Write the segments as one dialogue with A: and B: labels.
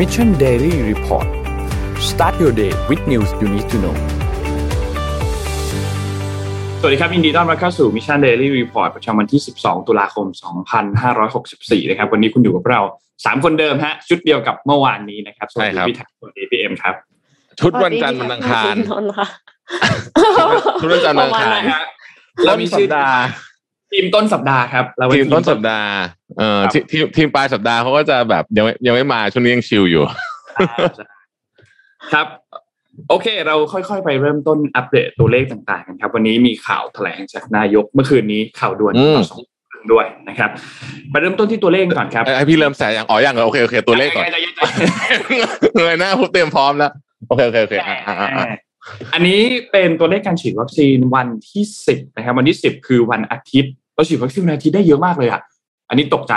A: Mission Daily Report start your day with news you need to know
B: สวัสดีครับยินดีต้อนรับเข้าสู่ Mission Daily Report ประจำวันที่ 12 ตุลาคม 2564 นะครับ วันนี้คุณอยู่กับเรา 3 คนเดิมฮะ ชุดเดียวกับเมื่อวานนี้นะครับ สวัสดี
C: ใช่ครับ
B: พี่ทักสวัสดีพี่เอ็มครับ
C: ชุดวันจันทร์วันอังคาร
D: นนท์ค่ะ
C: ชุดวันจันทร์วันอังคาร
B: นะฮะเรามีชื่อ
C: ต้นสัปดาห์
B: ทีมต้นสัปดาห์ครับเราเป็
C: ทีมต้นสัปดาห์เอ่อ
B: ครับ
C: ทีทีมทีมปลายสัปดาห์เขาก็จะแบบยังไม่ยังไม่มาช่วงนี้ยังชิลอยู่
B: ครับ โอเค เราค่อยๆ ไปเริ่มต้นอัปเดตตัวเลขต่างๆกันครับ วันนี้มีข่าวแถลงจากนายกเมื่อคืนนี้ข่าวด่วน
C: อืม
B: ต่อสองเรื่องด้วยนะครับมาเริ่มต้นที่ตัวเลขก่อนครับ
C: ไอ้พี่เริ่มแสยังอ๋อยังเหรอโอเคโอเคตัวเลขก่อน
B: ใจย็ใจเย็น
C: เงยหน้าพูดเตรียมพร้อมแล้วโอเคโอเคโอเคอะอะอะอะ
B: อันนี้เป็นตัวเลขการฉีดวัคซีนวันที่สิบนะครับ วันที่สิบคือวันอาทิตย์ เราฉีดวัคซีนวันอาทิตย์ได้เยอะมากเลยอะอันนี้ตกใจ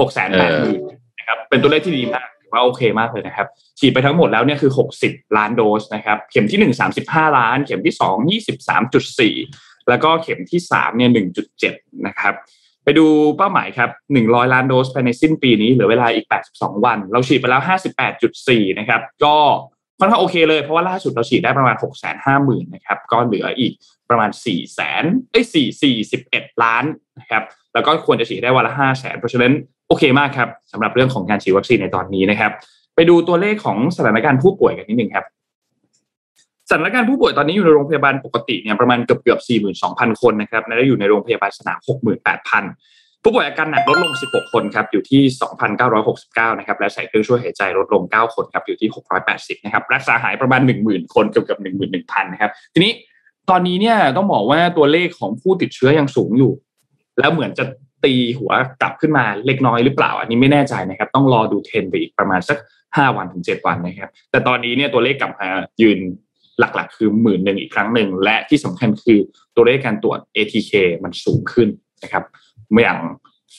B: หกแสนแปดหมื่นนะครับเป็นตัวเลขที่ดีมากถือว่าโอเคมากเลยนะครับ ฉีดไปทั้งหมดแล้วเนี่ยคือหกสิบล้านโดสนะครับ เข็มที่หนึ่งสามสิบห้าล้าน เข็มที่สองยี่สิบสามจุดสี่แล้วก็เข็มที่สามเนี่ยหนึ่งจุดเจ็ดนะครับ ไปดูเป้าหมายครับ 100 ล้านโดสภายในสิ้นปีนี้เหลือเวลาอีก 82 วัน เราฉีดไปแล้ว 58.4 นะครับ ก็ค่อนข้างโอเคเลยเพราะว่าล่าสุดเราฉีดได้ประมาณ 650,000 นะครับ ก็เหลืออีก ประมาณ4แสนเอ้ย4 41ล้านนะครับแล้วก็ควรจะฉีดได้วันละ5แสนเพราะฉะนั้นโอเคมากครับสำหรับเรื่องของการฉีดวัคซีนในตอนนี้นะครับ ไปดูตัวเลขของสถานการณ์ผู้ป่วยกันนิดนึงครับสถานการณ์ผู้ป่วยตอนนี้อยู่ในโรงพยาบาลปกติเนี่ยประมาณเกือบเกือบ 42,000 คนนะครับและอยู่ในโรงพยาบาลสนาม 68,000 ผู้ป่วยอาการหนักลดลง 16 คนครับอยู่ที่ 2,969 นะครับและใส่เครื่องช่วยหายใจลดลง 9 คนครับอยู่ที่ 680 นะครับรักษาหายประมาณ 10,000 คนเกือบเกือบ11,000 นะครับทีนี้ ตอนนี้เนี่ยต้องบอกว่าตัวเลขของผู้ติดเชื้อยังสูงอยู่ แล้วเหมือนจะตีหัวกลับขึ้นมาเล็กน้อยหรือเปล่า อันนี้ไม่แน่ใจนะครับ ต้องรอดูเทรนด์ไปอีกประมาณสัก5วันถึง7วันนะครับ แต่ตอนนี้เนี่ยตัวเลขกลับมายืนหลักๆ คือหมื่นหนึ่งอีกครั้งหนึ่งและที่สำคัญคือตัวเลขการตรวจ ATK มันสูงขึ้นนะครับเมื่ออย่าง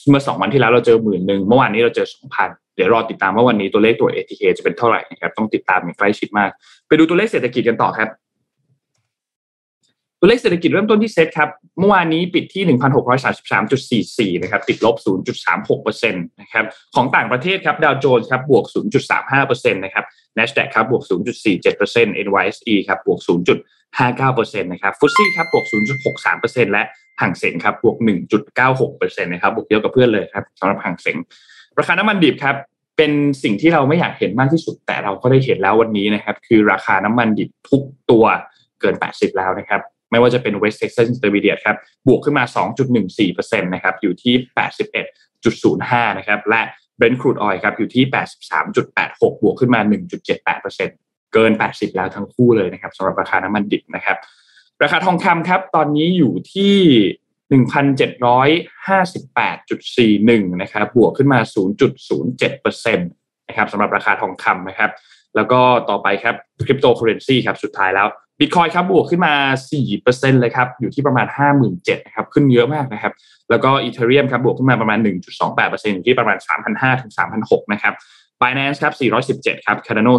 B: เมื่อสองวันที่แล้วเราเจอหมื่นหนึ่งเมื่อวานนี้เราเจอสองพันเดี๋ยวรอติดตามว่าวันนี้ตัวเลขตัว ATK จะเป็นเท่าไหร่นะครับต้องติดตามอย่างใกล้ชิดมาก ไปดูตัวเลขเศรษฐกิจกันต่อครับ ตัวเลขเศรษฐกิจเริ่มต้นที่เซตครับ เมื่อวานนี้ปิดที่ 1,633.44 นะครับ ติดลบ 0.36%นะครับ ของต่างประเทศครับ ดาวโจนส์ครับ บวก 0.35%นะครับ NASDAQ ครับ บวก 0.47% NYSE ครับ บวก 0.59%นะครับฟุตซี่ครับ บวก 0.63%และห่างเสงครับ บวก 1.96%นะครับ บวกเยอะกับเพื่อนเลยครับสำหรับห่างเสงราคาน้ำมันดิบครับเป็นสิ่งที่เราไม่อยากเห็นมากที่สุดแต่เราก็ได้เห็นแล้ววันนี้นะครับ คือราคาน้ำมันดิบทุกตัวเกิน 80 แล้วนะครับ ไม่ว่าจะเป็น West Texas Intermediate ครับบวกขึ้นมา 2.14%นะครับอยู่ที่ 81.05 นะครับและ Brent crude oil ครับอยู่ที่ 83.86 บวกขึ้นมา 1.78%เกิน 80 แล้วทั้งคู่เลยนะครับสำหรับราคาน้ำมันดิบนะครับ ราคาทองคำครับ ตอนนี้อยู่ที่ 1,758.41 นะครับ บวกขึ้นมา 0.07%นะครับสำหรับราคาทองคำนะครับ แล้วก็ต่อไปครับคริปโตเคอเรนซีครับ สุดท้ายแล้ว บิตคอยครับบวกขึ้นมา 4%เลยครับอยู่ที่ประมาณ 57,000นะครับขึ้นเยอะมากนะครับแล้วก็อีเทเรียมครับบวกขึ้นมาประมาณ 1.28%อยู่ที่ประมาณ 3,500ถึง3,600นะครับ Binance ครับ417ครับ Cardano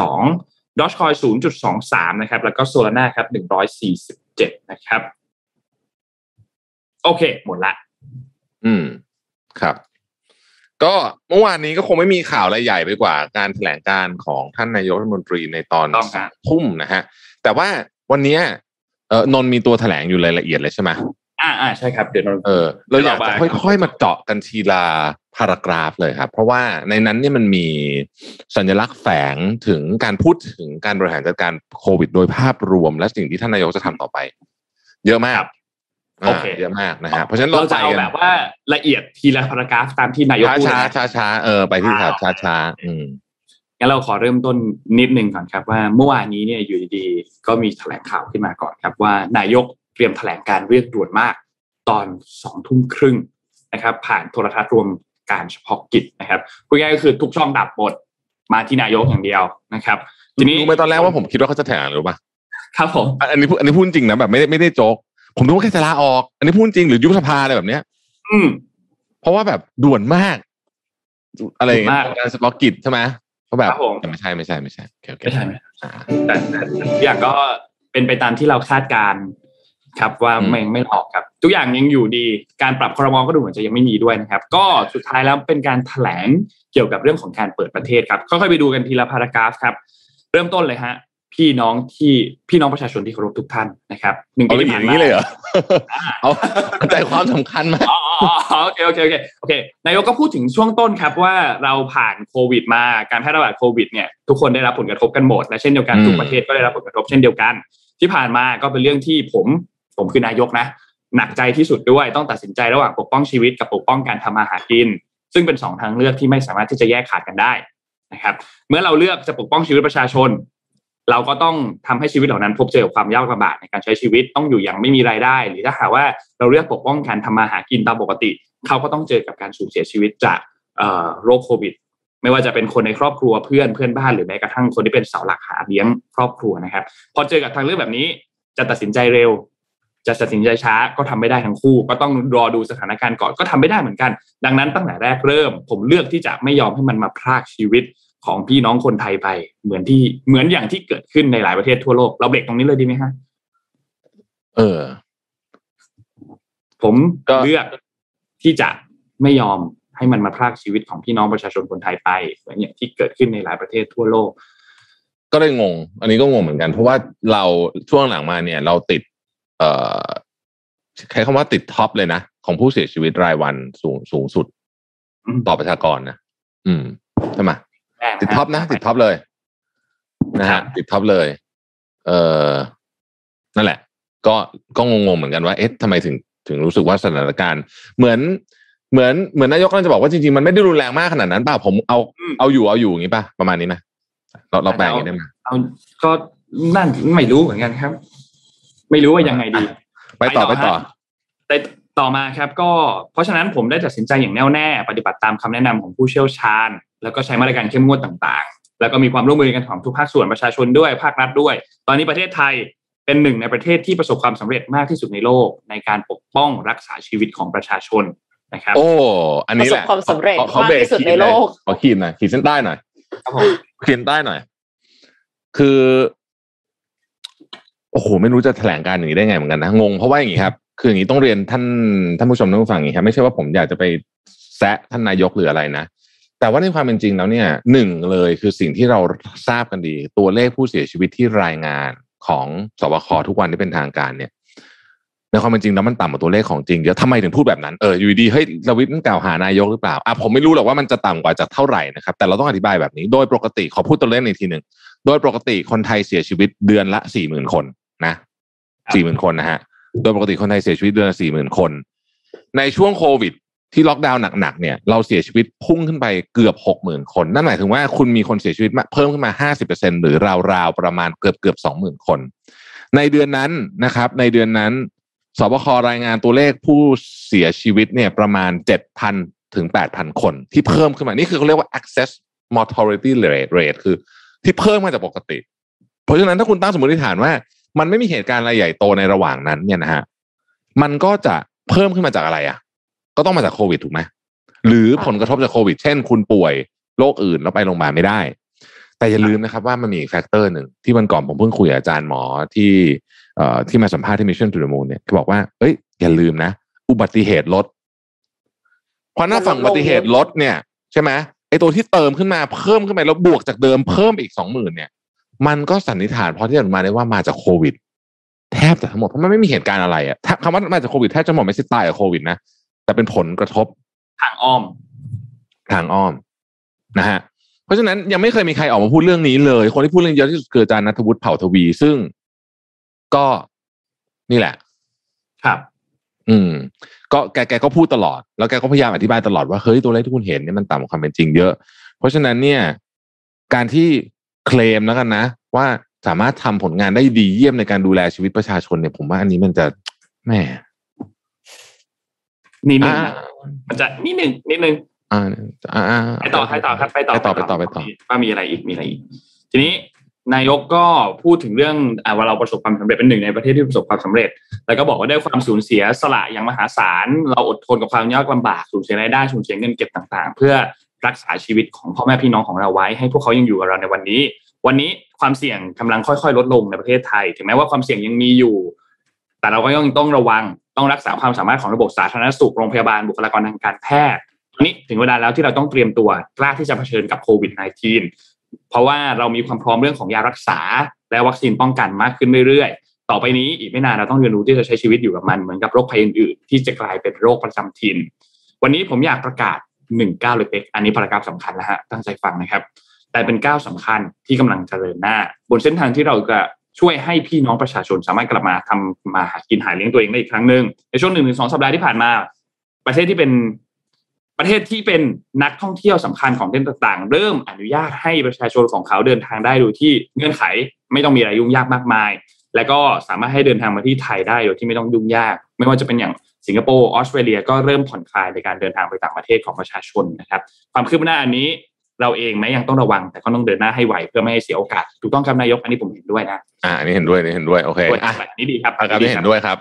B: 2.2 Dogecoin 0.23นะครับแล้วก็ Solana ครับ147นะครับโอเค หมดละ
C: อืมครับ ก็เมื่อวานนี้ก็คงไม่มีข่าวอะไรใหญ่ไปกว่า การแถลงการของท่านนายกรัฐมนตรีในตอน
B: ต้องครับ
C: ทุ่มนะฮะ แต่ว่าวันเนี้ยเออนนท์มีตัวแถลงอยู่รายละเอียดเลยใช่ไหม
B: อ่าอ่าใช่ครับเดี๋ยวเรา
C: เออเราอยาก
B: เดี๋ยว
C: จะ
B: เราไป
C: ค่อยๆ มาเจาะกันทีละพารากราฟเลยครับ เพราะว่าในนั้นเนี่ยมันมีสัญลักษณ์แฝงถึงการพูดถึงการบริหารจัดการโควิด โดยภาพรวม และสิ่งที่ท่านนายกจะทำต่อไป เยอะมาก
B: โอเคา
C: เยอะมากนะฮะเพราะฉะนั้น
B: เราจะ
C: ไป
B: เอา
C: กัน
B: แบบว่าละเอียดทีละพารากราฟตามที่นายก
C: ช้า
B: พูด
C: ช้า
B: นะ
C: ช้าช้าๆเออไปที่ช้าช้าช้าๆอืม
B: งั้นเราขอเริ่มต้นนิดนึงก่อนครับว่าเมื่อวานนี้เนี่ยอยู่ดีๆก็มีแถลงข่าวขึ้นมาก่อนครับว่านายกเตรียมแถลงการเรียกด่วนมาก ตอนสองทุ่มครึ่งนะครับ ผ่านโทรทัศน์รวมการเฉพาะกิจนะครับพูดง่ายๆก็คือทุกช่องดับหมดมาที่นายกอย่างเดียวนะครับ ทีนี้
C: รู้ไหมตอนแรกว่าผมคิดว่าเขาจะแถลงหรือเปล่า
B: ครับผม
C: อันอันนี้พูดอันนี้พูดจริงนะแบบไม่ได้ไม่ได้โจ๊กผมนึกว่าแค่จะลาออก อันนี้พูดจริงหรือยุบสภาอะไรแบบเนี้ย
B: อืม
C: เพราะว่าแบบด่วนมาก อะไรอย่างเงี้
B: ด่วนมาก
C: ยการเฉพาะกิจใช่ไหม เขาแบบ
B: ครับผม
C: แต่ไม่ใช่ไม่ใช่ไม่ใช่โอเคโอเค
B: ไม่ใช่ไหม
C: อ่า
B: แต่แต่ทุกอย่างก็เป็นไปตามที่เราคาดการณ์ครับว่า
C: อืม
B: ไม่ไม่ออกครับ ทุกอย่างยังอยู่ดีการปรับครมก็ดูเหมือนจะยังไม่มีด้วยนะครับ ก็สุดท้ายแล้วเป็นการแถลงเกี่ยวกับเรื่องของการเปิดประเทศครับค่อยๆไปดูกันทีละพารากราฟครับ เริ่มต้นเลยฮะ พี่น้องที่พี่น้องประชาชนที่เคารพทุกท่านนะครับหนึ่ง
C: เอา
B: ปี
C: ละ
B: ที่
C: เอียด
B: ผ่าน
C: อย่าง
B: มา
C: นี้เลยเหรอเอาเอาใจความสำคัญมา
B: อ๋ออ๋ออ๋อโอเคโอเคโอเคโอเคนายกก็พูดถึงช่วงต้นครับว่าเราผ่านโควิด มาการแพร่ระบาดโควิดเนี่ยทุกคนได้รับผลกระทบกันหมดและเช่นเดียวกัน
C: อืม
B: ทุกประเทศก็ได้รับผลกระทบเช่นเดียวกัน ที่ผ่านมาก็เป็นเรื่องที่ผมผมคือนายกนะ หนักใจที่สุดด้วยต้องตัดสินใจระหว่างปกป้องชีวิตกับปกป้องการทำมาหากิน ซึ่งเป็นสองทางเลือกที่ไม่สามารถที่จะแยกขาดกันได้นะครับเมื่อเราเลือกจะปกป้องชีวิตประชาชน เราก็ต้องทำให้ชีวิตเหล่านั้นพบเจอกับความยากลำบากในการใช้ชีวิตต้องอยู่อย่างไม่มีรายได้ หรือถ้าหากว่าเราเลือกปกป้องการทำมาหากินตามปกติ เขาก็ต้องเจอกับการสูญเสียชีวิตจากโรคโควิด ไม่ว่าจะเป็นคนในครอบครัวเพื่อนเพื่อนบ้านหรือแม้กระทั่งคนที่เป็นเสาหลักหาเลี้ยงครอบครัวนะครับ พอเจอกับทางเลือกแบบนี้ จะตัดสินใจเร็ว จะตัดสินใจช้าก็ทำไม่ได้ทั้งคู่ ก็ต้องรอดูสถานการณ์ก่อนก็ทำไม่ได้เหมือนกัน ดังนั้นตั้งแต่แรกเริ่ม ผมเลือกที่จะไม่ยอมให้มันมาพรากชีวิต ของพี่น้องคนไทยไป เหมือนที่เหมือนอย่างที่เกิดขึ้นในหลายประเทศทั่วโลก เราเบรกตรงนี้เลยดีไหมฮะ
C: เออ
B: ผม
C: ก็
B: เลือกที่จะไม่ยอมให้มันมาพรากชีวิตของพี่น้องประชาชนคนไทยไปเหมือนอย่างที่เกิดขึ้นในหลายประเทศทั่วโลก
C: ก็เลยงง อันนี้ก็งงเหมือนกัน เพราะว่าเราช่วงหลังมาเนี่ย เราติด เอ่อใช้คำว่าติด top เลยนะของผู้เสียชีวิตรายวันสูงสูงสุด
B: อืม
C: ต่อประชากรนะอืมใช่ไหม
B: แน่
C: ติด top นะ ติด top เลยนะ
B: ครั
C: ฮะ
B: บ
C: ติดท็อปเลย เออนั่นแหละ ก็ก็งงๆเหมือนกันว่าเอ๊ะทำไมถึงถึงรู้สึกว่าสถานการณ์ เหมือนเหมือนเหมือนนายกกำลังจะบอกว่าจริงๆ มันไม่ได้รุนแรงมากขนาดนั้นเปล่าผมเอาเอาอยู่เอาอยู่อย่างนี้ป่ะประมาณนี้ไหมเราเราแปลอย่างนี้ได้ไหม
B: เอาก็นั่นไม่รู้เหมือนกันครับ ไม่รู้ว่ายังไงดี
C: ไปต่อไปต่อ
B: ฮะแต่ต่อมาครับ ก็เพราะฉะนั้นผมได้ตัดสินใจอย่างแน่วแน่ ปฏิบัติตามคำแนะนำของผู้เชี่ยวชาญ แล้วก็ใช้มาตรการเข้มงวดต่างๆ แล้วก็มีความร่วมมือกันของทุกภาคส่วนประชาชนด้วยภาครัฐด้วย ตอนนี้ประเทศไทยเป็นหนึ่งในประเทศที่ประสบความสำเร็จมากที่สุดในโลกในการปกป้องรักษาชีวิตของประชาชนนะครับ
C: โอ้ อันนี้แหละ
D: ประสบความสำเร็จ
C: ขอขอ
D: มาก
C: เบร
D: ที่สุดในโลก
C: ขอขีดหน่อยขีดเส้นใต้หน่อย
B: ครับผม
C: ขีดเส้นใต้หน่อย คือ โอ้โห ไม่รู้จะแถลงการอย่างนี้ได้ไงเหมือนกันนะ งง เพราะว่าอย่างนี้ครับ คืออย่างนี้ต้องเรียนท่านท่านผู้ชมท่านผู้ฟังอย่างนี้ครับ ไม่ใช่ว่าผมอยากจะไปแซะท่านนายกหรืออะไรนะ แต่ว่าในความเป็นจริงแล้วเนี่ยหนึ่งเลยคือสิ่งที่เราทราบกันดี ตัวเลขผู้เสียชีวิตที่รายงานของสบคทุกวันที่เป็นทางการเนี่ยในความเป็นจริงแล้วมันต่ำกว่าตัวเลขของจริงเยอะทำไมถึงพูดแบบนั้นเอออยู่ดีๆเฮ้ยเรวิทย์กล่าวหานายกหรือเปล่าอะผมไม่รู้หรอกว่ามันจะต่ำกว่าจากเท่าไหร่นะครับ แต่เราต้องอธิบายแบบนี้ โดยปกติขอพูดตัวเลขในกทีหนึ่งโดยปกติคนไทยเสียชีวิตเดือนละสี่หมื่นคนนะสี่หมื่นคนนะฮะโดยปกติคนไทยเสียชีวิตเดือนละสี่หมื่นคน ในช่วงโควิด ที่ล็อกดาวน์หนักๆเนี่ยเราเสียชีวิตพุ่งขึ้นไปเกือบหกหมื่นคน นั่นหมายถึงว่าคุณมีคนเสียชีวิตเพิ่มขึ้นมาห้าสิบเปอร์เซ็นหรือราวๆประมาณเกือบเกือบสองหมื่นคน ในเดือนนั้นนะครับ ในเดือนนั้นสบครายงานตัวเลขผู้เสียชีวิตเนี่ยประมาณเจ็ดพันถึงแปดพันคนที่เพิ่มขึ้นมา นี่คือเขาเรียกว่า access mortality rate rate คือ ที่เพิ่มมาจากปกติ เพราะฉะนั้นถ้าคุณตั้งสมมติฐานว่า มันไม่มีเหตุการณ์อะไรใหญ่โตในระหว่างนั้นเนี่ยนะฮะมันก็จะเพิ่มขึ้นมาจากอะไรอะ ก็ต้องมาจากโควิดถูกไหมหรือผลกระทบจากโควิด เช่น คุณป่วยโรคอื่นแล้วไปโรงพยาบาลไม่ได้ แต่อย่าลืมนะครับว่ามันมีอีกแฟกเตอร์หนึ่งที่วันก่อนผมเพิ่งคุยกับอาจารย์หมอที่เอ่อที่มาสัมภาษณ์ที่ Mission to the Moon เนี่ยเขาบอกว่าเอ้ยอย่าลืมนะ อุบัติเหตุลดเพราะหน้าฝั่งอุบัติเหตุลดเนี่ย ใช่ไหมไอตัวที่เติมขึ้นมาเพิ่มขึ้นไปแล้วบวกจากเดิมเพิ่มอีกสองหมื่นเนี่ย มันก็สันนิษฐานพอที่จะมาได้ว่ามาจากโควิด แทบจะทั้งหมดเพราะมันไม่มีเหตุการณ์อะไรอะถ้าคำว่ามาจากโควิดแทบจะหมดไม่ใช่ตายกับโควิดนะ แต่เป็นผลกระทบ
B: ทางอ้อม
C: ทางอ้อมนะฮะเพราะฉะนั้นยังไม่เคยมีใครออกมาพูดเรื่องนี้เลย คนที่พูดเรื่องเยอะที่สุดคืออาจารย์นัทวุฒิเผ่าทวี ซึ่งก็นี่แหละ
B: ครับ
C: อืม ก็แกแกก็พูดตลอด แล้วแกก็พยายามอธิบายตลอดว่าเฮ้ยตัวเลขที่คุณเห็นเนี่ยมันต่ำกว่าความเป็นจริงเยอะ เพราะฉะนั้นเนี่ย การที่เคลมแล้วกันนะ ว่าสามารถทำผลงานได้ดีเยี่ยมในการดูแลชีวิตประชาชนเนี่ย ผมว่าอันนี้มันจะแหม่
B: นิดนึง
C: อ่า
B: นะมันจะนิดนึงนิดนึง
C: อ่าอ่าอ่า
B: ไปต่อไปต่อครับไปต่อ
C: ไปต่อไปต่อไปต่อ
B: ว่ามีอะไรอีกมีอะไรอีก ทีนี้นายกก็พูดถึงเรื่องอ่าว่าเราประสบความสำเร็จเป็นหนึ่งในประเทศที่ประสบความสำเร็จ แล้วก็บอกว่าได้ความสูญเสียสละอย่างมหาศาล เราอดทนกับความยากลำบากสูญเสียรายได้สูญเสียเงินเก็บต่างๆ เพื่อรักษาชีวิตของพ่อแม่พี่น้องของเราไว้ ให้พวกเขายังอยู่กับเราในวันนี้ วันนี้ความเสี่ยงกำลังค่อยๆ ลดลงในประเทศไทย ถึงแม้ว่าความเสี่ยงยังมีอยู่ แต่เราก็ยังต้องระวัง ต้องรักษาความสามารถของระบบสาธารณสุขโรงพยาบาลบุคลากรทางการแพทย์ตอนนี้ถึงเวลาแล้วที่เราต้องเตรียมตัวกล้าที่จะเผชิญกับโควิด -19 เพราะว่าเรามีความพร้อมเรื่องของยารักษา และวัคซีนป้องกันมากขึ้นเรื่อยๆ ต่อไปนี้อีกไม่นานเราต้องเรียนรู้ที่จะใช้ชีวิตอยู่กับมันเหมือนกับโรคภัยอื่นๆ ที่จะกลายเป็นโรคประจำถิ่น วันนี้ผมอยากประกาศหนึ่งก้าวเล็กๆอันนี้พารากราฟสำคัญนะฮะตั้งใจฟังนะครับ แต่เป็นก้าวสำคัญที่กำลังเจริญหน้า บนเส้นทางที่เราจะ ช่วยให้พี่น้องประชาชนสามารถกลับมาทำมาหากินหาเลี้ยงตัวเองได้อีกครั้งหนึ่งในช่วงหนึ่งถึงสองสัปดาห์ที่ผ่านมา ประเทศที่เป็นประเทศที่เป็นนักท่องเที่ยวสำคัญของประเทศต่างๆ เริ่มอนุญาตให้ประชาชนของเขาเดินทางได้โดยที่เงื่อนไขไม่ต้องมีอะไรยุ่งยากมากมาย และก็สามารถให้เดินทางมาที่ไทยได้โดยที่ไม่ต้องยุ่งยาก ไม่ว่าจะเป็นอย่างสิงคโปร์ออสเตรเลียก็เริ่มผ่อนคลายในการเดินทางไปต่างประเทศของประชาชนนะครับ ความคืบหน้าอันนี้ เราเองแม้ยังต้องระวังแต่ก็ต้องเดินหน้าให้ไหวเพื่อไม่ให้เสียโอกาสถูกต้องครับนายกอันนี้ผมเห็นด้วยนะ
C: อ่าอันนี้เห็นด้วยอันนี้เห็นด้วยโอเค
B: ด้วย
C: อะ
B: อันนี้ดีครับ
C: พารากราฟที่เห็นด้วยครับ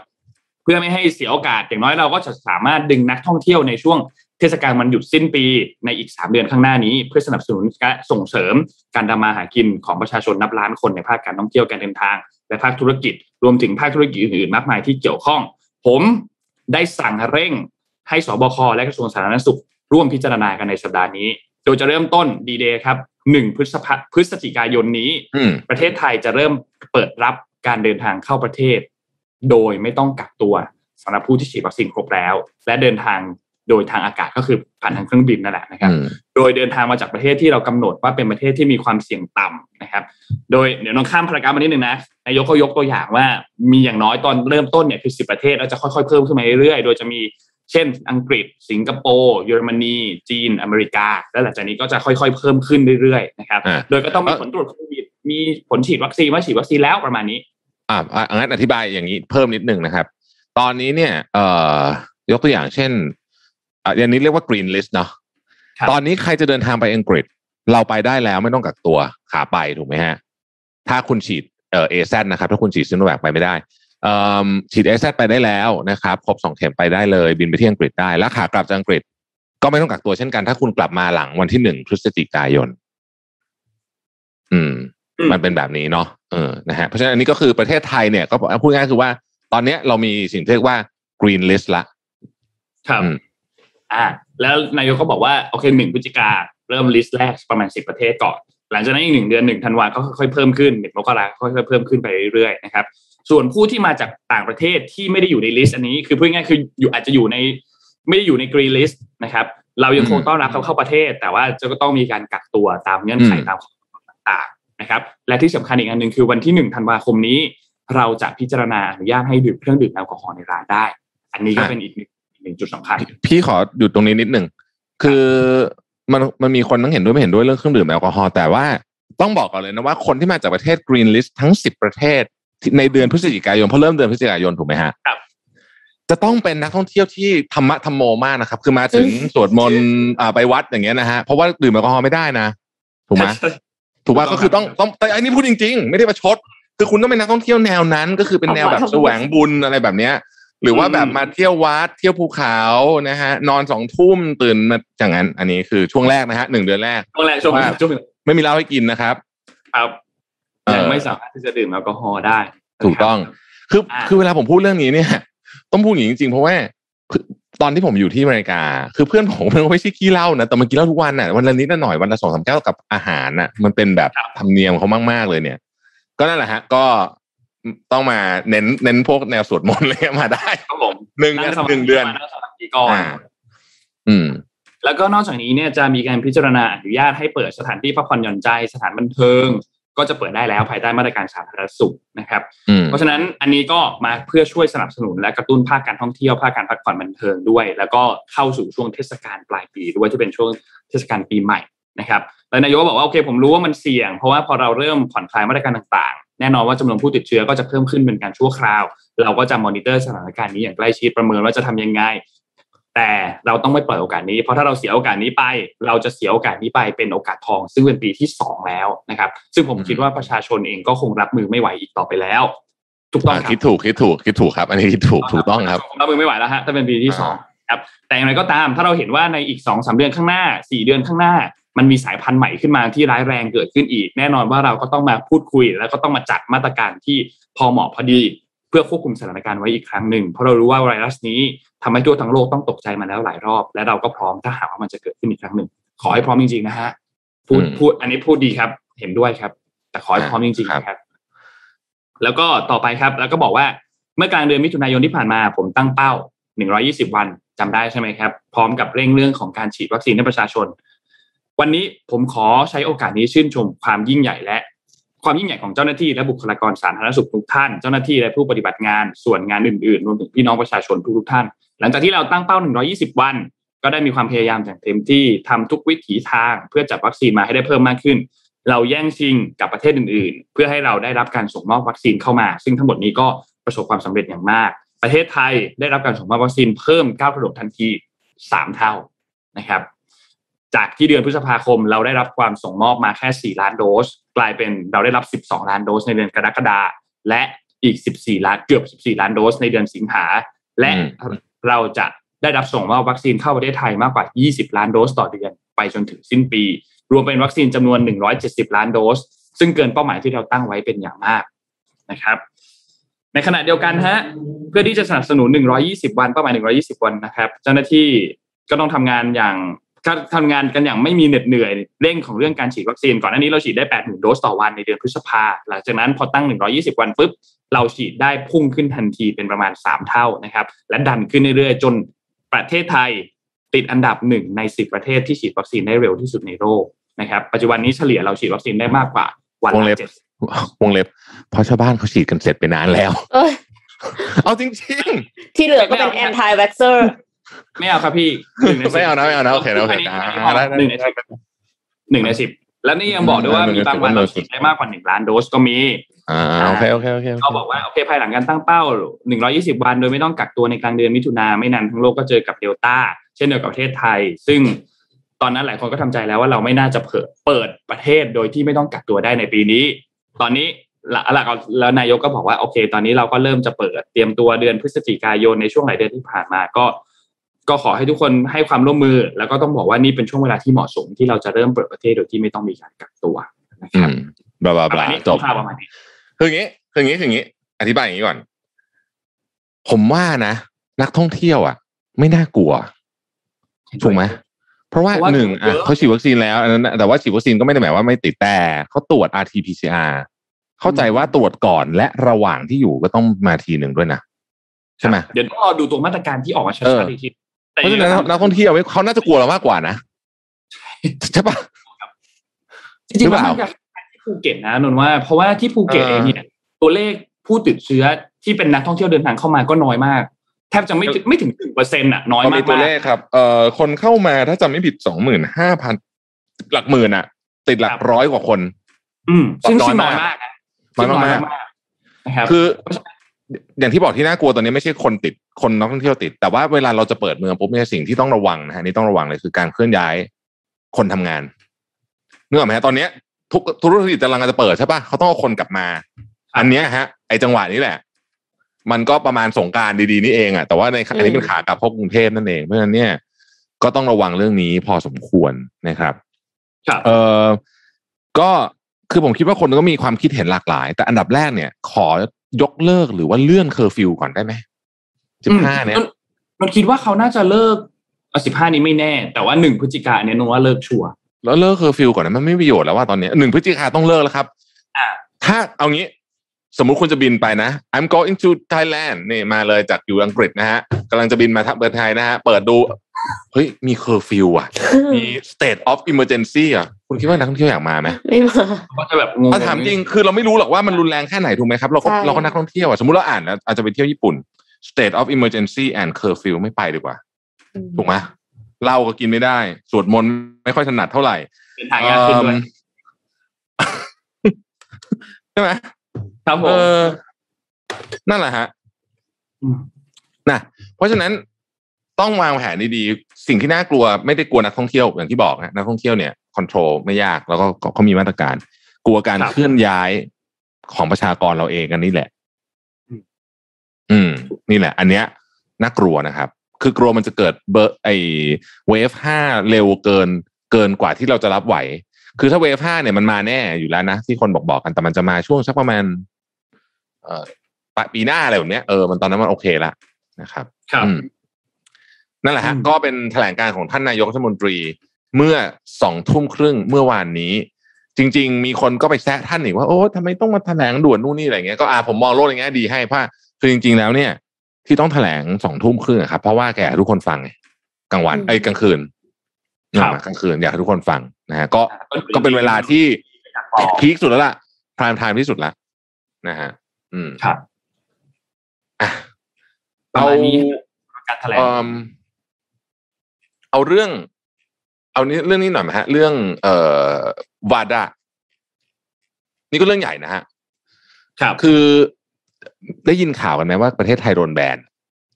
B: เพื่อไม่ให้เสียโอกาสอย่างน้อยเราก็จะสามารถดึงนักท่องเที่ยวในช่วงเทศกาลวันหยุดสิ้นปีในอีก 3 เดือนข้างหน้านี้ เพื่อสนับสนุนและส่งเสริมการทำมาหากินของประชาชนนับล้านคนในภาคการท่องเที่ยวการเดินทาง และภาคธุรกิจ รวมถึงภาคธุรกิจอื่นๆมากมายที่เกี่ยวข้อง ผมได้สั่งเร่งให้สบคและกระทรวงสาธารณสุข ร่วมพิจารณากันในสัปดาห์นี้โดยจะเริ่มต้นดีเดย์ครับ1พฤษภาพฤศจิกายนนี้
C: อืม
B: ประเทศไทยจะเริ่มเปิดรับการเดินทางเข้าประเทศ โดยไม่ต้องกักตัวสำหรับผู้ที่ฉีดวัคซีนครบแล้ว และเดินทางโดยทางอากาศก็คือผ่านทางเครื่องบินนั่นแหละนะครับ
C: อืม
B: โดยเดินทางมาจากประเทศที่เรากำหนดว่าเป็นประเทศที่มีความเสี่ยงต่ำนะครับ โดยเดี๋ยวน้องข้ามพารากราฟมานิดนึงนะนายกก็ยกตัวอย่างว่ามีอย่างน้อยตอนเริ่มต้นเนี่ยคือสิประเทศแล้วจะค่อยๆเพิ่มขึ้นมาเรื่อยๆ โดยจะมี เช่น อังกฤษ สิงคโปร์เยอรมนี จีน อเมริกา แล้วหลังจากนี้ก็จะค่อยๆ เพิ่มขึ้นเรื่อยๆนะครับ
C: อ่า
B: โดยก็ต้องมีผลตรวจโควิด มีผลฉีดวัคซีนว่าฉีดวัคซีนแล้วประมาณนี้
C: อ่าอ่างั้นอธิบายอย่างนี้เพิ่มนิดหนึ่งนะครับ ตอนนี้เนี่ยเอ่อยกตัวอย่างเช่นอ่าอย่างนี้เรียกว่า green list เนาะ
B: ครับ
C: ตอนนี้ใครจะเดินทางไปอังกฤษ เราไปได้แล้วไม่ต้องกักตัวขาไปถูกไหมฮะ ถ้าคุณฉีดเอ่อเอซนะครับ ถ้าคุณฉีดซิโนแวคไปไม่ได้เอ่อ ฉีดเอซไปได้แล้วนะครับครบสองเข็มไปได้เลย บินไปที่อังกฤษได้แล้วขากลับจากอังกฤษ ก็ไม่ต้องกักตัวเช่นกัน ถ้าคุณกลับมาหลังวันที่หนึ่งพฤศจิกายน อืม
B: อืม
C: มันเป็นแบบนี้เนาะเออนะฮะเพราะฉะนั้นอันนี้ก็คือประเทศไทยเนี่ยก็พูดง่ายๆคือว่า ตอนเนี้ยเรามีสิ่งที่เรียกว่า green list ละ
B: ครับ
C: อืม
B: อ่า แล้วนายกก็บอกว่าโอเคหนึ่งพฤศจิกาเริ่ม list แรกประมาณสิบประเทศก่อน หลังจากนั้นอีกหนึ่งเดือนหนึ่งธันวาก็ค่อยๆเพิ่มขึ้นหนึ่งมกราค่อยๆเพิ่มขึ้นไปเรื่อยๆนะครับ ส่วนผู้ที่มาจากต่างประเทศที่ไม่ได้อยู่ใน list อันนี้คือพูดง่ายคืออยู่อาจจะอยู่ในไม่ได้อยู่ใน green list นะครับ เรายังคงต้อนรับเขาเข้าประเทศ แต่ว่าจะก็ต้องมีการกักตัวตามเงื่อนไขตามข้อต่างๆนะครับ และที่สำคัญอีกอันหนึ่งคือวันที่หนึ่งธันวาคมนี้ เราจะพิจารณาอนุญาตให้ดื่มเครื่องดื่มแอลกอฮอล์ในร้านได้ อันนี้ก็เป็นอีกหนึ่งจุดสำคัญ
C: พี่ขอหยุดตรงนี้นิดหนึ่งคือมันมันมีคนทั้งเห็นด้วยไม่เห็นด้วยเรื่องเครื่องดื่มแอลกอฮอล์แต่ว่าต้องบอกก่อนเลยนะว่าคนที่มาจากประเทศ Green List ทั้งสิบประเทศ ในเดือนพฤศจิกายนเพราะเริ่มเดือนพฤศจิกายนถูกไหมฮะ
B: ครับ
C: จะต้องเป็นนักท่องเที่ยวที่ธรรมะธรรมโมมากนะครับ คือมาถึงสวดมนต์อ่าไปวัดอย่างเงี้ยนะฮะเพราะว่าดื่มแอลกอฮอล์ไม่ได้นะ ถูกไหมถูกป่ะ
B: ถูกต้อง
C: ก็คือต้องต้องแต่อันนี้พูดจริง ๆ ไม่ได้ประชด คือคุณต้องเป็นนักท่องเที่ยวแนวนั้น ก็คือเป็นแนวแบบแสวงบุญอะไรแบบเนี้ย หรือว่าแบบมาเที่ยววัดเที่ยวภูเขานะฮะ นอนสองทุ่มตื่นมาอย่างนั้น อันนี้คือช่วงแรกนะฮะหนึ่งเดือนแรก
B: ช่วงแรกช่วง
C: ว่า
B: ช่วง
C: ไม่มีเหล้าให้กินนะครับ
B: ครับ
C: เออ
B: ยังไม่สามารถที่จะดื่มแอลกอฮอล์ได้
C: ถูกต้อง คือ
B: อ่า
C: คือเวลาผมพูดเรื่องนี้เนี่ย ต้องพูดอย่างนี้จริงๆ เพราะว่าคือตอนที่ผมอยู่ที่อเมริกา คือเพื่อนผมมันไม่ใช่ขี้เหล้านะแต่มันกินเหล้าทุกวันน่ะวันละนิดละหน่อยวันละสองสามแก้วกับอาหารน่ะ มันเป็นแบบธรรมเนียมเขามากๆเลยเนี่ย ก็นั่นแหละฮะ ก็ต้องมาเน้นเน้นพวกแนวสวดมนต์อะไรเงี้ยมาได้
B: ครับผม
C: หนึ่ง
B: นั่งสมา
C: หนึ่งเดือน
B: นั่งสมาธิก่อน
C: อ่าอืม
B: แล้วก็นอกจากนี้เนี่ยจะมีการพิจารณาอนุญาตให้เปิดสถานที่พักผ่อนหย่อนใจสถานบันเทิง ก็จะเปิดได้แล้วภายใต้มาตรการสาธารณสุขนะครับ
C: อืม
B: เพราะฉะนั้นอันนี้ก็มาเพื่อช่วยสนับสนุนและกระตุ้นภาคการท่องเที่ยวภาคการพักผ่อนบันเทิงด้วย แล้วก็เข้าสู่ช่วงเทศกาลปลายปีด้วยที่เป็นช่วงเทศกาลปีใหม่นะครับแล้วนายกก็บอกว่าโอเคผมรู้ว่ามันเสี่ยง เพราะว่าพอเราเริ่มผ่อนคลายมาตรการต่างๆ แน่นอนว่าจำนวนผู้ติดเชื้อก็จะเพิ่มขึ้นเป็นการชั่วคราว เราก็จะมอนิเตอร์สถานการณ์นี้อย่างใกล้ชิดประเมินว่าจะทำยังไง แต่เราต้องไม่ปล่อยโอกาสนี้ เพราะถ้าเราเสียโอกาสนี้ไป เราจะเสียโอกาสนี้ไปเป็นโอกาสทอง ซึ่งเป็นปีที่สองแล้วนะครับ ซึ่งผมคิดว่าประชาชนเองก็คงรับมือไม่ไหวอีกต่อไปแล้วถูกต้อง
C: อ่า
B: ครั
C: คิ
B: บ
C: ดถูกคิดถูกคิดถูกครับ อันนี้คิดถูกถูกต้องครับ
B: รับมือไม่ไหวแล้วฮะถ้าเป็นปีที่สองครับแต่อย่างไรก็ตามถ้าเราเห็นว่าในอีกสองสามเดือนข้างหน้าสี่เดือนข้างหน้า มันมีสายพันธุ์ใหม่ขึ้นมาที่ร้ายแรงเกิดขึ้นอีก แน่นอนว่าเราก็ต้องมาพูดคุย แล้วก็ต้องมาจัดมาตรการที่พอเหมาะพอดี เพื่อควบคุมสถานการณ์ไว้อีกครั้งหนึ่ง เพราะเรารู้ว่าไวรัสนี้ทำให้ทั่วทั้งโลกต้องตกใจมาแล้วหลายรอบ และเราก็พร้อมถ้าหากว่ามันจะเกิดขึ้นอีกครั้งหนึ่ง ขอให้พร้อมจริงๆนะฮะพูด
C: อืม
B: พูดอันนี้พูดดีครับ เห็นด้วยครับ แต่ขอให้พร้อมจริง
C: ครับ
B: ๆนะครับ แล้วก็ต่อไปครับ แล้วก็บอกว่าเมื่อกลางเดือนมิถุนายนที่ผ่านมา ผมตั้งเป้า 120 วันจำได้ใช่ไหมครับ พร้อมกับเร่งเรื่องของการฉีดวัคซีนให้ประชาชน วันนี้ผมขอใช้โอกาสนี้ชื่นชมความยิ่งใหญ่และ ความยิ่งใหญ่ของเจ้าหน้าที่และบุคลากรสาธารณสุขทุกท่าน เจ้าหน้าที่และผู้ปฏิบัติงานส่วนงานอื่นๆรวมถึงพี่น้องประชาชนทุกๆท่าน หลังจากที่เราตั้งเป้า 120 วัน ก็ได้มีความพยายามอย่างเต็มที่ทำทุกวิถีทาง เพื่อจัดวัคซีนมาให้ได้เพิ่มมากขึ้น เราแย่งชิงกับประเทศอื่น ๆ เพื่อให้เราได้รับการส่งมอบวัคซีนเข้ามา ซึ่งทั้งหมดนี้ก็ประสบความสำเร็จอย่างมาก ประเทศไทยได้รับการส่งมอบวัคซีนเพิ่มก้าวกระโดดทันทีสามเท่านะครับ จากที่เดือนพฤษภาคมเราได้รับความส่งมอบมาแค่ 4 ล้านโดส กลายเป็นเราได้รับ 12 ล้านโดสในเดือนกรกฎาและอีก 14 ล้านเกือบ 14 ล้านโดสในเดือนสิงหาและเราจะได้รับส่งมอบวัคซีนเข้าประเทศไทยมากกว่า 20 ล้านโดสต่อเดือนไปจนถึงสิ้นปี รวมเป็นวัคซีนจำนวน 170 ล้านโดส ซึ่งเกินเป้าหมายที่เราตั้งไว้เป็นอย่างมากนะครับ ในขณะเดียวกันฮะเพื่อที่จะสนับสนุน 120 วันเป้าหมาย 120 วันนะครับ เจ้าหน้าที่ก็ต้องทำงานอย่างก็ ทำงานกันอย่างไม่มีเหน็ดเหนื่อยเร่งของเรื่องการฉีดวัคซีนก่อนหน้านี้เราฉีดได้80,000โดสต่อวันในเดือนพฤษภาหลังจากนั้นพอตั้ง 120 วันปุ๊บเราฉีดได้พุ่งขึ้นทันทีเป็นประมาณ 3 เท่านะครับ และดันขึ้นเรื่อยๆ จนประเทศไทยติดอันดับหนึ่งใน 10 ประเทศที่ฉีดวัคซีนได้เร็วที่สุดในโลกนะครับปัจจุบันนี้เฉลี่ยเราฉีดวัคซีนได้มากกว่าวัน
C: วงเล็
B: ละ
C: บ
B: เจ็ด
C: วงเล็บ เพราะชาวบ้านเขาฉีดกันเสร็จไปนานแล้ว
D: เอ้ย
C: เอาจริง
D: ที่เหลือก็เป็น anti vaxxer
B: ไม่เอาครับพี่หนึ่งใน
C: ๆไม่เอานะไม่เอานะโอเคนะโอเค
B: อันนี้
C: อ่า
B: อันนี้
C: ได้
B: หนึ่งในสิบหนึ่งในสิบแล้วนี่ยังบอกด้วยว่า
C: หนึ่ง
B: มี
C: ในสิบบา
B: งวัน
C: หนึ่
B: เรา
C: งในสิ
B: ฉี
C: บ
B: ดได้มากกว่าหนึ่งล้านโดสก็มี
C: อ่าโอเคโอเคโอเคโอเค
B: เขาบอกว่าโอเคภายหลังการตั้งเป้า120วันโดยไม่ต้องกักตัวในกลางเดือนมิถุนาไม่นานทั้งโลกก็เจอกับเดลต้าเช่นเดียวกับประเทศไทย ซึ่งตอนนั้นหลายคนก็ทำใจแล้วว่าเราไม่น่าจะเปิดเปิดประเทศโดยที่ไม่ต้องกักตัวได้ในปีนี้ ตอนนี้หลักหลักแล้วนายกก็บอกว่าโอเค ตอนนี้เราก็เริ่มจะเปิดเตรียมตัวเดือนพฤศจิกายนในช่วงหลายเดือนที่ผ่านมาก็ ก็ขอให้ทุกคนให้ความร่วมมือ แล้วก็ต้องบอกว่านี่เป็นช่วงเวลาที่เหมาะสมที่เราจะเริ่มเปิดประเทศโดยที่ไม่ต้องมีการกักตัวนะ
C: อื
B: ครับ
C: มบลาบลา
B: ประ
C: บ
B: มา
C: ลา
B: ณนี้
C: จบ
B: คร่าวๆประมาณนี้
C: คืออย่างนี้คืออย่างนี้คืออย่างนี้ อธิบายอย่างนี้ก่อน ผมว่านะ นักท่องเที่ยวอะ ไม่น่ากลัวถูกไหมเพราะว่า
B: เพราะว่า
C: หนึ่งอะ
B: เยอะ
C: เขาฉีดวัคซีนแล้วอันนั้นน่ะแต่ว่าฉีดวัคซีนก็ไม่ได้หมายว่าไม่ติดแต่เขาตรวจ rt-pcr เข้าใจว่าตรวจก่อนและระหว่างที่อยู่ก็ต้องมาทีหนึ่งด้วยนะใช่ไหม
B: เดี๋ยวต้องรอดูตัวมาตรการที่ออกมาชั
C: เออ
B: ดๆอีกทีแต่
C: เพราะฉะนั้นนักท่องเที่ยวเขาน่าจะกลัวเรามากกว่านะใช่ปะ
B: จริงๆ
C: หรือเป
B: มัน
C: ล่า
B: มากกว่าที่ภูเก็ตนะนนท์ว่า เพราะว่าที่ภูเก็ต
C: เออ
B: เองเนี่ยตัวเลขผู้ติดเชื้อที่เป็นนักท่องเที่ยวเดินทางเข้ามาก็น้อยมากแทบจะไม่ถึงไม่ถึงหนึ่งเปอร์เซ็นต์อะน้อย
C: เขา
B: มา
C: มี
B: ก
C: ตัว
B: ๆ
C: เลขครับเอ่อคนเข้ามาถ้าจำไม่ผิดสองหมื่นห้าพันหลักหมื่นอะติดหลักร้อยกว่าคน
B: อืมซึ่ง
C: น้อย
B: ซึ่งน้
C: มาก
B: อยมากนะ
C: น้อยมาก
B: ซึ่งน้นะครับ
C: คือ อย่างที่บอกที่น่ากลัวตอนนี้ไม่ใช่คนติดคนนักท่องเที่ยวติด แต่ว่าเวลาเราจะเปิดเมืองปุ๊บเนี่ยสิ่งที่ต้องระวังนะฮะนี่ต้องระวังเลยคือการเคลื่อนย้ายคนทำงานเนื่องไหมฮะตอนเนี้ย ทุกธุรกิจกำลังจะเปิดใช่ปะเขาต้องเอาคนกลับมา อันเนี้ยฮะ ไอจังหวะนี้แหละ มันก็ประมาณสงกรารดีๆนี่เองอะแต่ว่าในอันนี้เป็นขากลับเข้ากรุงเทพนั่นเองเพราะฉะนั้นเนี่ยก็ต้องระวังเรื่องนี้พอสมควรนะครับ
B: ครับ
C: เออก็ คือผมคิดว่าคนก็มีความคิดเห็นหลากหลาย แต่อันดับแรกเนี่ย ขอยกเลิกหรือว่าเลื่อนเคอร์ฟิวก่อนได้ไหมสิบห้าเนี่ย
B: อืมนนท์คิดว่าเขาน่าจะเลิกสิบห้านี้ไม่แน่ แต่ว่าหนึ่งพฤศจิกาเนี่ยนนท์ว่าเลิกชัวร์
C: แล้วเลิกเคอร์ฟิวก่อนนะมันไม่มีประโยชน์แล้วว่าตอนนี้หนึ่งพฤศจิกาต้องเลิกแล้วครับ
B: อ่า
C: ถ้าเอางี้สมมุติคุณจะบินไปนะ I'm going to Thailand นี่มาเลยจากอยู่อังกฤษนะฮะกำลังจะบินมาทับเบอร์ไทยนะฮะ เปิดดู เฮ้ยมีเคอร์ฟิวอะ มี state of emergency อะ คุณคิดว่านักท่องเที่ยวอยากมาไหม
D: ไม่มา
B: ก็จะแบบงง
C: ถ้าถามจริงคือเราไม่รู้หรอกว่ามันรุนแรงแค่ไหนถูกไหมครับเราก็
D: ใช่
C: เราก็นักท่องเที่ยวอะสมมติเราอ่านนะอาจจะไปเที่ยวญี่ปุ่น state of emergency and curfew ไม่ไปดีกว่า ถูกไหมเหล้าก็กินไม่ได้ สวดมนต์ไม่ค่อยถนัดเท่าไหร่
B: เป็นทางยากขึ้นด้วย
C: เอิ่มใช่ไหม
B: ครับผม
C: เออนั่นแหละฮะ
B: ม
C: นะเพราะฉะนั้น ต้องวางแผนดีๆ สิ่งที่น่ากลัวไม่ได้กลัวนักท่องเที่ยวอย่างที่บอกนะนักท่องเที่ยวเนี่ย control ไม่ยากแล้วก็เขามีมาตรการ กลัวการ
B: ครับ
C: เคลื่อนย้ายของประชากรเราเองกันนี่แหละ
B: อืม
C: อืม นี่แหละ อันเนี้ยน่ากลัวนะครับ คือกลัวมันจะเกิดเบอร์ไอ wave ห้าเร็วเกินเกินกว่าที่เราจะรับไหว คือถ้า wave ห้าเนี่ยมันมาแน่อยู่แล้วนะ ที่คนบอกบอกกันแต่มันจะมาช่วงสักประมาณ เอ่อปะปีหน้าอะไรแบบเนี้ยเออมันตอนนั้นมันโอเคแล้วนะครับ
B: ครับ
C: อืม นั่นแหละฮะ
B: อืม
C: ก็เป็นแถลงการของท่านนายกรัฐมนตรีเมื่อสองทุ่มครึ่งเมื่อวานนี้ จริง ๆ มีคนก็ไปแซะท่านอีกว่าโอ้ทำไมต้องมาแถลงด่วนนู่นนี่อะไรเงี้ยก็อ่าผมมองโลกในแง่ดีให้เพราะคือจริง ๆ แล้วเนี่ย ที่ต้องแถลงสองทุ่มครึ่งอะครับเพราะว่าแกอยากให้ทุกคนฟังไงกลางวัน
D: อืม
C: เอ้ยกลางคืน
B: ครับ
C: นะกลางคืนอยากให้ทุกคนฟังนะฮะก็ก็เป็นเวลาที่พีคสุดแล้วล่ะพรามไทม์ที่สุดแล้วนะฮะอืม
B: ครับ
C: อะ
B: ประมาณนี้การแถลง
C: เอิ่มเอาเรื่อง เอานี้เรื่องนี้หน่อยไหมฮะ เรื่อง เอ่อวาดานี่ก็เรื่องใหญ่นะฮะ
B: ครับ
C: คือได้ยินข่าวกันไหมว่าประเทศไทยโดนแบน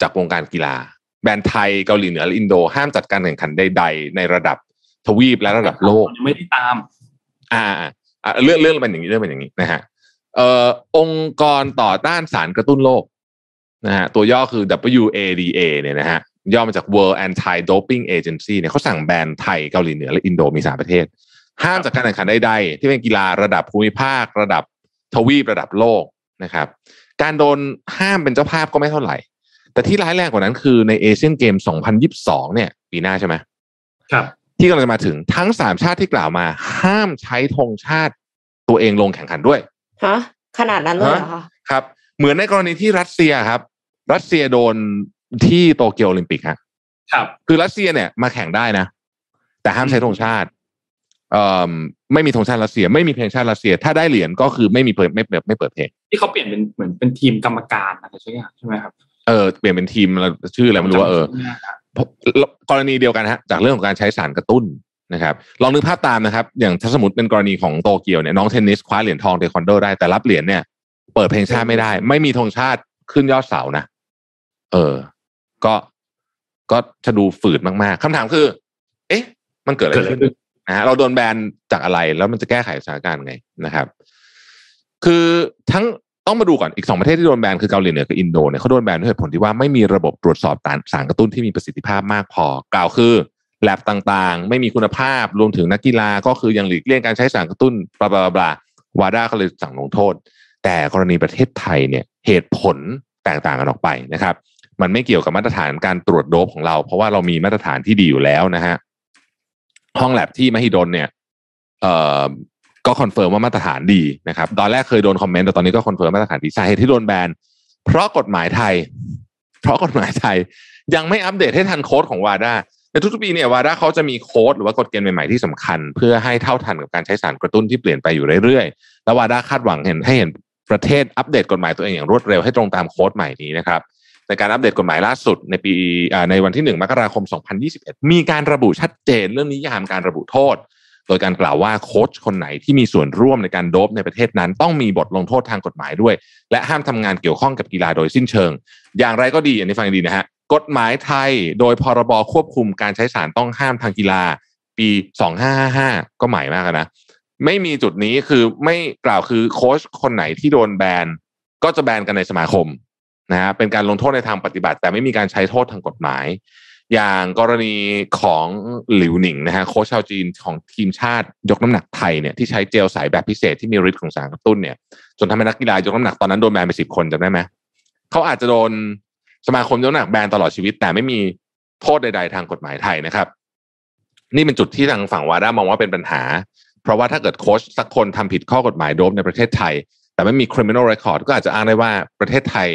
C: จากวงการกีฬา แบนไทยเกาหลีเหนือและอินโดห้ามจัดการแข่งขันใดๆในระดับทวีปและระดับโลก
B: ยังไม่ได้ตาม
C: อ่าอ่าอ่าเรื่องเรื่องเป็นอย่างนี้เรื่องเป็นอย่างนี้นะฮะเอ่อองค์กรต่อต้านสารกระตุ้นโรคนะฮะตัวย่อคือ WADA เนี่ยนะฮะ ย่อมาจาก World Anti Doping Agency เนี่ยเขาสั่งแบนไทยเกาหลีเหนือและอินโดมีสามประเทศ ห้ามจัดการแข่งขันใดๆ ที่เป็นกีฬาระดับภูมิภาค ระดับทวีประดับโลกนะครับ การโดนห้ามเป็นเจ้าภาพก็ไม่เท่าไหร่ แต่ที่ร้ายแรงกว่านั้นคือในเอเชียนเกม 2022 เนี่ย ปีหน้าใช่ไหม
B: ครับ
C: ที่กำลังจะมาถึงทั้งสามชาติที่กล่าวมา ห้ามใช้ธงชาติตัวเองลงแข่งขันด้วย
D: ฮะขนาดนั้นเลยเหรอคะ
C: ครับ เหมือนในกรณีที่รัสเซียครับ รัสเซียโดน ที่โตเกียวโอลิมปิกฮะ
B: ครับ
C: คือรัสเซียเนี่ยมาแข่งได้นะ แต่ห้ามใช้ธงชาติเอ่อไม่มีธงชาติรัสเซีย ไม่มีเพลงชาติรัสเซีย ถ้าได้เหรียญก็คือไม่มีเปิดไม่เปิดไม่เปิดเพลง
B: ที่เขาเปลี่ยนเป็นเหมือนเป็นทีมกรรมการอะไรใช่ไหมใช่ไหมครับ
C: เออเปลี่ยนเป็นทีมอะไรชื่ออะไรไม่รู้ว่าเออ
B: จำชื่ไม่ได้ครับ
C: กรณีเดียวกันฮะจากเรื่องของการใช้สารกระตุ้นนะครับลองนึกภาพตามนะครับ อย่างถ้าสมมติเป็นกรณีของโตเกียวเนี่ยน้องเทนนิสคว้าเหรียญทองเทควันโดได้แต่รับเหรียญเนี่ย เปิดเพลงชาติไม่ได้ ไม่มีธงชาติขึ้นยอดเสานะเออ ก็ก็จะดูฝืดมากๆคำถามคือ เอ๊ะ มันเกิดอะไร
B: เกิดอะไร
C: ขึ้น
B: ขึ้น
C: นะฮะเราโดนแบนจากอะไรแล้วมันจะแก้ไขสถานการณ์ไงนะครับ คือทั้งต้องมาดูก่อนอีกสองประเทศที่โดนแบนคือเกาหลีเหนือกับอินโดเนี่ยเขาโดนแบนด้วยเหตุผลที่ว่าไม่มีระบบตรวจสอบสารกระตุ้นที่มีประสิทธิภาพมากพอ กล่าวคือแลบต่างๆ ไม่มีคุณภาพรวมถึงนักกีฬาก็คือยังหลีกเลี่ยงการใช้สารกระตุ้นบลาบลาบลาวาด้าก็เลยสั่งลงโทษ แต่กรณีประเทศไทยเนี่ยเหตุผลแตกต่างกันออกไปนะครับ มันไม่เกี่ยวกับมาตรฐานการตรวจโดปของเรา เพราะว่าเรามีมาตรฐานที่ดีอยู่แล้วนะฮะห้องแลบที่มหิดลเนี่ยเอ่อก็ confirm ว่ามาตรฐานดีนะครับ ตอนแรกเคยโดน comment แต่ตอนนี้ก็ confirm มาตรฐานดีสาเหตุที่โดนแบนเพราะกฎหมายไทย เพราะกฎหมายไทยยังไม่อัปเดตให้ทันโค้ดของ WADA ในทุกๆปีเนี่ย WADA เขาจะมีโค้ดหรือว่ากฎเกณฑ์ใหม่ๆที่สำคัญ เพื่อให้เท่าทันกับการใช้สารกระตุ้นที่เปลี่ยนไปอยู่เรื่อยๆ แล้ว WADA คาดหวังเห็นให้เห็นประเทศอัปเดตกฎหมายตัวเองอย่างรวดเร็วให้ตรงตามโค้ดใหม่นี้นะครับ การอัปเดตกฎหมายล่าสุดในปีในวันที่ 1 มกราคม 2021 มีการระบุชัดเจนเรื่องนิยามการระบุโทษ โดยการกล่าวว่าโค้ชคนไหนที่มีส่วนร่วมในการโดบในประเทศนั้น ต้องมีบทลงโทษทางกฎหมายด้วย และห้ามทำงานเกี่ยวข้องกับกีฬาโดยสิ้นเชิง อย่างไรก็ดีอันนี้ฟังดีนะฮะกฎหมายไทยโดยพรบควบคุมการใช้สารต้องห้ามทางกีฬา ปี 2555 ก็ใหม่มากนะไม่มีจุดนี้คือไม่กล่าวคือโค้ชคนไหนที่โดนแบนก็จะแบนกันในสมาคม นะฮะเป็นการลงโทษในทางปฏิบัติ แต่ไม่มีการใช้โทษทางกฎหมาย อย่างกรณีของหลิวหนิงนะฮะโค้ชชาวจีนของทีมชาติยกน้ำหนักไทยเนี่ยที่ใช้เจลใสแบบพิเศษที่มีฤทธิ์ของสารกระตุ้นเนี่ยจนทำให้นักกีฬายกน้ำหนักตอนนั้นโดนแบนไปสิบคนจำได้ไหมเขาอาจจะโดนสมาคมยกน้ำหนักแบนตลอดชีวิต แต่ไม่มีโทษใด ๆ ทางกฎหมายไทยนะครับ นี่เป็นจุดที่ทางฝั่งวาด้ามองว่าเป็นปัญหา เพราะว่าถ้าเกิดโค้ชสักคนทำผิดข้อกฎหมายโดมในประเทศไทย แต่ไม่มี criminal record ก็อาจจะอ้างได้ว่าประเทศไทย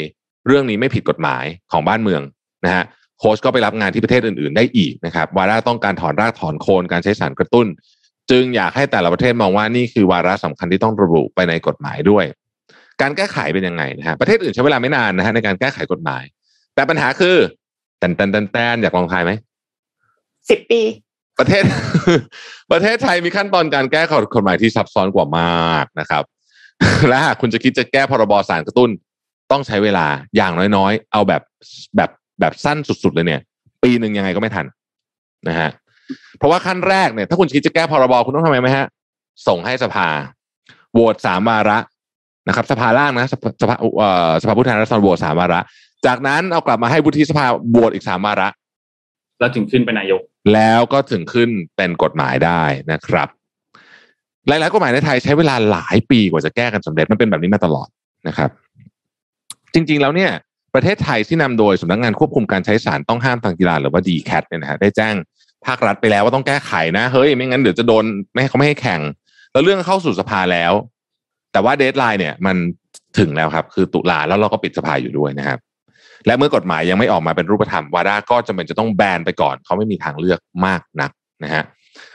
C: เรื่องนี้ไม่ผิดกฎหมายของบ้านเมืองนะฮะโค้ชก็ไปรับงานที่ประเทศอื่นๆ ได้อีกนะครับวาระต้องการถอนรากถอนโคนการใช้สารกระตุ้น จึงอยากให้แต่ละประเทศมองว่านี่คือวาระสำคัญที่ต้องระบุไปในกฎหมายด้วย การแก้ไขเป็นยังไงนะฮะประเทศอื่นใช้เวลาไม่นานนะฮะในการแก้ไขกฎหมาย แต่ปัญหาคือแตนแตนแตนแตนอยากลองทายไหม
D: สิบปี
C: ประเทศ ประเทศไทยมีขั้นตอนการแก้กฎหมายที่ซับซ้อนกว่ามากนะครับและหากคุณจะคิดจะแก้พรบสารกระตุ้น ต้องใช้เวลาอย่างน้อยๆ เอาแบบแบบแบบสั้นสุด ๆ เลยเนี่ย ปีหนึ่งยังไงก็ไม่ทันนะฮะเพราะว่าขั้นแรกเนี่ยถ้าคุณคิดจะแก้พรบคุณต้องทำไงไหมฮะ ส่งให้สภาโหวตสามวาระนะครับ สภาล่างนะสภาสภาเอ่อสภาผู้แทนราษฎรโหวตสามวาระ จากนั้นเอากลับมาให้วุฒิสภาโหวตอีกสามวาระ
B: แล้วถึงขึ้นเป็นนายก
C: แล้วก็ถึงขึ้นเป็นกฎหมายได้นะครับ หลายๆกฎหมายในไทยใช้เวลาหลายปีกว่าจะแก้กันสำเร็จมันเป็นแบบนี้มาตลอดนะครับ จริง ๆ แล้วเนี่ยประเทศไทยที่นำโดยสำนักงานควบคุมการใช้สารต้องห้ามทางกีฬาหรือว่า d c a t เนี่ยนะฮะได้แจ้งภาครัฐไปแล้วว่าต้องแก้ไขนะเฮ้ยไม่งั้นเดี๋ยวจะโดนไม่ให้เขาไม่ให้แข่ง แล้วเรื่องเข้าสู่สภาแล้ว แต่ว่าเดทไลน์เนี่ย มันถึงแล้วครับ คือตุลาแล้วเราก็ปิดสภาอยู่ด้วยนะครับ และเมื่อกฎหมายยังไม่ออกมาเป็นรูปธรรมวาด้าก็จำเป็นจะต้องแบนไปก่อน เขาไม่มีทางเลือกมากนักนะฮะ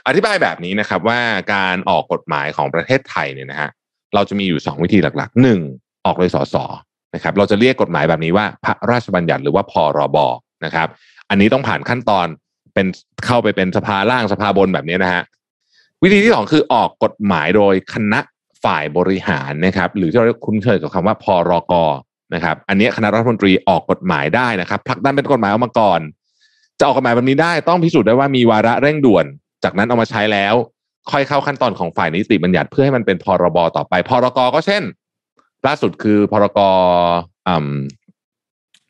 C: อธิบายแบบนี้นะครับว่าการออกกฎหมายของประเทศไทยเนี่ยนะฮะเราจะมีอยู่สองวิธีหลักๆหนึ่งออกโดยสส นะครับเราจะเรียกกฎหมายแบบนี้ว่า พระราชบัญญัติหรือว่าพรบนะครับ อันนี้ต้องผ่านขั้นตอนเป็นเข้าไปเป็นสภาล่างสภาบนแบบนี้นะฮะวิธีที่สองคือออกกฎหมายโดยคณะฝ่ายบริหารนะครับ หรือที่เราคุ้นเคยกับคำว่าพรกนะครับอันนี้คณะรัฐมนตรีออกกฎหมายได้นะครับผลักดันเป็นกฎหมายออกมาก่อน จะออกกฎหมายแบบนี้ได้ต้องพิสูจน์ได้ว่ามีวาระเร่งด่วน จากนั้นเอามาใช้แล้ว ค่อยเข้าขั้นตอนของฝ่ายนิติบัญญัติเพื่อให้มันเป็นพรบต่อไปพรกก็เช่น ล่าสุดคือพรกอืม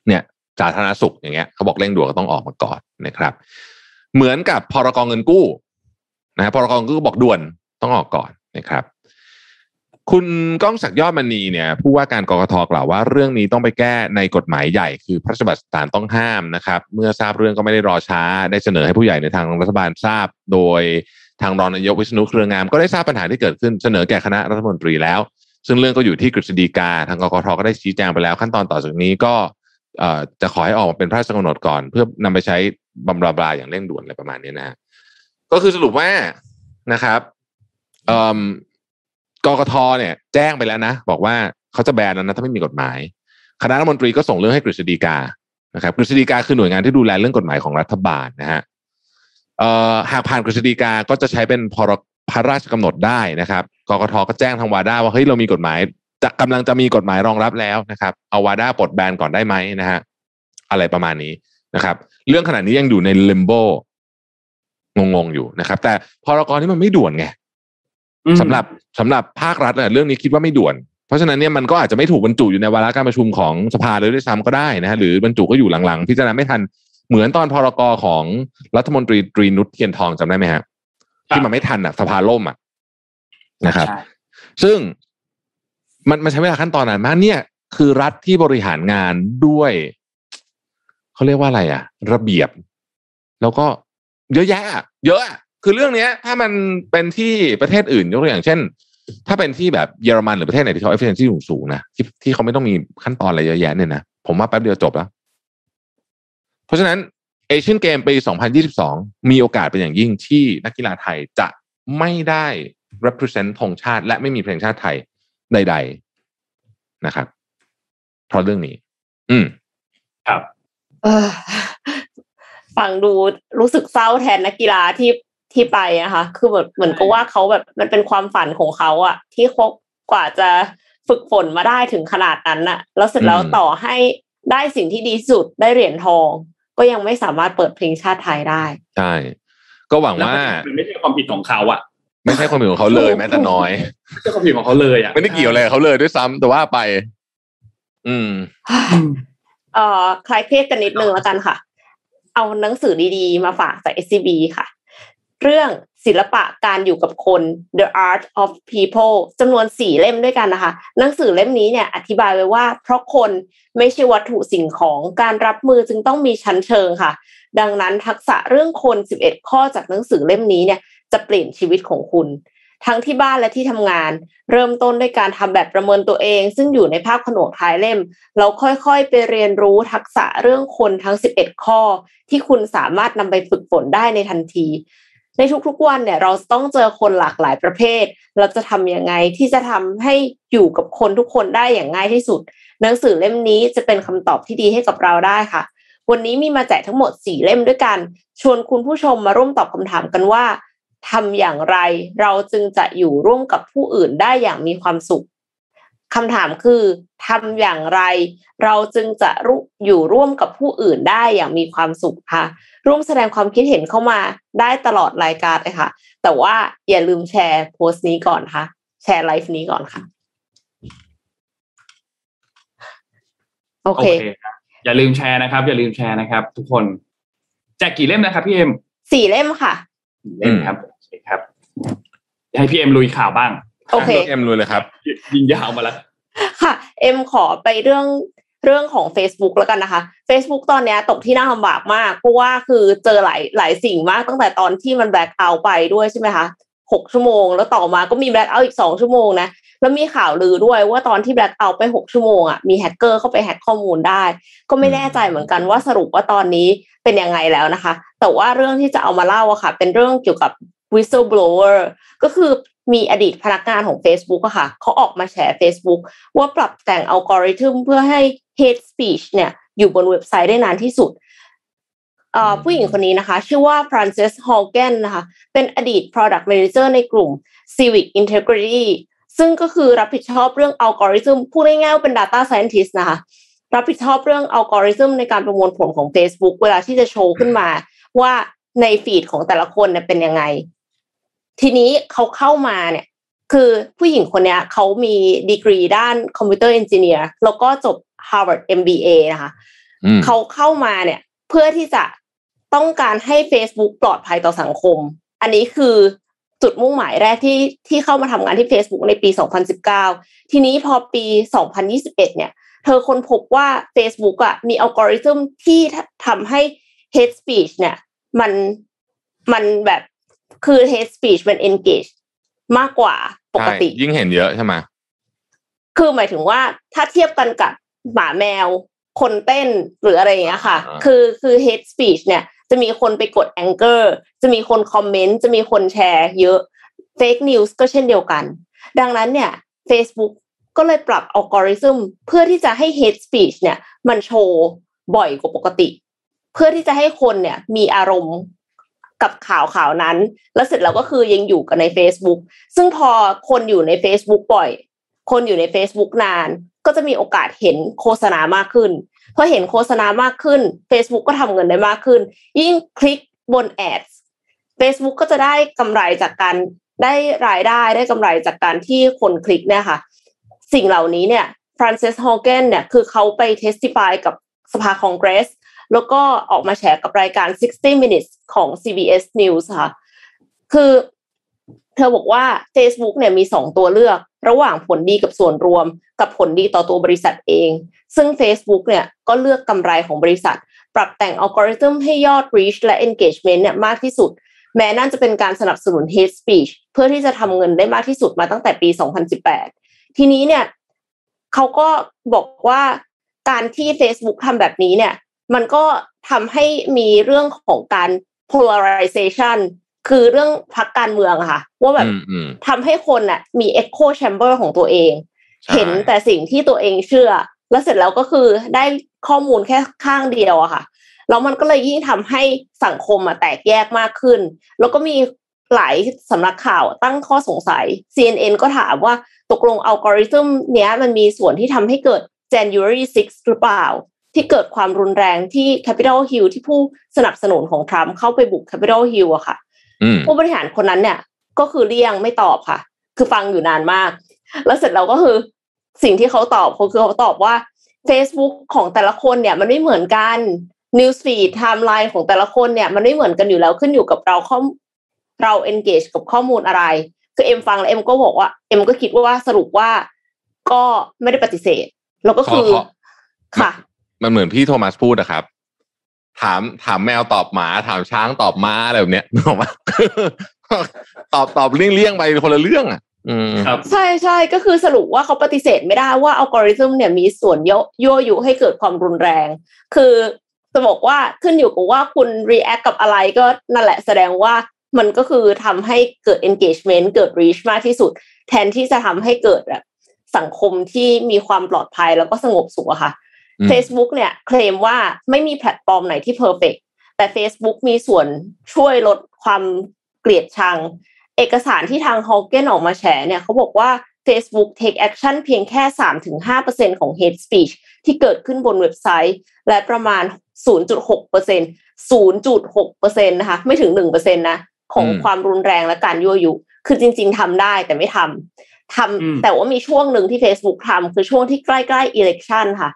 C: เนี่ยสาธารณสุขอย่างเงี้ยเขาบอกเร่งด่วนก็ต้องออกมาก่อนนะครับ เหมือนกับพรกเงินกู้นะพรกเงินกู้บอกด่วนต้องออกก่อนนะครับ คุณก้องศักดิ์ยอดมณีเนี่ย ผู้ว่าการกรกตกล่าวว่าเรื่องนี้ต้องไปแก้ในกฎหมายใหญ่ คือพระราชบัญญัติาต้องห้ามนะครับ เมื่อทราบเรื่องก็ไม่ได้รอช้า ได้เสนอให้ผู้ใหญ่ในทางรัฐบาลทราบ โดยทางรองนายกวิษณุเครืองามก็ได้ทราบปัญหาที่เกิดขึ้นเสนอแก่คณะรัฐมนตรีแล้ว ซึ่งเรื่องก็อยู่ที่กฤษฎีกาทางกกตก็ได้ชี้แจงไปแล้ว ขั้นตอนต่อจากนี้ก็จะขอให้ออกมาเป็นพระราชกำหนดก่อน เพื่อนำไปใช้บำราบลาอย่างเร่งด่วนอะไรประมาณนี้นะก็คือสรุปว่านะครับกกทเนี่ย แจ้งไปแล้วนะ บอกว่าเขาจะแบนแล้วนะถ้าไม่มีกฎหมาย คณะรัฐมนตรีก็ส่งเรื่องให้กฤษฎีกานะครับกฤษฎีกาคือหน่วยงานที่ดูแลเรื่องกฎหมายของรัฐบาลนะฮะหากผ่านกฤษฎีกาก็จะใช้เป็นพรพระราชกำหนดได้นะครับ กกทก็แจ้งทางวาด้าว่าเฮ้ยเรามีกฎหมาย จะกำลังจะมีกฎหมายรองรับแล้วนะครับ เอาวาด้าปลดแบนก่อนได้ไหมนะฮะอะไรประมาณนี้นะครับ เรื่องขนาดนี้ยังอยู่ในเลมโบงงๆอยู่นะครับ แต่พรกรนี่มันไม่ด่วนไงสำหรับสำหรับภาครัฐเนี่ยเรื่องนี้คิดว่าไม่ด่วน เพราะฉะนั้นเนี่ยมันก็อาจจะไม่ถูกบรรจุอยู่ในวาระการประชุมของสภาเลยด้วยซ้ำก็ได้นะฮะหรือบรรจุก็อยู่หลังๆพิจารณาไม่ทันเหมือนตอนพรกของรัฐมนตรีตรีนุชเทียนทองจำได้ไหมฮะที่มันไม่ทันอะสภาล่มอะ นะครับ ซึ่งมันมันใช้เวลาขั้นตอนนานมากเนี่ย คือรัฐที่บริหารงานด้วยเขาเรียกว่าอะไรอะระเบียบ แล้วก็เยอะแยะเยอะคือเรื่องเนี้ย ถ้ามันเป็นที่ประเทศอื่นยกตัวอย่างเช่น ถ้าเป็นที่แบบเยอรมันหรือประเทศไหนที่เขา efficiency สูงสูงนะที่ที่เขาไม่ต้องมีขั้นตอนอะไรเยอะแยะเนี่ยนะผมว่าแป๊บเดียวจบแล้ว เพราะฉะนั้นเอเชียนเกมปี 2022 มีโอกาสเป็นอย่างยิ่งที่นักกีฬาไทยจะไม่ได้ represent ธงชาติ และไม่มีเพลงชาติไทยใด ๆนะครับ เพราะเรื่องนี้ อืม
B: ครับ
D: เออฟังดูรู้สึกเศร้าแทนนักกีฬาที่ที่ไปนะคะ คือแบบเหมือนกับว่าเขาแบบมันเป็นความฝันของเขาอะที่เขากว่าจะฝึกฝนมาได้ถึงขนาดนั้นอะแล้วเสร็จแล้วต่อให้ได้สิ่งที่ดีสุดได้เหรียญทอง ก็ยังไม่สามารถเปิดเพลงชาติไทยได้
C: ใช่ ก็หวังว่า
B: มันไม่ใช่ความผิดของเขาอะ
C: ไม่ใช่ความผิดของเขาเลยแม้แต่น้อย
B: ไม่ใช่ความผิดของเขาเลยอะ
C: ไม่ได้เกี่ยวอะไรกับเขาเลยด้วยซ้ำแต่ว่าไป อืม
D: เอ่อคลายเครียดกันนิดนึงแล้วกันค่ะ เอาหนังสือดีๆ มาฝากจาก SCB ค่ะ เรื่องศิลปะการอยู่กับคน The Art of People จำนวนสี่เล่มด้วยกันนะคะ หนังสือเล่มนี้เนี่ยอธิบายไว้ว่า เพราะคนไม่ใช่วัตถุสิ่งของการรับมือจึงต้องมีชั้นเชิงค่ะ ดังนั้นทักษะเรื่องคน 11 ข้อจากหนังสือเล่มนี้เนี่ย จะเปลี่ยนชีวิตของคุณ ทั้งที่บ้านและที่ทำงาน เริ่มต้นด้วยการทำแบบประเมินตัวเอง ซึ่งอยู่ในภาพผนวกท้ายเล่ม เราค่อยๆ ไปเรียนรู้ทักษะเรื่องคนทั้ง 11 ข้อ ที่คุณสามารถนำไปฝึกฝนได้ในทันทีในทุกๆวันเนี่ยเราต้องเจอคนหลากหลายประเภท เราจะทำยังไงที่จะทำให้อยู่กับคนทุกคนได้อย่างง่ายที่สุด หนังสือเล่มนี้จะเป็นคำตอบที่ดีให้กับเราได้ค่ะ วันนี้มีมาแจกทั้งหมด 4 เล่มด้วยกัน ชวนคุณผู้ชมมาร่วมตอบคำถามกันว่า ทำอย่างไร เราจึงจะอยู่ร่วมกับผู้อื่นได้อย่างมีความสุขคำถามคือทำอย่างไร เราจึงจะรู้อยู่ร่วมกับผู้อื่นได้อย่างมีความสุขค่ะ ร่วมแสดงความคิดเห็นเข้ามาได้ตลอดรายการเลยค่ะ แต่ว่าอย่าลืมแชร์โพสต์นี้ก่อนค่ะ แชร์ไลฟ์นี้ก่อนค่ะ โอเค
B: โอ
D: เค
B: ครับอย่าลืมแชร์นะครับ อย่าลืมแชร์นะครับ ทุกคนแจกกี่เล่มนะครับพี่เอ็ม
D: สี่เล่มค่ะ
B: สี่เล่มครับโอเคครับให้พี่เอ็มลุยข่าวบ้าง
D: โอเค
C: เอ็มเลยเลยครับ
B: ยิงยาวมาแล้ว
D: ค่ะ เอ็มขอไปเรื่องเรื่องของ Facebook แล้วกันนะคะ Facebook ตอนนี้ตกที่น่าลำบากมาก เพราะว่าคือเจอหลายหลายสิ่งมากตั้งแต่ตอนที่มันแบล็คเอาไปด้วยใช่ไหมคะหกชั่วโมง แล้วต่อมาก็มีแบล็คเอาอีกสองชั่วโมงนะแล้วมีข่าวลือด้วยว่าตอนที่แบล็คเอาไปหกชั่วโมงอะมีแฮกเกอร์เข้าไปแฮกข้อมูลได้ ก็ไม่แน่ใจเหมือนกันว่าสรุปว่าตอนนี้เป็นยังไงแล้วนะคะ แต่ว่าเรื่องที่จะเอามาเล่าอะค่ะ เป็นเรื่องเกี่ยวกับ whistleblower ก็คือมีอดีตพนักงานของ Facebook อะค่ะเขาออกมาแฉ Facebook ว่าปรับแต่งอัลกอริทึมเพื่อให้ hate speech เนี่ย อยู่บนเว็บไซต์ได้นานที่สุดผู้หญิงคนนี้นะคะ ชื่อว่า Frances Hogan นะคะ เป็นอดีต Product Manager ในกลุ่ม Civic Integrity ซึ่งก็คือรับผิดชอบเรื่องอัลกอริทึมพูดง่ายๆเป็น Data Scientist นะคะ รับผิดชอบเรื่องอัลกอริทึมในการประมวลผลของ Facebook เวลาที่จะโชว์ขึ้นมา ว่าในฟีดของแต่ละคนเนี่ยเป็นยังไง ทีนี้เขาเข้ามาเนี่ยคือผู้หญิงคนนี้เขามีดีกรีด้าน computer engineer แล้วก็จบ Harvard MBA นะคะเขาเข้ามาเนี่ยเพื่อที่จะต้องการให้ Facebook ปลอดภัยต่อสังคม อันนี้คือจุดมุ่งหมายแรกที่ที่เข้ามาทำงานที่ Facebook ในปี 2019 ทีนี้พอปี 2021 เนี่ย เธอค้นพบว่า Facebook อะมีอัลกอริทึมที่ทำให้ hate speech เนี่ย มันมันแบบ คือ hate speech มัน engage มากกว่าปกติ
C: ยิ่งเห็นเยอะใช่ไหม
D: คือหมายถึงว่าถ้าเทียบกันกับหมาแมว คนเต้นหรืออะไรอย่างเงี้ยค่ะ คือคือ hate speech เนี่ย จะมีคนไปกด anger จะมีคนคอมเมนต์จะมีคนแชร์เยอะ fake news ก็เช่นเดียวกัน ดังนั้นเนี่ย Facebook ก็เลยปรับอัลกอริทึมเพื่อที่จะให้ hate speech เนี่ย มันโชว์บ่อยกว่าปกติ เพื่อที่จะให้คนเนี่ยมีอารมณ์ กับข่าวข่าวนั้น แล้วเสร็จแล้วก็คือยังอยู่กันใน Facebook ซึ่งพอคนอยู่ใน Facebook บ่อย คนอยู่ใน Facebook นาน ก็จะมีโอกาสเห็นโฆษณามากขึ้นพอเห็นโฆษณามากขึ้น Facebook ก็ทำเงินได้มากขึ้น ยิ่งคลิกบนแอด Facebook ก็จะได้กำไรจากการได้รายได้ได้กำไรจากการที่คนคลิกเนี่ยค่ะ สิ่งเหล่านี้เนี่ยฟรานซิสฮอเกนเนี่ยคือเขาไปเทสติฟายกับสภาคองเกรส แล้วก็ออกมาแชร์กับรายการ 60 minutes ของ CBS News ค่ะ คือเธอบอกว่า Facebook เนี่ยมีสองตัวเลือก ระหว่างผลดีกับส่วนรวม กับผลดีต่อตัวบริษัทเอง ซึ่ง Facebook เนี่ยก็เลือกกำไรของบริษัท ปรับแต่งอัลกอริทึมให้ยอด reach และ engagement เนี่ยมากที่สุด แม้นั่นจะเป็นการสนับสนุน hate speech เพื่อที่จะทำเงินได้มากที่สุดมาตั้งแต่ปี 2018 ทีนี้เนี่ยเขาก็บอกว่าการที่ Facebook ทำแบบนี้เนี่ย มันก็ทำให้มีเรื่องของการ polarization คือเรื่องพักการเมืองค่ะ ว่าแบบทำให้คนอะ มี echo chamber ของตัวเอง เห็นแต่สิ่งที่ตัวเองเชื่อ แล้วเสร็จแล้วก็คือได้ข้อมูลแค่ข้างเดียวอะค่ะแล้วมันก็เลยยิ่งทำให้สังคมอะแตกแยกมากขึ้น แล้วก็มีหลายสำนักข่าวตั้งข้อสงสัย CNN ก็ถามว่าตกลงอัลกอริทึมเนี้ยมันมีส่วนที่ทำให้เกิด January 6 หรือเปล่า ที่เกิดความรุนแรงที่ Capitol Hill ที่ผู้สนับสนุนของทรัมป์เข้าไปบุก Capitol Hill อะค่ะผู้บริหารคนนั้นเนี่ย ก็คือเลี่ยงไม่ตอบค่ะ คือฟังอยู่นานมาก แล้วเสร็จแล้วก็คือสิ่งที่เขาตอบเขาคือเขาตอบว่า Facebook ของแต่ละคนเนี่ย มันไม่เหมือนกัน Newsfeed Timeline ของแต่ละคนเนี่ย มันไม่เหมือนกันอยู่แล้วขึ้นอยู่กับเราข้อเรา engage กับข้อมูลอะไร คือเอ็มฟังแล้วเอ็มก็บอกว่าเอ็มก็คิดว่าสรุปว่าก็ไม่ได้ปฏิเสธ แล้วก็คือค่ะ
C: มันเหมือนพี่โทมัสพูดนะครับ ถามถามแมวตอบหมา ถามช้างตอบม้าอะไรแบบเนี้ยบอกว่าตอบตอบเลี่ยงเลี่ยงไปคนละเรื่องอะ
D: ครับใช่ใช่ก็คือสรุปว่าเขาปฏิเสธไม่ได้ว่าอัลกอริทึมเนี่ยมีส่วนยั่วยุให้เกิดความรุนแรง คือจะบอกว่าขึ้นอยู่กับว่าคุณ react กับอะไรก็นั่นแหละแสดงว่ามันก็คือทำให้เกิด engagement เกิด reach มากที่สุด แทนที่จะทำให้เกิดแบบสังคมที่มีความปลอดภัยแล้วก็สงบสุขอะค่ะ Facebook เนี่ยเคลมว่าไม่มีแพลตฟอร์มไหนที่ perfectแต่ Facebook มีส่วนช่วยลดความเกลียดชัง เอกสารที่ทางฮอเกนออกมาแฉเนี่ยเขาบอกว่า Facebook take action เพียงแค่ 3-5%ของ hate speech ที่เกิดขึ้นบนเว็บไซต์ และประมาณ 0.6% 0.6%นะคะไม่ถึง 1%นะของความรุนแรงและการยั่วยุ คือจริง ๆทำได้แต่ไม่ทำทำแต่ว่ามีช่วงหนึ่งที่ Facebook ทำคือช่วงที่ใกล้ๆ election ค่ะ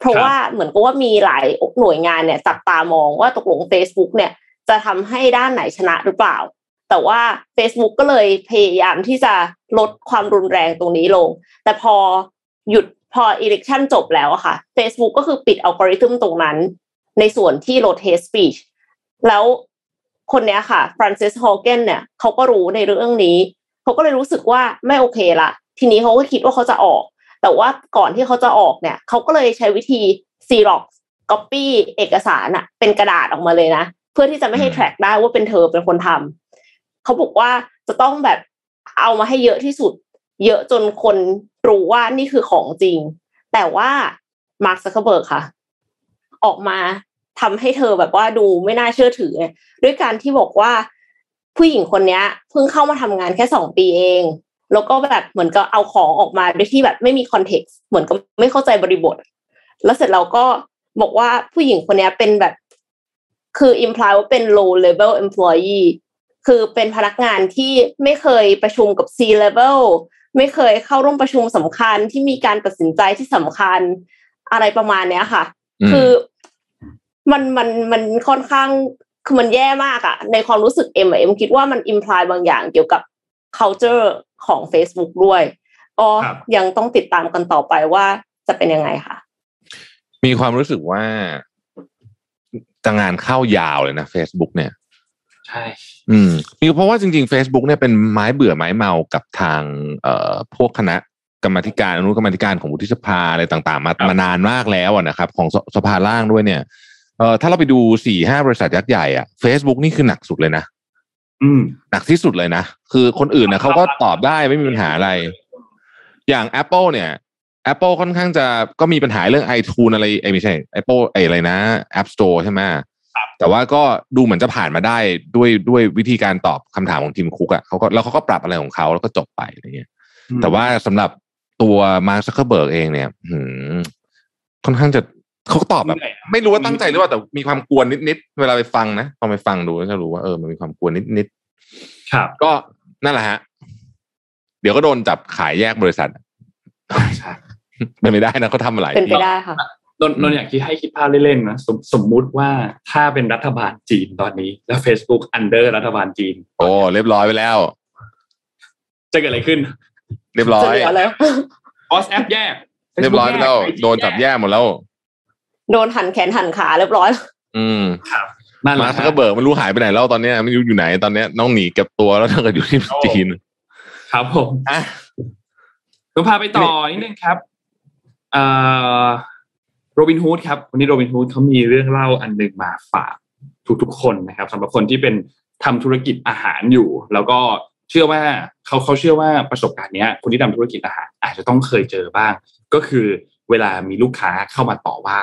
D: เพราะว่าเหมือนกับว่ามีหลายหน่วยงานเนี่ยจับตามองว่าตกลง Facebook เนี่ยจะทำให้ด้านไหนชนะหรือเปล่า แต่ว่า Facebook ก็เลยพยายามที่จะลดความรุนแรงตรงนี้ลง แต่พอหยุดพอ election จบแล้วอะค่ะ Facebook ก็คือปิดอัลกอริทึมตรงนั้น ในส่วนที่ rotate speech แล้วคนเนี้ยค่ะ Francis Hogan เนี่ยเขาก็รู้ในเรื่องนี้ เขาก็เลยรู้สึกว่าไม่โอเคละทีนี้เขาก็คิดว่าเขาจะออก แต่ว่าก่อนที่เขาจะออกเนี่ยเขาก็เลยใช้วิธี Xerox copy เอกสารอะเป็นกระดาษออกมาเลยนะ เพื่อที่จะไม่ให้ track ได้ว่าเป็นเธอเป็นคนทำเขาบอกว่าจะต้องแบบเอามาให้เยอะที่สุด เยอะจนคนรู้ว่านี่คือของจริง แต่ว่ามาร์คซักเคเบิร์กค่ะ ออกมาทำให้เธอแบบว่าดูไม่น่าเชื่อถือด้วยการที่บอกว่าผู้หญิงคนนี้เพิ่งเข้ามาทำงานแค่สองปีเอง แล้วก็แบบเหมือนกับเอาของออกมาโดยที่แบบไม่มีคอนเท็กซ์เหมือนกับไม่เข้าใจบริบท แล้วเสร็จเราก็บอกว่าผู้หญิงคนนี้เป็นแบบ คือ imply ว่าเป็น low level employee คือเป็นพนักงานที่ไม่เคยประชุมกับ C level ไม่เคยเข้าร่วมประชุมสำคัญที่มีการตัดสินใจที่สำคัญอะไรประมาณเนี้ยค่ะ คือมันมันมันค่อนข้างคือมันแย่มากอะในความรู้สึกเอ็มเอ็มคิดว่ามันอิมพลายบางอย่างเกี่ยวกับ culture ของ Facebook ด้วยก็ยังต้องติดตามกันต่อไปว่าจะเป็นยังไงค่ะ
C: มีความรู้สึกว่าจะงานเข้ายาวเลยนะ Facebook เนี่ย
B: ใช่
C: อืมมีเพราะว่าจริง ๆ Facebook เนี่ยเป็นไม้เบื่อไม้เมากับทาง เอ่อพวกคณะกรรมธิการอนุกรรมธิการของวุฒิสภาอะไรต่างๆ มามานานมากแล้วนะครับ ของสภาล่างด้วยเนี่ยเอ่อถ้าเราไปดูสี่ห้าบริษัทยักษ์ใหญ่อะ Facebook นี่คือหนักสุดเลยนะ
B: อืม
C: หนักที่สุดเลยนะ คือคนอื่นนะเขาก็ตอบได้ไม่มีปัญหาอะไร อย่าง Apple เนี่ย Apple ค่อนข้างจะก็มีปัญหาเรื่อง iTunes อะไรไอ้ไม่ใช่ Apple ไอ้อะไรนะ App Store ใช่ไหมแต่ว่าก็ดูเหมือนจะผ่านมาได้ด้วยด้วยวิธีการตอบคำถามของทีมคุกอะ่ะเขาก็แล้วเขาก็ปรับอะไรของเขาแล้วก็จบไปอะไรเงี้ย แต่ว่าสำหรับตัวมาร์คซักเคอร์เบิร์กเองเนี่ยหืมค่อนข้างจะ เขาก็ตอบแบบไม่รู้ว่าตั้งใจหรือเปล่าแต่มีความกวนนิดๆเวลาไปฟังนะพอไปฟังดูก็จะรู้ว่าเออมันมีความกวนนิดๆ
B: ครับ
C: ก็นั่นแหละฮะ เดี๋ยวก็โดนจับขายแยกบริษัท
B: ใช่
C: เป็นไม่ได้นะเขาทำมาหลาย
D: เป็นไป
C: ที่
D: ได้ค่ะ
B: นนนนอยากคิดให้คิดภาพเล่นๆนะสมสมมุติว่าถ้าเป็นรัฐบาลจีนตอนนี้ แล้ว Facebook under รัฐบาลจีน
C: โอ้เรียบร้อยไปแล้ว
B: จะเกิดอะไรขึ้น
C: เรียบร้อ
D: จะ
C: ย
D: เหลือแล้ว
B: ออสแอปแยก
C: เรียบร้อยไปแล้ว
B: Facebook
C: โดนจับแย่หมดแล้ว
D: โดนหันแขนหันขาเรียบร้อย
C: อืม
B: นั่นแห
C: มา
B: ละ
C: ร์คซักเคอร์เบิร์กไม่รู้หายไปไหนแล้วตอนเนี้ยไม่รู้อยู่ไหนตอนเนี้ยน้องหนีเก็บตัวแล้วถ้าเกิดอยู่ที่จีน
B: ครับผม
C: อะ
B: ผมพาไปต่อนิดนึงครับเอ่อโรบินฮูดครับวันนี้โรบินฮูดเขามีเรื่องเล่าอันหนึ่งมาฝากทุกๆคนนะครับสำหรับคนที่เป็นทำธุรกิจอาหารอยู่ แล้วก็เชื่อว่าเขาเขาเชื่อว่าประสบการณ์เนี้ย คนที่ทำธุรกิจอาหาร อาจจะต้องเคยเจอบ้าง ก็คือเวลามีลูกค้าเข้ามาต่อว่า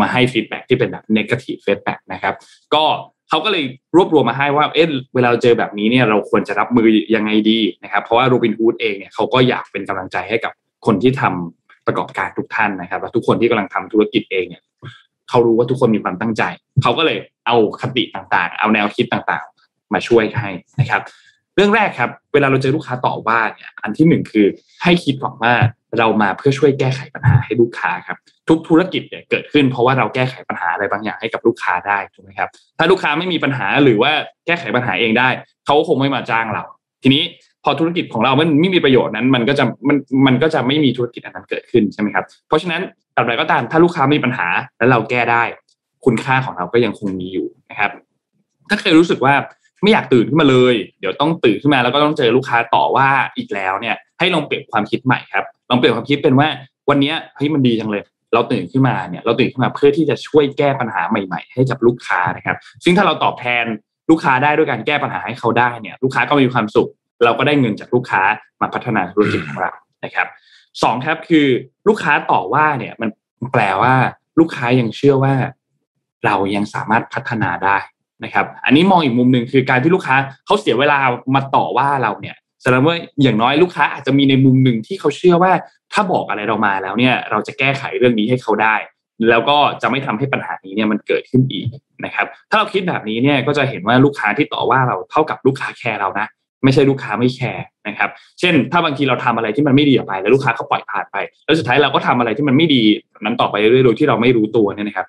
B: มาให้ฟีดแบ็ที่เป็นแบบ negative feedback นะครับก็เขาก็เลยรวบรวมมาให้ว่าเอ๊ะเวลาเจอแบบนี้เนี่ยเราควรจะรับมือยังไงดีนะครับเพราะว่าโรบินฮูดเองเนี่ยเขาก็อยากเป็นกำลังใจให้กับคนที่ทำประกอบการทุกท่านนะครับและทุกคนที่กำลังทำธุรกิจเองเนี่ยเขารู้ว่าทุกคนมีความตั้งใจ เขาก็เลยเอาคติต่างๆ เอาแนวคิดต่างๆ มาช่วยให้นะครับ เรื่องแรกครับ เวลาเราเจอลูกค้าต่อว่าเนี่ยอันที่หนึ่งคือให้คิดก่อนว่า เรามาเพื่อช่วยแก้ไขปัญหาให้ลูกค้าครับ ทุกธุรกิจเนี่ยเกิดขึ้นเพราะว่าเราแก้ไขปัญหาอะไรบางอย่างให้กับลูกค้าได้ถูกไหมครับ ถ้าลูกค้าไม่มีปัญหาหรือว่าแก้ไขปัญหาเองได้ เขาคงไม่มาจ้างเรา ทีนี้พอธุรกิจของเรามันไม่มีประโยชน์นั้น มันก็จะมันมันก็จะไม่มีธุรกิจอันนั้นเกิดขึ้นใช่ไหมครับเพราะฉะนั้นตราบใดก็ตามถ้าลูกค้ามีปัญหาแล้วเราแก้ได้ คุณค่าของเราก็ยังคงมีอยู่นะครับ ถ้าเคยรู้สึกว่าไม่อยากตื่นขึ้นมาเลย เดี๋ยวต้องตื่นขึ้นมาแล้วก็ต้องเจอลูกค้าต่อว่าอีกแล้วเนี่ย ให้ลองเปลี่ยนความคิดใหม่ครับ ลองเปลี่ยนความคิดเป็นว่าวันนี้เฮ้ยมันดีจังเลย เราตื่นขึ้นมาเนี่ยเราตื่นขึ้นมาเพื่อที่จะช่วยแก้ปัญหาใหม่ ๆ ให้กับลูกค้านะครับ ซึ่งถ้าเราตอบแทนลูกค้าได้ด้วยการแก้ปัญหาให้เขาได้เนี่ย ลูกค้าก็มีความสุข เราก็ได้เงินจากลูกค้ามาพัฒนาธุรกิจของเรานะครับสองครับคือลูกค้าต่อว่าเนี่ยมันแปลว่าลูกค้ายังเชื่อว่า เรายังสามารถพัฒนาได้นะครับ อันนี้มองอีกมุมหนึ่งคือการที่ลูกค้าเขาเสียเวลามาต่อว่าเราเนี่ย แสดงว่าอย่างน้อยลูกค้าอาจจะมีในมุมหนึ่งที่เขาเชื่อว่าถ้าบอกอะไรเรามาแล้วเนี่ย เราจะแก้ไขเรื่องนี้ให้เขาได้ แล้วก็จะไม่ทำให้ปัญหานี้เนี่ยมันเกิดขึ้นอีกนะครับ ถ้าเราคิดแบบนี้เนี่ยก็จะเห็นว่าลูกค้าที่ต่อว่าเราเท่ากับลูกค้าแคร์เรานะไม่ใช่ลูกค้าไม่แคร์นะครับ เช่น ถ้าบางทีเราทำอะไรที่มันไม่ดีออกไป แล้วลูกค้าเขาปล่อยผ่านไป แล้วสุดท้ายเราก็ทำอะไรที่มันไม่ดีนั้นต่อไปเรื่อยๆโดยที่เราไม่รู้ตัวเนี่ยนะครับ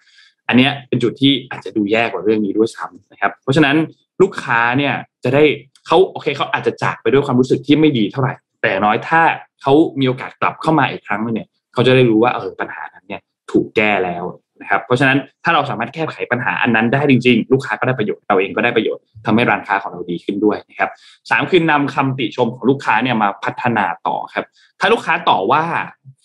B: อันเนี้ยเป็นจุดที่อาจจะดูแย่กว่าเรื่องนี้ด้วยซ้ำนะครับ เพราะฉะนั้นลูกค้าเนี่ยจะได้ เขาโอเคเขาอาจจะจากไปด้วยความรู้สึกที่ไม่ดีเท่าไหร่ แต่น้อยถ้าเขามีโอกาสกลับเข้ามาอีกครั้งหนึงเนี่ยเขาจะได้รู้ว่าเออปัญหานั้นเนี่ยถูกแก้แล้วนะครับเพราะฉะนั้นถ้าเราสามารถแก้ไขปัญหาอันนั้นได้จริง ๆ ลูกค้าก็ได้ประโยชน์เราเองก็ได้ประโยชน์ทำให้ร้านค้าของเราดีขึ้นด้วยนะครับสามคือนำคำติชมของลูกค้าเนี่ยมาพัฒนาต่อครับ ถ้าลูกค้าต่อว่า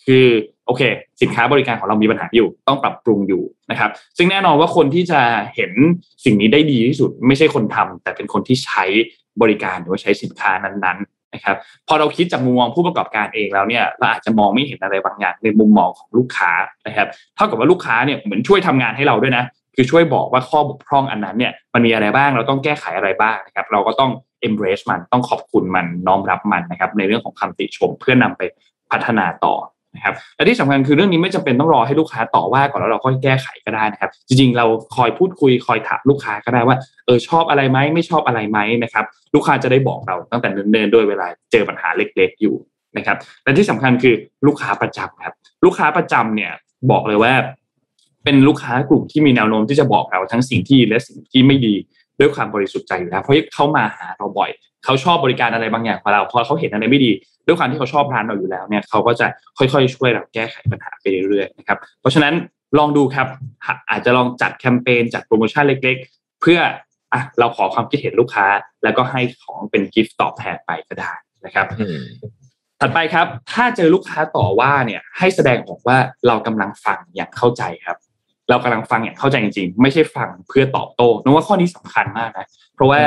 B: คือโอเค สินค้าบริการของเรามีปัญหาอยู่ ต้องปรับปรุงอยู่นะครับ ซึ่งแน่นอนว่าคนที่จะเห็นสิ่งนี้ได้ดีที่สุด ไม่ใช่คนทำแต่เป็นคนที่ใช้ บริการหรือว่าใช้สินค้านั้นๆนะครับพอเราคิดจากมุมมองผู้ประกอบการเองแล้วเนี่ยเราอาจจะมองไม่เห็นอะไรบางอย่างในมุมมองของลูกค้านะครับเท่ากับว่าลูกค้าเนี่ยเหมือนช่วยทำงานให้เราด้วยนะคือช่วยบอกว่าข้อบกพร่องอันนั้นเนี่ยมันมีอะไรบ้างเราต้องแก้ไขอะไรบ้างนะครับเราก็ต้อง embrace มันต้องขอบคุณมันน้อมรับมันนะครับในเรื่องของคำติชมเพื่อนำไปพัฒนาต่อ นะครับและที่สำคัญคือเรื่องนี้ไม่จำเป็นต้องรอให้ลูกค้าต่อว่าก่อนแล้วเราค่อยแก้ไขก็ได้นะครับ จริงๆ เราคอยพูดคุยคอยถามลูกค้าก็ได้ว่าเออชอบอะไรไหมไม่ชอบอะไรไหมนะครับ ลูกค้าจะได้บอกเราตั้งแต่เนิ่นๆด้วยเวลาเจอปัญหาเล็กๆอยู่นะครับและที่สำคัญคือลูกค้าประจำครับ ลูกค้าประจำเนี่ยบอกเลยว่า เป็นลูกค้ากลุ่มที่มีแนวโน้มที่จะบอกเราทั้งสิ่งที่และสิ่งที่ไม่ดีด้วยความบริสุทธิ์ใจอยู่แล้วเพราะเขามาหาเราบ่อย เขาชอบบริการอะไรบางอย่างของเราพอเขาเห็นอะไรไม่ดี ด้วยความที่เขาชอบร้านเราอยู่แล้วเนี่ยเขาก็จะค่อยๆ ช่วยเราแก้ไขปัญหาไปเรื่อยๆนะครับเพราะฉะนั้นลองดูครับอาจจะลองจัดแคมเปญจัดโปรโมชั่นเล็ก ๆ เพื่ออะเราขอความคิดเห็นลูกค้า แล้วก็ให้ของเป็นกิฟต์ตอบแทนไปก็ได้นะครับถัดไปครับ ถ้าเจอลูกค้าต่อว่าเนี่ยให้แสดงออกว่าเรากำลังฟังอย่างเข้าใจครับ เรากำลังฟังอย่างเข้าใจจริงๆ ไม่ใช่ฟังเพื่อตอบโต้นึกว่าข้อนี้สำคัญมากนะเพราะว่า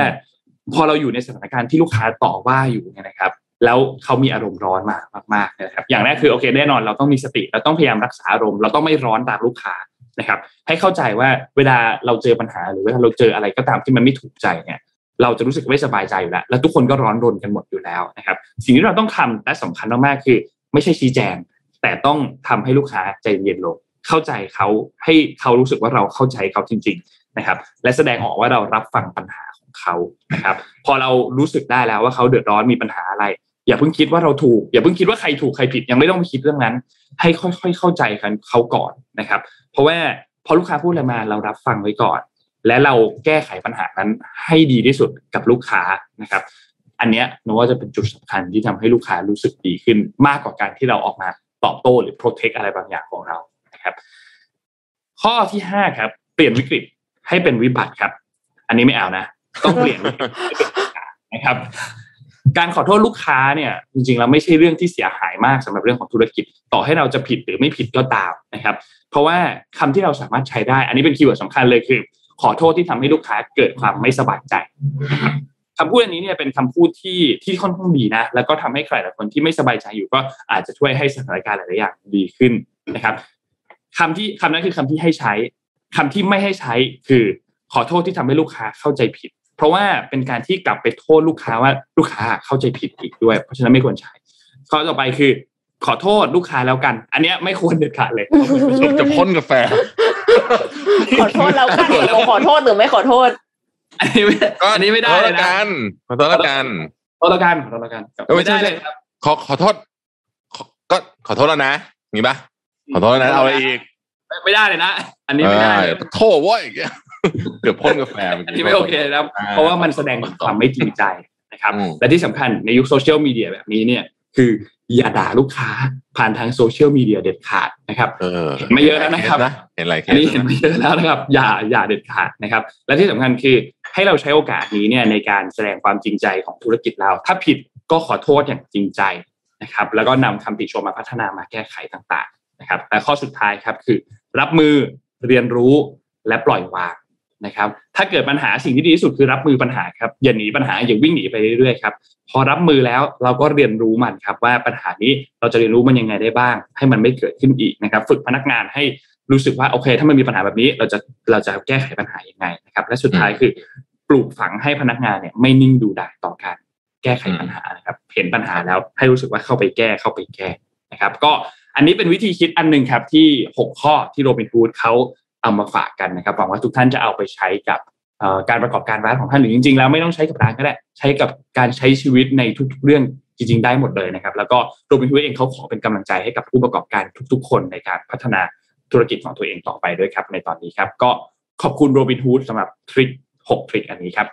B: พอเราอยู่ในสถานการณ์ที่ลูกค้าต่อว่าอยู่เนี่ยนะครับ แล้วเขามีอารมณ์ร้อนมากมากๆนะครับอย่างแรกคือโอเคแน่นอนเราต้องมีสติเราต้องพยายามรักษาอารมณ์เราต้องไม่ร้อนตามลูกค้านะครับ ให้เข้าใจว่าเวลาเราเจอปัญหาหรือเว่าเราเจออะไรก็ตามที่มันไม่ถูกใจเนี่ยเราจะรู้สึกไม่สบายใจอยู่แล้ว แล้วทุกคนก็ร้อนรนกันหมดอยู่แล้วนะครับ สิ่งที่เราต้องทำและสำคัญมากๆคือ ไม่ใช่ชี้แจง แต่ต้องทำให้ลูกค้าใจเย็นลง เข้าใจเขาให้เขารู้สึกว่าเราเข้าใจเขาจริง ๆ นะครับ และแสดงออกว่าเรารับฟังปัญหา เขานะครับพอเรารู้สึกได้แล้วว่าเขาเดือดร้อนมีปัญหาอะไร อย่าเพิ่งคิดว่าเราถูก อย่าเพิ่งคิดว่าใครถูกใครผิดยังไม่ต้องไปคิดเรื่องนั้น ให้ค่อยๆเข้าใจกันเขาก่อนนะครับ เพราะว่าพอลูกค้าพูดอะไรมาเรารับฟังไว้ก่อน และเราแก้ไขปัญหานั้นให้ดีที่สุดกับลูกค้านะครับ อันเนี้ยนึกว่าจะเป็นจุดสำคัญที่ทำให้ลูกค้ารู้สึกดีขึ้นมากกว่าการที่เราออกมาตอบโต้หรือ protect อะไรบางอย่างของเรานะครับ ข้อที่ห้าครับ เปลี่ยนวิกฤตให้เป็นวิบัติครับ อันนี้ไม่เอานะ ต้องเปลี่ยนนะครับ การขอโทษลูกค้าเนี่ย จริงๆแล้วไม่ใช่เรื่องที่เสียหายมากสำหรับเรื่องของธุรกิจ ต่อให้เราจะผิดหรือไม่ผิดก็ตามนะครับ เพราะว่าคำที่เราสามารถใช้ได้ อันนี้เป็นคีย์เวิร์ดสำคัญเลยคือ ขอโทษที่ทำให้ลูกค้าเกิดความไม่สบายใจคำพูดอันนี้เนี่ยเป็นคำพูดที่ที่ค่อนข้างดีนะ แล้วก็ทำให้ใครหลายคนที่ไม่สบายใจอยู่ก็อาจจะช่วยให้สถานการณ์หลายๆอย่างดีขึ้นนะครับคำที่คำนั้นคือคำที่ให้ใช้คำที่ไม่ให้ใช้คือขอโทษที่ทำให้ลูกค้าเข้าใจผิด เพราะว่าเป็นการที่กลับไปโทษลูกค้าว่าลูกค้าเข้าใจผิดอีกด้วย เพราะฉะนั้นไม่ควรใช้ข้อต่อไปคือ ขอโทษลูกค้าแล้วกัน อันเนี้ยไม่ควรเด็ดขาดเลย
C: จะพ่นกาแฟ
D: ขอโทษแล้วกันเราขอโทษหรือไม่ขอโทษ
B: อันนี้ไม่อันนี้ไม่ได้
C: ขอโทษ
B: เลย
C: ละ
B: นะ
C: กันขอโทษละกัน
B: ขอโทษแล้วกันขอโทษแล้วกัน
C: เออไม่
B: ไม่
C: ใช่
B: ได้เลยครับ
C: ขอขอโทษขอก็ขอโทษแล้วนะงี้ปะขอโทษแล้วนะเอาอะไรอีก
B: ไม่ไม่ได้เลยนะ อันนี้ไม่ได้เลย
C: เออโทษเว้ยอย่างเงี้ย เกือบพ่นกาแฟเมื่
B: อัน
C: กี้
B: นี้ไม่โอเคนะครับ
C: อ่า
B: เพราะว่ามันแสดงถึงความไม่จริงใจนะครับ
C: อืม
B: และที่สำคัญในยุคโซเชียลมีเดียแบบนี้เนี่ยคืออย่าด่าลูกค้าผ่านทางโซเชียลมีเดียเด็ดขาดนะครับ
C: เออ
B: เห็นมาเยอะแล้วนะครับ
C: เห็นอะไรเค
B: อันนี้
C: ส
B: เห็นมาเยอะแล้วนะครับ อย่าอย่าเด็ดขาดนะครับ และที่สำคัญคือให้เราใช้โอกาสนี้เนี่ยในการแสดงความจริงใจของธุรกิจเรา ถ้าผิดก็ขอโทษอย่างจริงใจนะครับ แล้วก็นำคำติชมมาพัฒนามาแก้ไขต่างๆนะครับและข้อสุดท้ายครับคือ รับมือเรียนรู้และปล่อยวาง นะครับ ถ้าเกิดปัญหาสิ่งที่ดีที่สุดคือรับมือปัญหาครับอย่าหนีปัญหาอย่าวิ่งหนีไปเรื่อยๆครับพอรับมือแล้วเราก็เรียนรู้มันครับ ว่าปัญหานี้เราจะเรียนรู้มันยังไงได้บ้าง ให้มันไม่เกิดขึ้นอีกนะครับ ฝึกพนักงานให้รู้สึกว่าโอเค ถ้ามันมีปัญหาแบบนี้ เราจะเราจะแก้ไขปัญหายังไงนะครับ และสุดท้ายคือปลูกฝังให้พนักงานเนี่ยไม่นิ่งดูดายต่อการแก้ไขปัญหานะครับ เห็นปัญหาแล้วให้รู้สึกว่าเข้าไปแก้เข้าไปแก้นะครับ ก็อันนี้เป็นวิธีคิดอันหนึ่งครับที่หกข้อที่โรบินฮูดเขา เอามาฝากกันนะครับหวังว่าทุกท่านจะเอาไปใช้กับเอ่อการประกอบการร้านของท่านหรือจริงๆ แล้วไม่ต้องใช้กับร้านก็ได้ ใช้กับการใช้ชีวิตในทุกๆเรื่องจริง ๆ ได้หมดเลยนะครับ แล้วก็โรบินฮูดเองเขาขอเป็นกำลังใจให้กับผู้ประกอบการทุก ๆ คนในการพัฒนาธุรกิจของตัวเองต่อไปด้วยครับ ในตอนนี้ครับ ก็ขอบคุณโรบินฮูดสำหรับทริคหกทริคอันนี้ครับ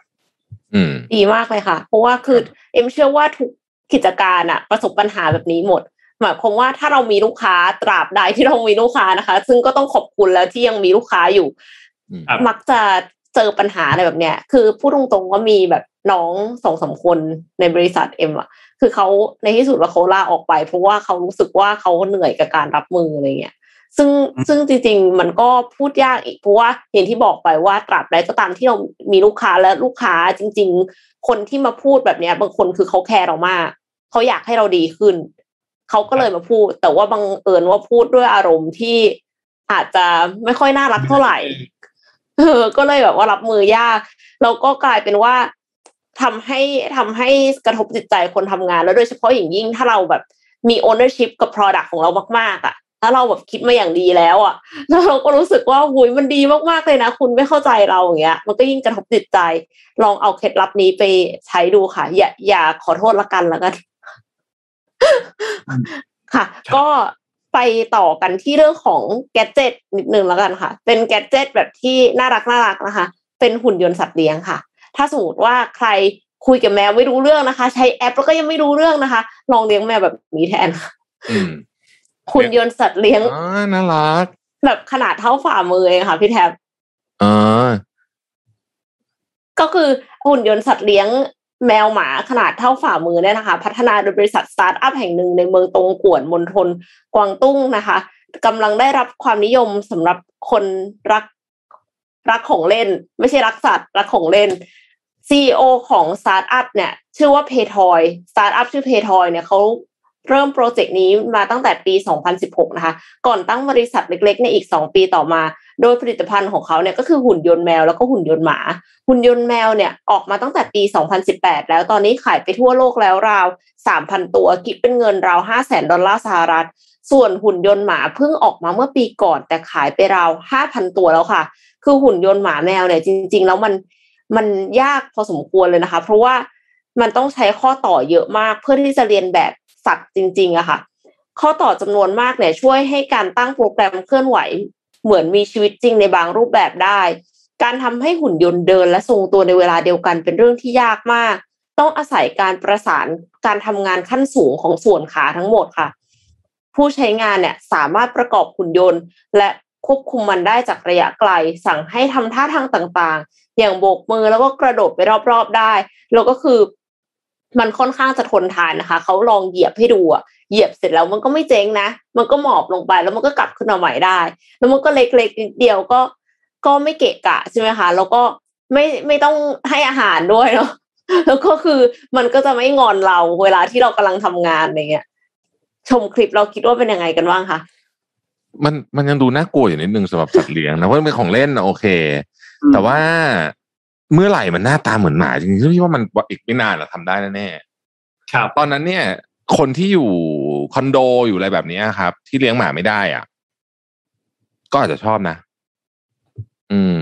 C: อืม
D: ดีมากเลยค่ะ เพราะว่าคือเอ็มเชื่อว่าทุกกิจการอะประสบปัญหาแบบนี้หมด หมายความว่าถ้าเรามีลูกค้าตราบใดที่เรามีลูกค้านะคะ ซึ่งก็ต้องขอบคุณแล้วที่ยังมีลูกค้าอยู่
B: ครับ
D: มักจะเจอปัญหาอะไรแบบเนี้ย คือพูดตรงๆว่ามีแบบน้องสองสามคนในบริษัทเอ็มอะคือเขาในที่สุดแล้วเขาลาออกไป เพราะว่าเขารู้สึกว่าเขาเหนื่อยกับการรับมืออะไรเงี้ยซึ่งซึ่งจริงๆ มันก็พูดยากอีกเพราะว่าอย่างที่บอกไปว่าตราบใดก็ตามที่เรามีลูกค้าและลูกค้าจริง ๆ คนที่มาพูดแบบเนี้ย บางคนคือเขาแคร์เรามากเขาอยากให้เราดีขึ้น เขาก็เลยมาพูด แต่ว่าบังเอิญว่าพูดด้วยอารมณ์ที่อาจจะไม่ค่อยน่ารักเท่าไหร่เออก็เลยแบบว่ารับมือยากแล้วก็กลายเป็นว่าทำให้ทำให้กระทบจิตใจคนทำงาน แล้วโดยเฉพาะอย่างยิ่งถ้าเราแบบมี ownership กับ product ของเรามากๆอะถ้าเราแบบคิดมาอย่างดีแล้วอะ แล้วเราก็รู้สึกว่าหุยมันดีมากๆเลยนะ คุณไม่เข้าใจเราอย่างเงี้ย มันก็ยิ่งกระทบจิตใจ ลองเอาเคล็ดลับนี้ไปใช้ดูค่ะ อย่าอย่าขอโทษละกันละกัน ค่ะ ก็ไปต่อกันที่เรื่องของแกดเจิตนิดนึงแล้วกันค่ะ เป็นแกดเจิตแบบที่น่ารักน่ารักนะคะ เป็นหุ่นยนต์สัตว์เลี้ยงค่ะ ถ้าสมมติว่าใครคุยกับแมวไม่รู้เรื่องนะคะ ใช้แอปแล้วก็ยังไม่รู้เรื่องนะคะ ลองเลี้ยงแมวแบบนี้แทนค่ะ
C: อืม
D: หุ่นยนต์สัตว์เลี้ยง
C: อ๋อน่ารัก
D: แบบขนาดเท่าฝ่ามือเองค่ะ พี่แทบ
C: อ๋อ
D: ก็คือหุ่นยนต์สัตว์เลี้ยง แมวหมาขนาดเท่าฝ่ามือเนี่ยนะคะ พัฒนาโดยบริษัทสตาร์ทอัพแห่งหนึ่งในเมืองตงกวนมณฑลกวางตุ้งนะคะกำลังได้รับความนิยมสำหรับคนรักรักของเล่น ไม่ใช่รักสัตว์ รักของเล่น CEO ของสตาร์ทอัพเนี่ย ชื่อว่า Petoi สตาร์ทอัพชื่อ Petoi เนี่ยเขา เริ่มโปรเจกต์นี้มาตั้งแต่ปี 2016 นะคะ ก่อนตั้งบริษัทเล็กๆในอีก 2 ปีต่อมา โดยผลิตภัณฑ์ของเขาเนี่ยก็คือหุ่นยนต์แมวแล้วก็หุ่นยนต์หมา หุ่นยนต์แมวเนี่ยออกมาตั้งแต่ปี 2018 แล้วตอนนี้ขายไปทั่วโลกแล้วราว 3,000 ตัวคิดเป็นเงินราว 500,000 ดอลลาร์สหรัฐ ส่วนหุ่นยนต์หมาเพิ่งออกมาเมื่อปีก่อน แต่ขายไปราว 5,000 ตัวแล้วค่ะ คือหุ่นยนต์หมาแมวเนี่ยจริง ๆ แล้วมันมันยากพอสมควรเลยนะคะ เพราะว่ามันต้องใช้ข้อต่อเยอะมากเพื่อที่จะเรียนแบบ สัตว์จริงๆอะค่ะ ข้อต่อจำนวนมากเนี่ยช่วยให้การตั้งโปรแกรมเคลื่อนไหว เหมือนมีชีวิตจริงในบางรูปแบบได้ การทำให้หุ่นยนต์เดินและทรงตัวในเวลาเดียวกันเป็นเรื่องที่ยากมาก ต้องอาศัยการประสานการทำงานขั้นสูงของส่วนขาทั้งหมดค่ะ ผู้ใช้งานเนี่ยสามารถประกอบหุ่นยนต์ และควบคุมมันได้จากระยะไกล สั่งให้ทำท่าทางต่างๆ อย่างโบกมือแล้วก็กระโดดไปรอบๆได้ แล้วก็คือ มันค่อนข้างจะทนทานนะคะ เขาลองเหยียบให้ดูอะเหยียบเสร็จแล้วมันก็ไม่เจ๊งนะ มันก็หมอบลงไปแล้วมันก็กลับขึ้นมาใหม่ได้ แล้วมันก็เล็กๆนิดเดียวก็ ก็ไม่เกะกะใช่ไหมคะ แล้วก็ไม่ไม่ต้องให้อาหารด้วยเนาะ แล้วก็คือมันก็จะไม่งอนเราเวลาที่เรากำลังทำงานอะไรเงี้ย ชมคลิปเราคิดว่าเป็นยังไงกันบ้างคะ
C: มันมันยังดูน่ากลัวอยู่นิดนึงสำหรับสัตว์เลี้ยงนะเพราะมันเป็นของเล่นนะโอเค แต่ว่า เมื่อไหร่มันหน้าตาเหมือนหมาจริงๆพี่ว่ามันอีกไม่นานเราทำได้แน่
B: ครับ
C: ๆตอนนั้นเนี่ย คนที่อยู่คอนโดอยู่อะไรแบบเนี้ยครับ ที่เลี้ยงหมาไม่ได้อะ ก็อาจจะชอบนะ อืม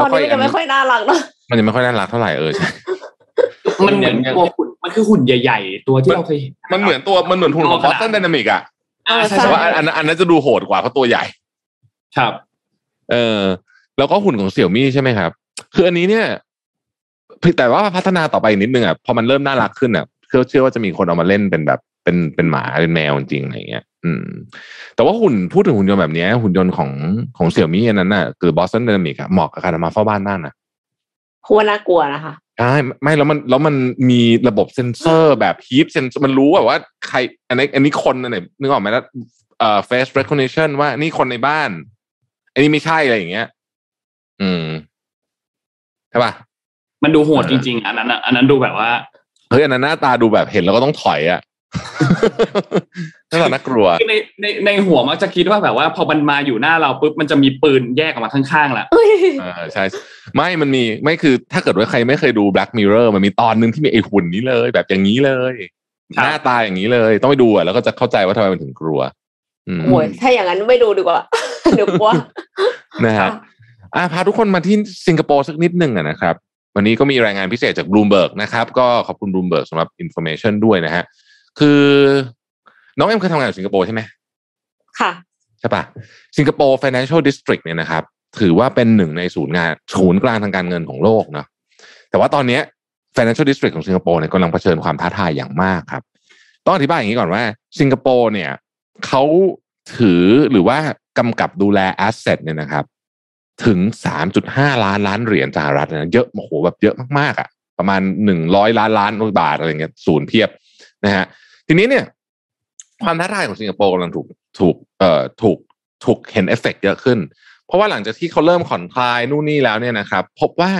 D: ตอนนี้มันยังไม่ค่อยน่ารักเนาะ
C: มันยังไม่ค่อยน่ารักเท่าไหร่เออใช่
B: มันเหมือนตัวหุ่นมันคือหุ่นใหญ่ ๆ ตัวที่เราเคยเห็น
C: มันเหมือนตัวมันเหมือนหุ่นของ Boston Dynamic อะ
B: อ่าใช่
C: แต่
B: ใช่
C: ว่าอันอันอันนั้นจะดูโหดกว่าเพราะตัวใหญ่
B: ครับ
C: เออ แล้วก็หุ่นของเสี่ยวมี่ใช่ไหมครับ คืออันนี้เนี่ยแต่ว่าพัฒนาต่อไปอีกนิดนึงอะพอมันเริ่มน่ารักขึ้นอะเชื่อเชื่อว่าจะมีคนเอามาเล่นเป็นแบบเป็นเป็นหมาเป็นแมวจริงๆอะไรเงี้ย อืม แต่ว่าหุ่นพูดถึงหุ่นยนต์แบบเนี้ยหุ่นยนต์ของของเสี่ยวมี่อันนั้นน่ะคือ Boston Dynamics อะเหมาะกับการเอามาเฝ้าบ้านมากนะ
D: เพราะว่าน่ากลัวนะคะ
C: ใช่ไม่แล้วมันแล้วมันมีระบบเซ็นเซอร์แบบ heat sensor มันรู้แบบว่าใคร อันนี้ อันนี้คนอันไหนนึกออกไหมแล้วเอ่อ face recognition ว่านี่คนในบ้าน อันนี้ไม่ใช่อะไรอย่างเงี้ย อืม ใช่ป่ะ
B: มันดูโหดจริงๆอันนั้นอะอันนั้นดูแบบว่า
C: เฮ้ยอันนั้นหน้าตาดูแบบเห็นแล้วก็ต้องถอยอะน่าตาน่ากลัว
B: คือในในในหัวมักจะคิดว่าแบบว่า พอมันมาอยู่หน้าเราปุ๊บมันจะมีปืนแยกออกมาข้างๆแหละ
D: เอ้ย
C: เออใช่ไม่มันมีไม่คือถ้าเกิดว่าใครไม่เคยดู Black Mirror มันมีตอนหนึ่งที่มีไอ้หุ่นนี้เลย แบบอย่างนี้เลย
B: ครับ
C: หน้าตาอย่างนี้เลย ต้องไปดูอะแล้วก็จะเข้าใจว่าทำไมมันถึงกลัวอืม
D: โอ้ยถ้าอย่างนั้นไม่ดูดีกว่าเดี๋ยวกลัว
C: นะครับ อะพาทุกคนมาที่สิงคโปร์สักนิดหนึ่งอะนะครับ วันนี้ก็มีรายงานพิเศษจาก Bloomberg นะครับ ก็ขอบคุณ Bloomberg สำหรับ information ด้วยนะฮะคือน้องเอ็มเคยทำงานอยู่สิงคโปร์ใช่ไหม
D: ค่ะ
C: ใช่ปะสิงคโปร์ Financial District เนี่ยนะครับ ถือว่าเป็นหนึ่งในศูนย์งานศูนย์กลางทางการเงินของโลกเนาะแต่ว่าตอนเนี้ย Financial District ของสิงคโปร์เนี่ยกำลังเผชิญความท้าทายอย่างมากครับ ต้องอธิบายอย่างนี้ก่อนว่า สิงคโปร์เนี่ยเขาถือหรือว่ากำกับดูแล asset เนี่ยนะครับ ถึง 3.5 ล้านล้านเหรียญสหรัฐนะเยอะโอ้โหแบบเยอะมากๆอะ่ะ ประมาณ 100 ล้านล้านบาทอะไรเงี้ยศูนย์เพียบนะฮะทีนี้เนี่ย ความท้าทายของสิงคโปร์กำลังถูกถูกเอ่อถูกถูกเห็นเอฟเฟกเยอะขึ้น เพราะว่าหลังจากที่เขาเริ่มผ่อนคลายนู่นนี่แล้วเนี่ยนะครับ พบว่า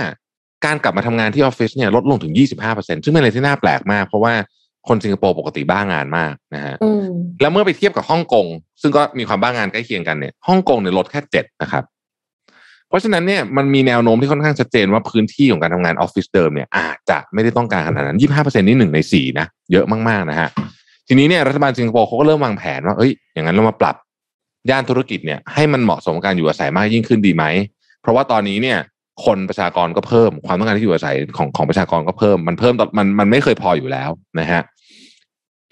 C: การกลับมาทำงานที่ออฟฟิศเนี่ยลดลงถึง 25%ซึ่งเป็นอะไรที่น่าแปลกมาก เพราะว่าคนสิงคโปร์ปกติบ้างานมากนะฮะ
D: อืม
C: แล้วเมื่อไปเทียบกับฮ่องกงซึ่งก็มีความบ้างงานใกล้เคียงกันเนี่ยฮ่องกงเนี่ยลดแค่เจ็ดนะครับ เพราะฉะนั้นเนี่ยมันมีแนวโน้มที่ค่อนข้างชัดเจนว่าพื้นที่ของการทำงานออฟฟิศเดิมเนี่ยอาจจะไม่ได้ต้องการขนาดนั้นยี่ห้าเปอร์เซ็นต์นี่หนึ่งในสี่นะเยอะมากๆนะฮะทีนี้เนี่ยรัฐบาลสิงคโปร์เขาก็เริ่มวางแผนว่าเอ้ยอย่างนั้นเรามาปรับย่านธุรกิจเนี่ยให้มันเหมาะสมกับการอยู่อาศัยมากยิ่งขึ้นดีไหม เพราะว่าตอนนี้เนี่ยคนประชากรก็เพิ่มความต้องการที่อยู่อาศัยของของประชากรก็เพิ่มมันเพิ่มตมันมันไม่เคยพออยู่แล้วนะฮะ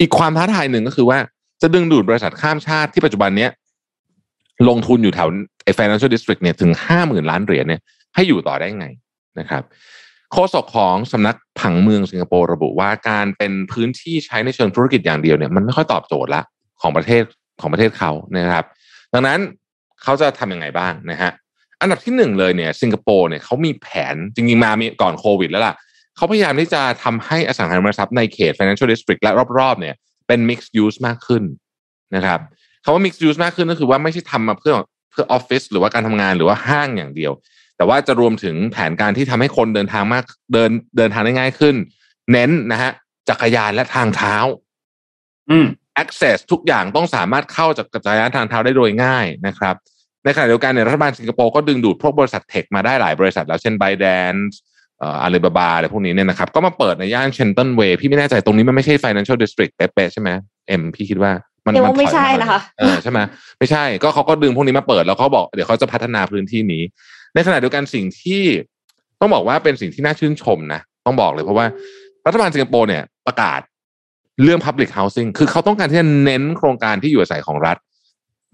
C: อีกความท้าทายหนึ่งก็คือว่าจะดึงดูดบริษัทข้ามชาติที่ปัจจุบันเนี้ย ลงทุนอยู่แถวไอ้ financial district เนี่ยถึงห้าหมื่นล้านเหรียญเนี่ยให้อยู่ต่อได้ไงนะครับโฆษกของสำนักผังเมืองสิงคโปร์ระบุว่าการเป็นพื้นที่ใช้ในเชิงธุรกิจอย่างเดียวเนี่ยมันไม่ค่อยตอบโจทย์ละของประเทศของประเทศเขานะครับ ดังนั้นเขาจะทำยังไงบ้างนะฮะอันดับที่หนึ่งเลยเนี่ยสิงคโปร์เนี่ยเขามีแผนจริงๆมามีก่อนโควิดแล้วล่ะเขาพยายามที่จะทำให้อสังหาริมทรัพย์ในเขต financial district และรอบๆเนี่ยเป็น mixed use มากขึ้นนะครับ คำว่า mixed use มากขึ้นก็คือว่าไม่ใช่ทำมาเพื่อเพื่อออฟฟิศหรือว่าการทำงานหรือว่าห้างอย่างเดียว แต่ว่าจะรวมถึงแผนการที่ทำให้คนเดินทางมากเดินเดินทางได้ง่ายขึ้น เน้นนะฮะจักรยานและทางเท้า
B: อืม
C: access ทุกอย่างต้องสามารถเข้าจากจักรยานทางเท้าได้โดยง่ายนะครับ ในขณะเดียวกันเนี่ยรัฐบาลสิงคโปร์ก็ดึงดูดพวกบริษัทเทคมาได้หลายบริษัทแล้วเช่น b y d a n c e เอ่ออาลีบาบาอะไรพวกนี้เนี่ยนะครับ ก็มาเปิดในย่านเชนตันเวย์พี่ไม่แน่ใจตรงนี้มันไม่ใช่ financial district เป๊ะๆใช่ไหมเอ็มพี่คิดว่า มัน
D: เรียกว่า
C: ถอย
D: ไม่ใช่านะคะ
C: เออใช่ไหมไม่ใช่ก็เขาก็ดึงพวกนี้มาเปิดแล้วเขาบอกเดี๋ยวเขาจะพัฒนาพื้นที่นี้ ในขณะเดียวกันสิ่งที่ต้องบอกว่าเป็นสิ่งที่น่าชื่นชมนะต้องบอกเลยเพราะว่ารัฐบาลสิงคโปร์เนี่ยประกาศเรื่อง Public Housing คือเขาต้องการที่จะเน้นโครงการที่อยู่อาศัยของรัฐ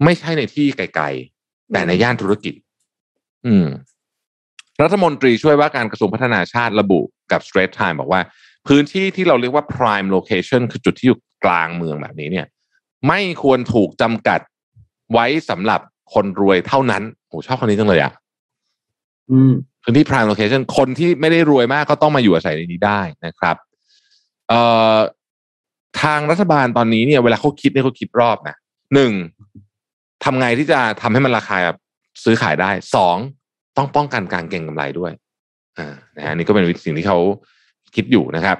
C: ไม่ใช่ในที่ไกลๆ แต่ในย่านธุรกิจ อืม รัฐมนตรีช่วยว่าการกระทรวงพัฒนาชาติระบุกับ Straight Time บอกว่า พื้นที่ที่เราเรียกว่า prime location คือจุดที่อยู่กลางเมืองแบบนี้เนี่ย ไม่ควรถูกจำกัดไว้สำหรับคนรวยเท่านั้นโอ้ชอบคนนี้จังเลยอะ
B: อืม
C: พื้นที่ prime location คนที่ไม่ได้รวยมากก็ต้องมาอยู่อาศัยในนี้ได้นะครับเอ่อทางรัฐบาลตอนนี้เนี่ยเวลาเขาคิดเนี่ยเขาคิดรอบนะหนึ่งทำไงที่จะทำให้มันราคาซื้อขายได้สองต้องป้องกันการเก็งกำไรด้วยอ่านะฮะนี่ก็เป็นสิ่งที่เขาคิดอยู่นะครับ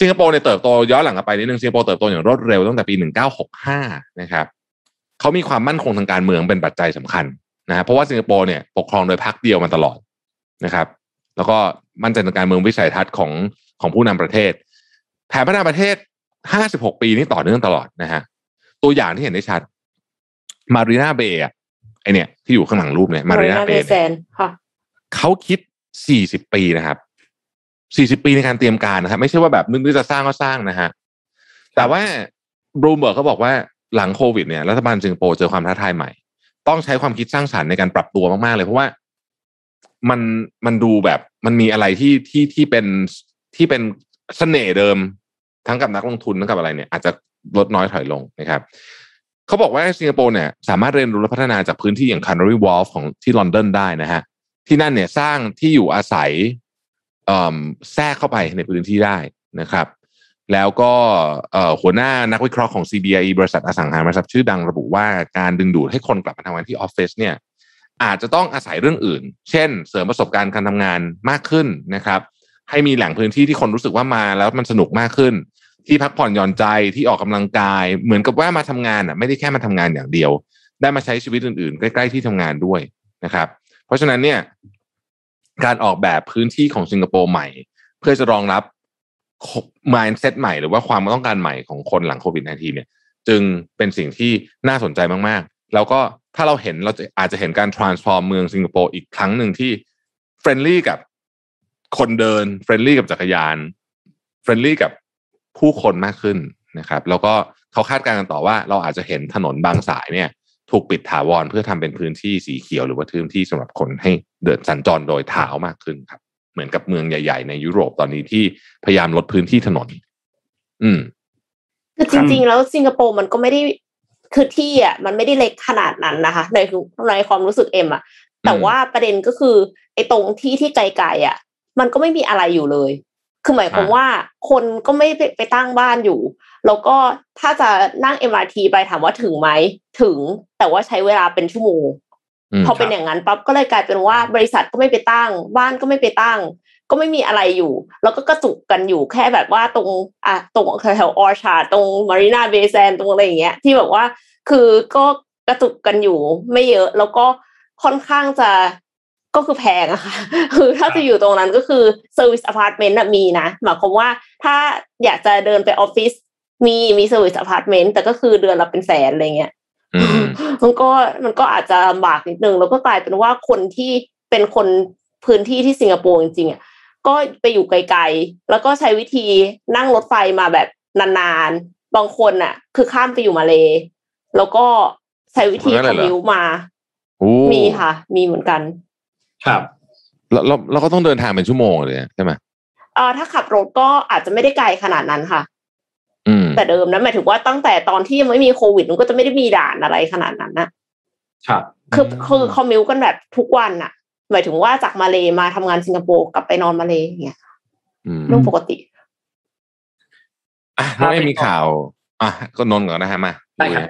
C: สิงคโปร์เนี่ยเติบโตย้อนหลังกลับไปนิดนึงสิงคโปร์เติบโตอย่างรวดเร็วตั้งแต่ปี 1965 นะครับเขามีความมั่นคงทางการเมืองเป็นปัจจัยสำคัญนะฮะเพราะว่าสิงคโปร์เนี่ยปกครองโดยพรรคเดียวมาตลอดนะครับ แล้วก็มั่นใจในการเมืองวิสัยทัศน์ของของผู้นำประเทศ แผนพัฒนาประเทศ 56 ปีนี่ต่อเนื่องตลอดนะฮะตัวอย่างที่เห็นได้ชัด Marina Bay ไอ้เนี่ยที่อยู่ข้างหลังรูปเนี่ย Marina
D: Bay Bay Sands ค่ะ
C: เขาคิด 40 ปีนะครับ 40ปีในการเตรียมการนะครับ ไม่ใช่ว่าแบบนึกจะสร้างก็สร้างนะฮะ แต่ว่าบรูมเบิร์กเขาบอกว่าหลังโควิดเนี่ยรัฐบาลสิงคโปร์เจอความท้าทายใหม่ ต้องใช้ความคิดสร้างสรรค์ในการปรับตัวมาก ๆ เลยเพราะว่ามันมันดูแบบมันมีอะไรที่ที่ที่เป็นที่เป็นเสน่ห์เดิมทั้งกับนักลงทุนทั้งกับอะไรเนี่ย อาจจะลดน้อยถอยลงนะครับเขาบอกว่าสิงคโปร์เนี่ยสามารถเรียนรู้และพัฒนาจากพื้นที่อย่าง Canary Wharf ของที่ลอนดอนได้นะฮะที่นั่นเนี่ยสร้างที่อยู่อาศัย แทรกเข้าไปในพื้นที่ได้นะครับ แล้วก็หัวหน้านักวิเคราะห์ของ CBRE บริษัทอสังหาริมทรัพย์ชื่อดังระบุว่าการดึงดูดให้คนกลับมาทำงานที่ออฟฟิศเนี่ยอาจจะต้องอาศัยเรื่องอื่น เช่น เสริมประสบการณ์การทำงานมากขึ้นนะครับ ให้มีแหล่งพื้นที่ที่คนรู้สึกว่ามาแล้วมันสนุกมากขึ้น ที่พักผ่อนหย่อนใจที่ออกกำลังกาย เหมือนกับว่ามาทำงานอะไม่ได้แค่มาทำงานอย่างเดียว ได้มาใช้ชีวิตอื่นๆ ใกล้ ๆ ที่ทำงานด้วยนะครับ เพราะฉะนั้นเนี่ย การออกแบบพื้นที่ของสิงคโปร์ใหม่ เพื่อจะรองรับ mindset ใหม่ หรือว่าความต้องการใหม่ของคนหลังโควิด -19 เนี่ย จึงเป็นสิ่งที่น่าสนใจมากๆ แล้วก็ถ้าเราเห็นเราจะอาจจะเห็นการ transform เมืองสิงคโปร์อีกครั้งหนึ่งที่ friendly กับคนเดิน friendly กับจักรยาน friendly กับผู้คนมากขึ้นนะครับ แล้วก็เขาคาดการณ์กันต่อว่า เราอาจจะเห็นถนนบางสายเนี่ย ถูกปิดถาวรเพื่อทำเป็นพื้นที่สีเขียวหรือว่าพื้นที่สำหรับคนให้ เดินสัญจรโดยเท้ามากขึ้นครับ เหมือนกับเมืองใหญ่ ๆ ในยุโรปตอนนี้ที่พยายามลดพื้นที่ถนน อืม
D: คือจริง ๆ แล้วสิงคโปร์มันก็ไม่ได้คือที่อะมันไม่ได้เล็กขนาดนั้นนะคะ ในในความรู้สึกเอ็มอะแต่ว่าประเด็นก็คือไอ้ตรงที่ที่ไกลๆอะ มันก็ไม่มีอะไรอยู่เลย คือหมายความว่าคนก็ไม่ไปตั้งบ้านอยู่ แล้วก็ถ้าจะนั่ง MRT ไปถามว่าถึงไหมถึง แต่ว่าใช้เวลาเป็นชั่วโมง พอเป็นอย่างนั้นปั๊บก็เลยกลายเป็นว่าบริษัทก็ไม่ไปตั้ง บ้านก็ไม่ไปตั้ง ก็ไม่มีอะไรอยู่ แล้วก็กระจุกกันอยู่แค่แบบว่าตรงอะตรงแถวออร์ชาตรงมารีนาเบย์แซนตรงอะไรอย่างเงี้ยที่แบบว่าคือก็กระจุกกันอยู่ไม่เยอะแล้วก็ค่อนข้างจะก็คือแพงอะค่ะ คือถ้าจะอยู่ตรงนั้นก็คือservice apartment มีนะ หมายความว่าถ้าอยากจะเดินไปออฟฟิศมีมี service apartment แต่ก็คือเดือนละเป็นแสนอะไรเงี้ย มันก็มันก็อาจจะลำบากนิดนึง แล้วก็กลายเป็นว่าคนที่เป็นคนพื้นที่ที่สิงคโปร์จริงๆอะก็ไปอยู่ไกลๆ แล้วก็ใช้วิธีนั่งรถไฟมาแบบนานๆ บางคนอะ คือข้ามไปอยู่มาเลยแล้วก็ใช้วิธี commute มามีค่ะ มีเหมือนกัน
B: ครับ
C: เราเราเราก็ต้องเดินทางเป็นชั่วโมงเลยใช่ไหม
D: เออถ้าขับรถก็อาจจะไม่ได้ไกลขนาดนั้นค่ะ
C: อืม
D: แต่เดิมนะหมายถึงว่าตั้งแต่ตอนที่ยังไม่มีโควิดมันก็จะไม่ได้มีด่านอะไรขนาดนั้นนะครับคือคือคอมมิวกันแบบทุกวันอะหมายถึงว่าจากมาเลยมาทำงานสิงคโปร์กลับไปนอนมาเลยอย่างเงี้ยเรื่องปกติ
C: อะไม่มีข่าวอะก็นนก่อนนะฮะมา
B: ได้ครับ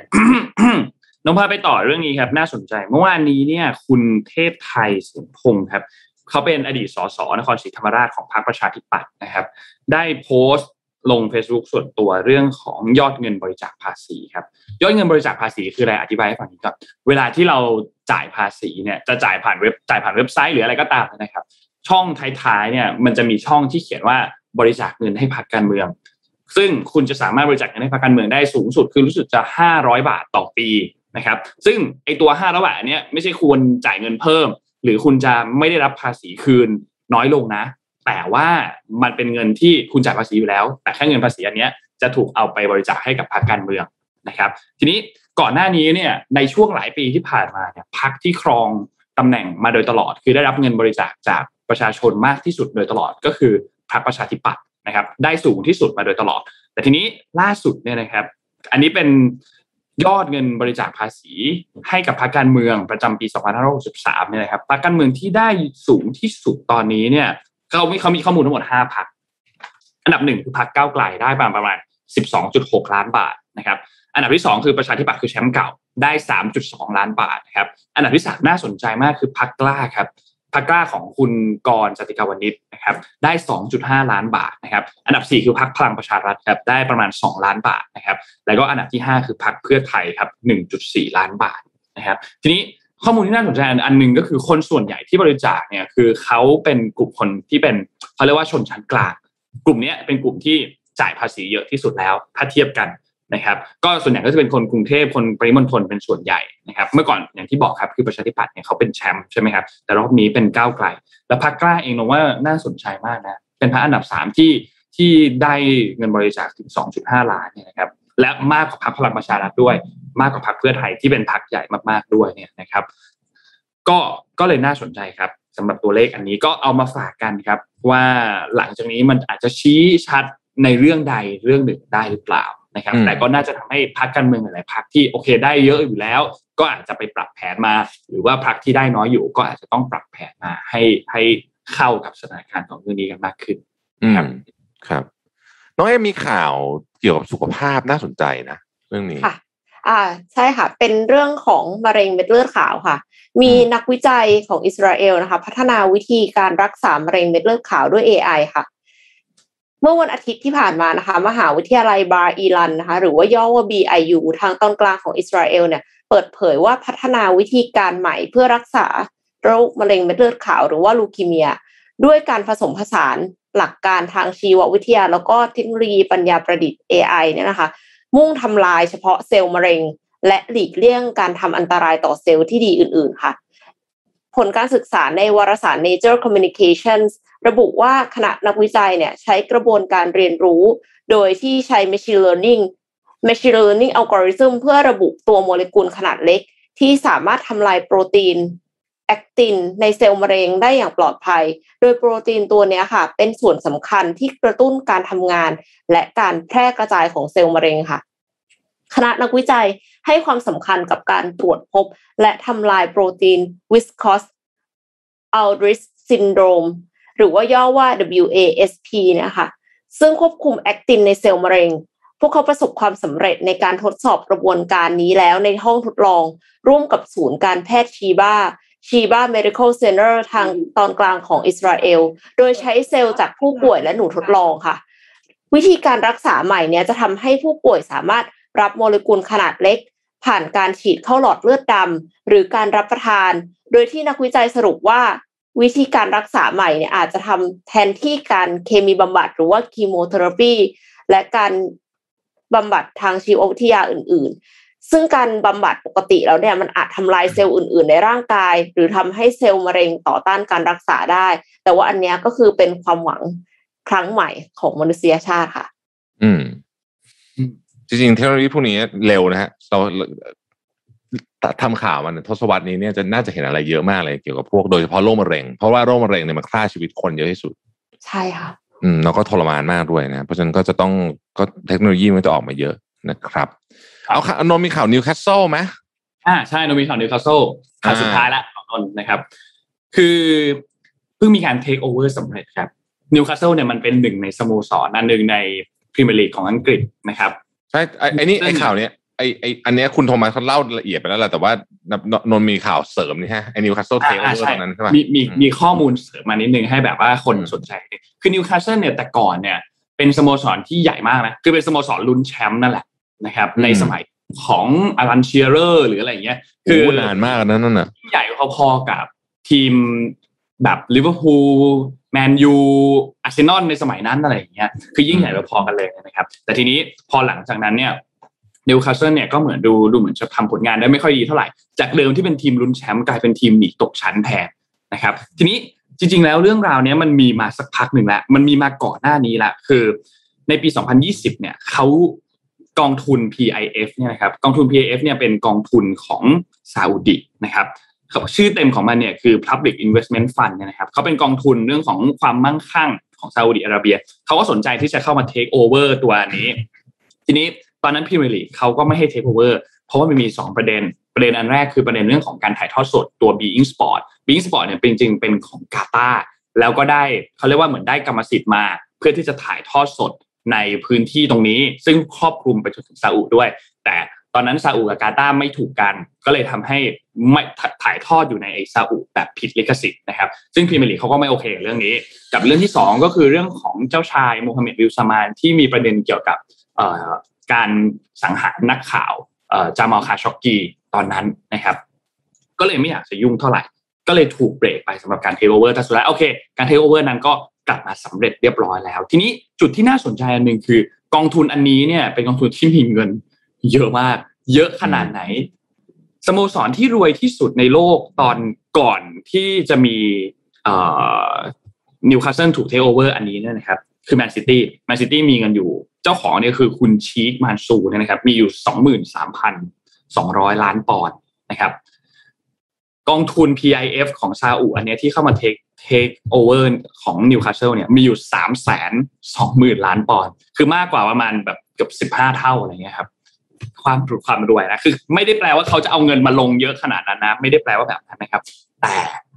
B: น้องพาไปต่อเรื่องนี้ครับ น่าสนใจ เมื่อวานนี้เนี่ย คุณเทพไทยเสียงพงศ์ครับ เขาเป็นอดีตสสนครศรีธรรมราชของพรรคประชาธิปัตย์นะครับ ได้โพสต์ ลง Facebook ส่วนตัวเรื่องของยอดเงินบริจาคภาษีครับยอดเงินบริจาคภาษีคืออะไรอธิบายให้ฟังนิดก่อนเวลาที่เราจ่ายภาษีเนี่ยจะจ่ายผ่านเว็บจ่ายผ่านเว็บไซต์หรืออะไรก็ตามนะครับ ช่องท้ายๆเนี่ยมันจะมีช่องที่เขียนว่าบริจาคเงินให้พรรคการเมือง ซึ่งคุณจะสามารถบริจาคเงินให้พรรคการเมืองได้สูงสุดคือรู้สึกจะ 500 บาทต่อปีนะครับ ซึ่งไอตัว500บาทเนี้ยไม่ใช่ควรจ่ายเงินเพิ่ม หรือคุณจะไม่ได้รับภาษีคืนน้อยลงนะ แต่ว่ามันเป็นเงินที่คุณจ่ายภาษีอยู่แล้ว แต่แค่เงินภาษีอันนี้จะถูกเอาไปบริจาคให้กับพรรคการเมืองนะครับ ทีนี้ก่อนหน้านี้เนี่ยในช่วงหลายปีที่ผ่านมาเนี่ยพรรคที่ครองตำแหน่งมาโดยตลอด คือได้รับเงินบริจาคจากประชาชนมากที่สุดโดยตลอดก็คือพรรคประชาธิปัตย์นะครับได้สูงที่สุดมาโดยตลอด แต่ทีนี้ล่าสุดเนี่ยนะครับ อันนี้เป็นยอดเงินบริจาคภาษีให้กับพรรคการเมืองประจำปี 2563เนี่ยนะครับพรรคการเมืองที่ได้สูงที่สุดตอนนี้เนี่ย เขามีเขามีข้อมูลทั้งหมด5พรรคอันดับหนึ่งคือพรรคก้าไกลได้ประมาณ12.6ล้านบาทนะครับ อันดับที่สองคือประชาธิปัตย์คือแชมป์เก่าได้3.2ล้านบาทนะครับ อันดับที่สามน่าสนใจมากคือพรรคกล้าครับพักกล้าของคุณกรจติกาวนิชนะครับได้ 2.5 ล้านบาทนะครับอันดับ 4 คือพักพลังประชารัฐครับได้ประมาณ 2 ล้านบาทนะครับแล้วก็อันดับที่ 5 คือพักเพื่อไทยครับ 1.4 ล้านบาทนะครับทีนี้ ข้อมูลที่น่าสนใจอันหนึ่งก็คือคนส่วนใหญ่ที่บริจาคเนี่ยคือเขาเป็นกลุ่มคนที่เป็นเขาเรียกว่าชนชั้นกลาง กลุ่มนี้เป็นกลุ่มที่จ่ายภาษีเยอะที่สุดแล้วถ้าเทียบกันนะครับก็ส่วนใหญ่ก็จะเป็นคนกรุงเทพคนปริมณฑลเป็นส่วนใหญ่นะครับเมื่อก่อนอย่างที่บอกครับคือประชาธิปัตย์เนี่ยเขาเป็นแชมป์ใช่ไหมครับแต่รอบนี้เป็นก้าวไกล แล้วพรรคกล้าเองเราว่าน่าสนใจมากนะเป็นพรรคอันดับสามที่ที่ได้เงินบริจาคถึง 2.5 ล้านเนี่ยนะครับ และมากกว่าพรรคพลังประชารัฐด้วย มากกว่าพรรคเพื่อไทยที่เป็นพรรคใหญ่มากๆด้วยเนี่ยนะครับ ก็ก็เลยน่าสนใจครับสำหรับตัวเลขอันนี้ก็เอามาฝากกันครับ ว่าหลังจากนี้มันอาจจะชี้ชัดในเรื่องใดเรื่องหนึ่งได้หรือเปล่านะครับ แต่ก็น่าจะทำให้พรรคการเมืองหลายพรรคที่โอเคได้เยอะอยู่แล้ว ก็อาจจะไปปรับแผนมา หรือว่าพรรคที่ได้น้อยอยู่ ก็อาจจะต้องปรับแผนมาให้ให้เข้ากับสถานการณ์ของเรื่องนี้กันมากขึ้น
C: ครับครับ น้องเอมีข่าวเกี่ยวกับสุขภาพน่าสนใจนะเรื่องนี้
D: ค่ะอ่าใช่ค่ะ เป็นเรื่องของมะเร็งเม็ดเลือดขาวค่ะ มีนักวิจัยของอิสราเอลนะคะ พัฒนาวิธีการรักษามะเร็งเม็ดเลือดขาวด้วย AI ค่ะ เมื่อวันอาทิตย์ที่ผ่านมานะคะ มหาวิทยาลัยบาร์อีลันนะคะ หรือว่าย่อว่า BIU ทางตอนกลางของอิสราเอลเนี่ย เปิดเผยว่าพัฒนาวิธีการใหม่เพื่อรักษาโรคมะเร็งเม็ดเลือดขาว หรือว่าลูคีเมีย ด้วยการผสมผสาน หลักการทางชีววิทยา แล้วก็เทคโนโลยีปัญญาประดิษฐ์ AI เนี่ยนะคะ มุ่งทำลายเฉพาะเซลล์มะเร็ง และหลีกเลี่ยงการทำอันตรายต่อเซลล์ที่ดีอื่น ๆ ค่ะ ผลการศึกษาในวารสาร Nature Communications ระบุว่าขณะนักวิจัยเนี่ยใช้กระบวนการเรียนรู้ โดยที่ใช้ machine learning machine learning algorithm เพื่อระบุตัวโมเลกุลขนาดเล็ก ที่สามารถทำลายโปรตีน แอคตินในเซลล์มะเร็งได้อย่างปลอดภัย โดยโปรตีนตัวนี้ค่ะ เป็นส่วนสำคัญที่กระตุ้นการทำงาน และการแพร่กระจายของเซลล์มะเร็งค่ะ คณะนักวิจัยให้ความสำคัญกับการตรวจพบ และทำลายโปรตีน viscous Aldrich syndrome หรือว่าย่อว่า WASP นะคะซึ่งควบคุมแอคตินในเซลล์มะเร็ง พวกเขาประสบความสำเร็จในการทดสอบกระบวนการนี้แล้วในห้องทดลอง ร่วมกับศูนย์การแพทย์ชีบ้า ชีบา Medical Center ทางตอนกลางของอิสราเอล โดยใช้เซลล์จากผู้ป่วยและหนูทดลองค่ะ วิธีการรักษาใหม่เนี้ยจะทำให้ผู้ป่วยสามารถรับโมเลกุลขนาดเล็ก ผ่านการฉีดเข้าหลอดเลือดดำหรือการรับประทาน โดยที่นักวิจัยสรุปว่าวิธีการรักษาใหม่เนี่ยอาจจะทำแทนที่การเคมีบำบัดหรือว่าคีโมเทอราปีและการบำบัดทางชีววิทยาอื่นๆ ซึ่งการบำบัดปกติแล้วเนี่ยมันอาจทำลายเซลล์อื่น ๆ ในร่างกาย หรือทำให้เซลล์มะเร็งต่อต้านการรักษาได้ แต่ว่าอันเนี้ยก็คือเป็นความหวังครั้งใหม่ของมนุษยชาติค่ะ
C: อืม
B: อืม
C: จริงๆ เทคโนโลยีพวกนี้เร็วนะฮะเราทำข่าวมันทศวรรษนี้เนี่ยจะน่าจะเห็นอะไรเยอะมากเลยเกี่ยวกับพวกโดยเฉพาะโรคมะเร็ง เพราะว่าโรคมะเร็งเนี่ยมันฆ่าชีวิตคนเยอะที่สุด
D: ใช่ค่ะ
C: อืมแล้วก็ทรมานมากด้วยนะ เพราะฉะนั้นก็จะต้องก็เทคโนโลยีมันจะออกมาเยอะนะครับ เอาค่ะอนนท์มีข่าวนิวคาสเซิลไหม
B: อ่าใช่นนท์มีข่าวนิวคาสเซิลข่าว
C: อ่า
B: สุดท้ายละของนนท์นะครับ คือเพิ่งมีการเทคโอเวอร์สำเร็จครับนิวคาสเซิลเนี่ยมันเป็นหนึ่งในสโมสรอันหนึ่งในพรีเมียร์ลีกของอังกฤษนะครับ
C: ใช่ไอ้ไอ้นี่
B: ซึ่ง
C: ไอ้ข่าวเนี้ยไอ้ไอ้อันเนี้ยคุณโทมัสเขาเล่าละเอียดไปแล้วแหละแต่ว่านนนนท์มีข่าวเสริมนี่ฮะไอ้นิวคาสเซิล take อ่า over
B: ใช่
C: ตรงนั้นใช่ไหม
B: มีมี
C: อื
B: มมีข้อมูลเสริมมานิดนึงให้แบบว่าคน
C: อืม
B: สนใจคือนิวคาสเซิลเนี่ยแต่ก่อนเนี่ยเป็นสโมสรที่ใหญ่มากนะคือเป็นสโมสรลุ้นแชมป์นั่นแหละ นะครับ ในสมัยของอลันเชียเรอร์หรืออะไรอย่างเงี้ย คือ
C: โอ้นานมากนะนั่นน่ะ
B: ใหญ่พอๆกับทีมแบบลิเวอร์พูลแมนยูอาร์เซนอลในสมัยนั้นอะไรอย่างเงี้ยคือยิ่งใหญ่พอๆกันเลยนะครับ แต่ทีนี้พอหลังจากนั้นเนี่ยนิวคาสเซิลเนี่ยก็เหมือนดูดูเหมือนจะทำผลงานได้ไม่ค่อยดีเท่าไหร่ จากเดิมที่เป็นทีมลุ้นแชมป์กลายเป็นทีมหนีตกชั้นแทนนะครับ ทีนี้จริง ๆ แล้วเรื่องราวเนี้ยมันมีมาสักพักหนึ่งแล้วมันมีมาก่อนหน้านี้ละคือในปี 2020 เนี่ยเขา กองทุน PIF เนี่ยนะครับกองทุน PIF เนี่ยเป็นกองทุนของซาอุดินะครับชื่อเต็มของมันเนี่ยคือ Public Investment Fund เนี่ยนะครับเขาเป็นกองทุนเรื่องของความมั่งคั่งของซาอุดิอาระเบียเขาก็สนใจที่จะเข้ามา take over ตัวนี้ ทีนี้ตอนนั้นพรีเมียร์ลีเขาก็ไม่ให้ take over เพราะว่ามันมี 2 ประเด็น ประเด็นอันแรกคือประเด็นเรื่องของการถ่ายทอดสดตัว Being Sport Being Sport เนี่ยเป็นจริงๆเป็นของกาตาร์แล้วก็ได้เขาเรียกว่าเหมือนได้กรรมสิทธิ์มา เพื่อที่จะถ่ายทอดสด ในพื้นที่ตรงนี้ ซึ่งครอบคลุมไปจนถึงซาอุด้วย แต่ตอนนั้นซาอุกับกาตาร์ไม่ถูกกัน ก็เลยทำให้ไม่ถ่ายทอดอยู่ในไอ้ซาอุแบบผิดลิขสิทธิ์นะครับ ซึ่งพรีเมียร์ลีกเขาก็ไม่โอเคกับเรื่องนี้ กับเรื่องที่สองก็คือเรื่องของเจ้าชายโมฮัมเหม็ดบินซัลมานที่มีประเด็นเกี่ยวกับการสังหารนักข่าวจามาลคาช็อกกีตอนนั้นนะครับ ก็เลยไม่อยากจะยุ่งเท่าไหร่ ก็เลยถูกเบรกไปสำหรับการเทคโอเวอร์แต่สุดท้ายโอเค การเทคโอเวอร์นั้นก็ กลับมาสำเร็จเรียบร้อยแล้ว ทีนี้จุดที่น่าสนใจอันหนึ่งคือ กองทุนอันนี้เนี่ยเป็นกองทุนที่มีเงิน เยอะมาก เยอะขนาดไหน สโมสรที่รวยที่สุดในโลกตอนก่อนที่จะมีนิวคาสเซิลถูกเทคโอเวอร์อันนี้เนี่ยนะครับ คือแมนซิตี้แมนซิตี้มีเงินอยู่ เจ้าของเนี่ยคือคุณชีคมานซูเนี่ยนะครับ มีอยู่สองหมื่นสามพันสองร้อยล้านปอนด์นะครับ กองทุน PIF ของซาอุอันเนี้ยที่เข้ามา take takeover ของนิวคาสเซิลเนี่ยมีอยู่สามแสนสองหมื่นล้านปอนด์คือมากกว่าประมาณแบบเกือบสิบห้าเท่าอะไรเงี้ยครับ ความความรวยนะคือ ไม่ได้แปลว่าเขาจะเอาเงินมาลงเยอะขนาดนั้นนะ ไม่ได้แปลว่าแบบนั้นนะครับ แต่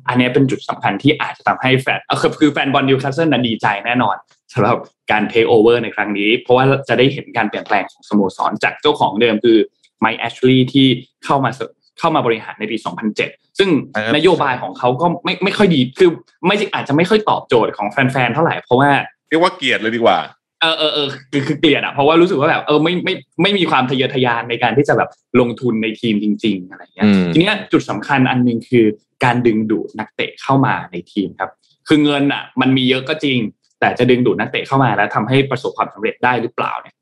B: อันเนี้ยเป็นจุดสำคัญที่อาจจะทำให้แฟนคือคือแฟนบอลนิวคาสเซิลน่ะดีใจแน่นอนสำหรับการเทคโอเวอร์ในครั้งนี้ เพราะว่าจะได้เห็นการเปลี่ยนแปลงของสโมสรจากเจ้าของเดิมคือไมค์แอชลีย์ที่เข้ามา เข้ามาบริหารในปี 2007 ซึ่ง
C: ครับ
B: นโยบายของเขาก็ไม่ไม่ค่อยดีคือไม่อาจจะไม่ค่อยตอบโจทย์ของแฟนๆเท่าไหร่เพราะว่า
C: เรียกว่าเกลียดเลยดีกว่า
B: เออเออเออคือคือเกลียดอะเพราะว่ารู้สึกว่าแบบเออไม่ไม่ไม่มีความทะเยอทะยานในการที่จะแบบลงทุนในทีมจริง ๆ อะไรเงี้ย
C: อืม
B: ทีเนี้ยจุดสำคัญอันหนึ่งคือการดึงดูดนักเตะเข้ามาในทีมครับ คือเงินอะมันมีเยอะก็จริง แต่จะดึงดูดนักเตะเข้ามาแล้วทำให้ประสบความสำเร็จได้หรือเปล่าเนี่ย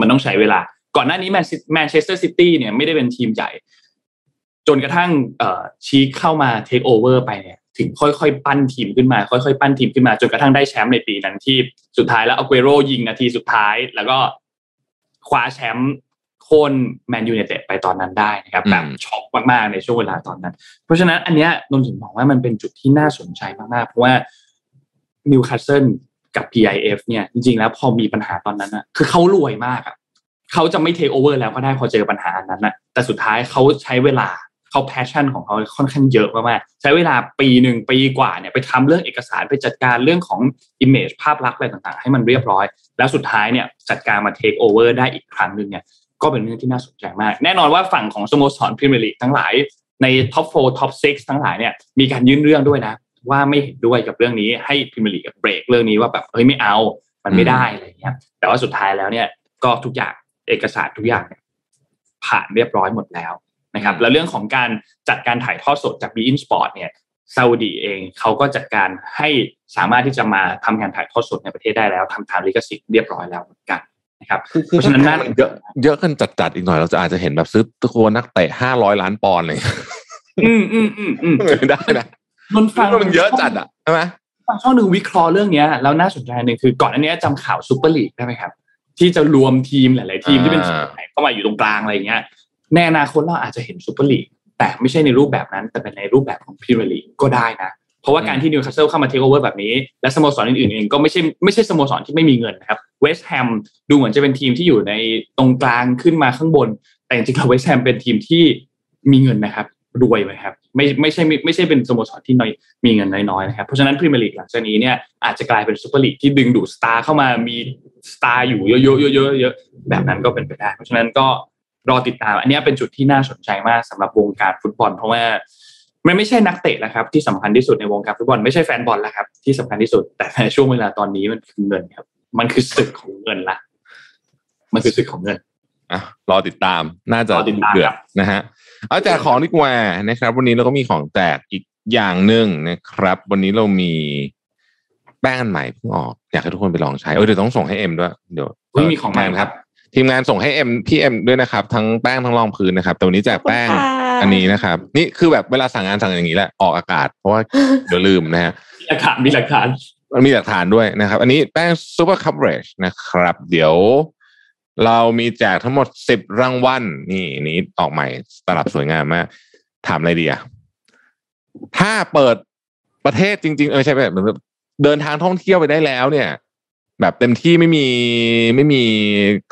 B: มันต้องใช้เวลาก่อนหน้านี้แมนแมนเชสเตอร์ซิตี้เนี่ยไม่ได้เป็นทีมใหญ่ จนกระทั่งเอ่อชีคเข้ามาเทคโอเวอร์ไปเนี่ยถึงค่อยๆ ปั้นทีมขึ้นมา ค่อยๆ ปั้นทีมขึ้นมา จนกระทั่งได้แชมป์ในปีนั้นที่สุดท้ายแล้วอเกโรยิงนาทีสุดท้าย แล้วก็คว้าแชมป์โค่นแมนยูไนเต็ดไปตอนนั้นได้นะครับ
C: อืม
B: แบบช็อกมากๆ ในช่วงเวลาตอนนั้น เพราะฉะนั้นอันเนี้ยนนท์ถึงบอกว่ามันเป็นจุดที่น่าสนใจมากๆ เพราะว่านิวคาสเซิลกับ PIF เนี่ยจริงๆแล้วพอมีปัญหาตอนนั้นอะคือเขารวยมากอะเขาจะไม่เทคโอเวอร์แล้วก็ได้พอเจอปัญหาอันนั้นอะแต่สุดท้ายเขาใช้เวลา เขา passion ของเขาค่อนข้างเยอะมากๆใช้เวลาปีหนึ่งปีกว่าเนี่ยไปทำเรื่องเอกสารไปจัดการเรื่องของ image ภาพลักษณ์อะไรต่างๆ ให้มันเรียบร้อย แล้วสุดท้ายเนี่ยจัดการมาเทคโอเวอร์ได้อีกครั้งหนึ่งเนี่ยก็เป็นเรื่องที่น่าสนใจมาก แน่นอนว่าฝั่งของสโมสรพรีเมียร์ลีกทั้งหลายใน top 4 top 6ทั้งหลายเนี่ยมีการยื่นเรื่องด้วยนะว่าไม่เห็นด้วยกับเรื่องนี้ให้พรีเมียร์ลีกเบรกเรื่องนี้ว่าแบบเฮ้ยไม่เอา มันไม่ได้อะไรเงี้ยแต่ว่าสุดท้ายแล้วเนี่ยก็ทุกอย่างเอกสารทุกอย่างผ่านเรียบร้อยหมดแล้ว นะครับแล้วเรื่องของการจัดการถ่ายทอดสดจาก b ีอินสปอร์ตเนี่ยซาอุดีเองเขาก็จัดการให้สามารถที่จะมาทำการถ่ายทอดสดในประเทศได้แล้วทำตามลิขสิทธิ์เรียบร้อยแล้วเหมือนกันนะครับ
C: คือ
B: เพราะฉะนั้นน่า
C: เยอะเยอะกันจัดๆอีกหน่อยเราจะอาจจะเห็นแบบซื้อตัวนักเตะห้าร้อยล้านปอนด์เลย
B: อืมอืมอืมอืม
C: ไม่ได้นะ
B: นนฟัง
C: มันเยอะจัดอะใช่ไหม
B: ฟังช่องหนึ่งวิเคราะห์เรื่องเนี้ยแล้วน่าสนใจหนึ่งคือก่อนอันเนี้ยจำข่าวซูเปอร์ลีกได้ไหมครับ ที่จะรวมทีมหลาย ๆ ทีมที่เป็นทีมใหญ่เข้ามาอยู่ตรงกลางอะไรอย่างเงี้ย ในอนาคตเราอาจจะเห็นซูเปอร์ลีกแต่ไม่ใช่ในรูปแบบนั้น แต่เป็นในรูปแบบของพรีเมียร์ลีกก็ได้นะ เพราะว่าการที่นิวคาสเซิลเข้ามาเทคโอเวอร์แบบนี้ และสโมสรอื่นๆเองก็ไม่ใช่ไม่ใช่สโมสรที่ไม่มีเงินนะครับเวสต์แฮมดูเหมือนจะเป็นทีมที่อยู่ในตรงกลางขึ้นมาข้างบน แต่จริงๆแล้วเวสต์แฮมเป็นทีมที่มีเงินนะครับรวยไหมครับไม่ไม่ใช่ไม่ไม่ใช่เป็นสโมสรที่น้อยมีเงินน้อยๆนะครับเพราะฉะนั้นพรีเมียร์ลีกหลังจากนี้เนี่ยอาจจะกลายเป็นซูเปอร์ลีกที่ดึงดูดสตาร์เข้ามามีสตาร์อยู่เยอะๆเยอะๆเยอะๆแบบนั้นก็เป็นไปได้เพราะฉะนั้นก็ รอติดตาม อันเนี้ยเป็นจุดที่น่าสนใจมากสำหรับวงการฟุตบอล เพราะว่ามันไม่ใช่นักเตะแล้วครับ ที่สำคัญที่สุดในวงการฟุตบอลไม่ใช่แฟนบอลแล้วครับ ที่สำคัญที่สุด แต่ในช่วงเวลาตอนนี้มันคือเงินครับ มันคือศึกของเงินละมันคือศึกของเงิน
C: อะรอติดตามน่าจะ
B: รอติดตาม
C: เดือ
B: ครั
C: ด
B: บ
C: นะฮะเอาแจกของดีกว่านะครับ วันนี้เราก็มีของแจกอีกอย่างหนึ่งนะครับ วันนี้เรามีแป้งอันใหม่เพิ่งออก อยากให้ทุกคนไปลองใช้เออเดี๋ยวต้องส่งให้เอ็มด้วยเดี๋ยว
B: เฮ้ยมีของใหม่
C: ทีงานครับ ทีมงานส่งให้เอ็มพี่เอ็มด้วยนะครับ ทั้งแป้งทั้งรองพื้นนะครับแต่วันนี้แจกแป้ง
D: ขอบคุณค่ะ
C: อันนี้นะครับ นี่คือแบบเวลาสั่งงานสั่งอย่างนี้แหละออกอากาศ เพราะว่าเดี๋ยวลืมนะฮะ
B: มีหลักฐานมีหลักฐาน
C: มันมีหลักฐานด้วยนะครับ อันนี้แป้ง Super Coverage นะครับ เดี๋ยวเรามีแจกทั้งหมดสิบรางวัลนี่นี้ออกใหม่ตลับสวยงามมากถามอะไรดีอะถ้าเปิดประเทศจริง ๆ เออใช่แบบเหมือนแบบเดินทางท่องเที่ยวไปได้แล้วเนี่ย แบบเต็มที่ไม่มีไม่มี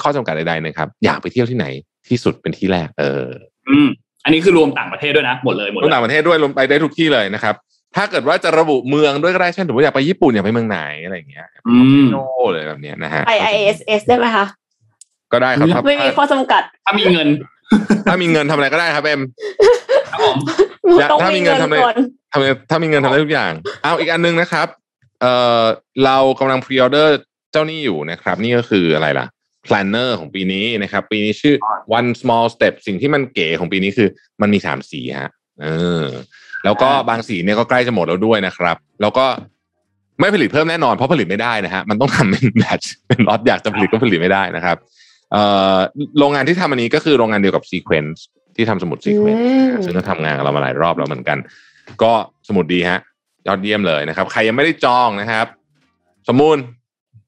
C: ข้อจำกัดใดๆนะครับ อยากไปเที่ยวที่ไหนที่สุดเป็นที่แรก เออ
B: อืม อันนี้คือรวมต่างประเทศด้วยนะ หมดเลยหมด
C: รวม
B: เลย
C: ต่างประเทศด้วยรวมไปได้ทุกที่เลยนะครับ ถ้าเกิดว่าจะระบุเมืองด้วยก็ได้เช่นสมมติอยากไปญี่ปุ่นอยากไปเมืองไหนอะไรอย่างเงี้ย
B: อืม
C: โน้ตเลยแบบเนี้ยนะฮะ
D: ISS ได้ไหมคะ
C: ก็ได้ครับถ้า
D: ไม่มีข้อจำกัด
B: ถ้ามีเงิน
C: ถ้ามีเงินทำอะไรก็ได้ครับเอ็ม
B: ครับผม
C: อยาก
D: ต้อง
C: ถ้ามี
D: มี
C: เงิ
D: เงิ
C: น
D: น
C: ทำไม
D: ก่อน
C: ทำถ้ามีเงินทำได้ทุกอย่าง เอาอีกอันนึงนะครับ เอ่อเรากำลัง pre-order เจ้านี่อยู่นะครับ นี่ก็คืออะไรล่ะ planner ของปีนี้นะครับ ปีนี้ชื่อ one small step สิ่งที่มันเก๋ของปีนี้คือ มันมีสามสีฮะเออ แล้วก็บางสีเนี่ยก็ใกล้จะหมดแล้วด้วยนะครับ แล้วก็ไม่ผลิตเพิ่มแน่นอนเพราะผลิตไม่ได้นะฮะมันต้องทำเป็นแบตเป็นล็อตอยากจะผลิตก็ผลิตไม่ได้นะครับเอ่อโรงงานที่ทำอันนี้ก็คือโรงงานเดียวกับ Sequence ที่ทำสมุด Sequence ซึ่งก็ทำงานกับเรามาหลายรอบแล้วเหมือนกัน ก็สมุดดีฮะ ยอดเยี่ยมเลยนะครับ ใครยังไม่ได้จองนะครับ สมุน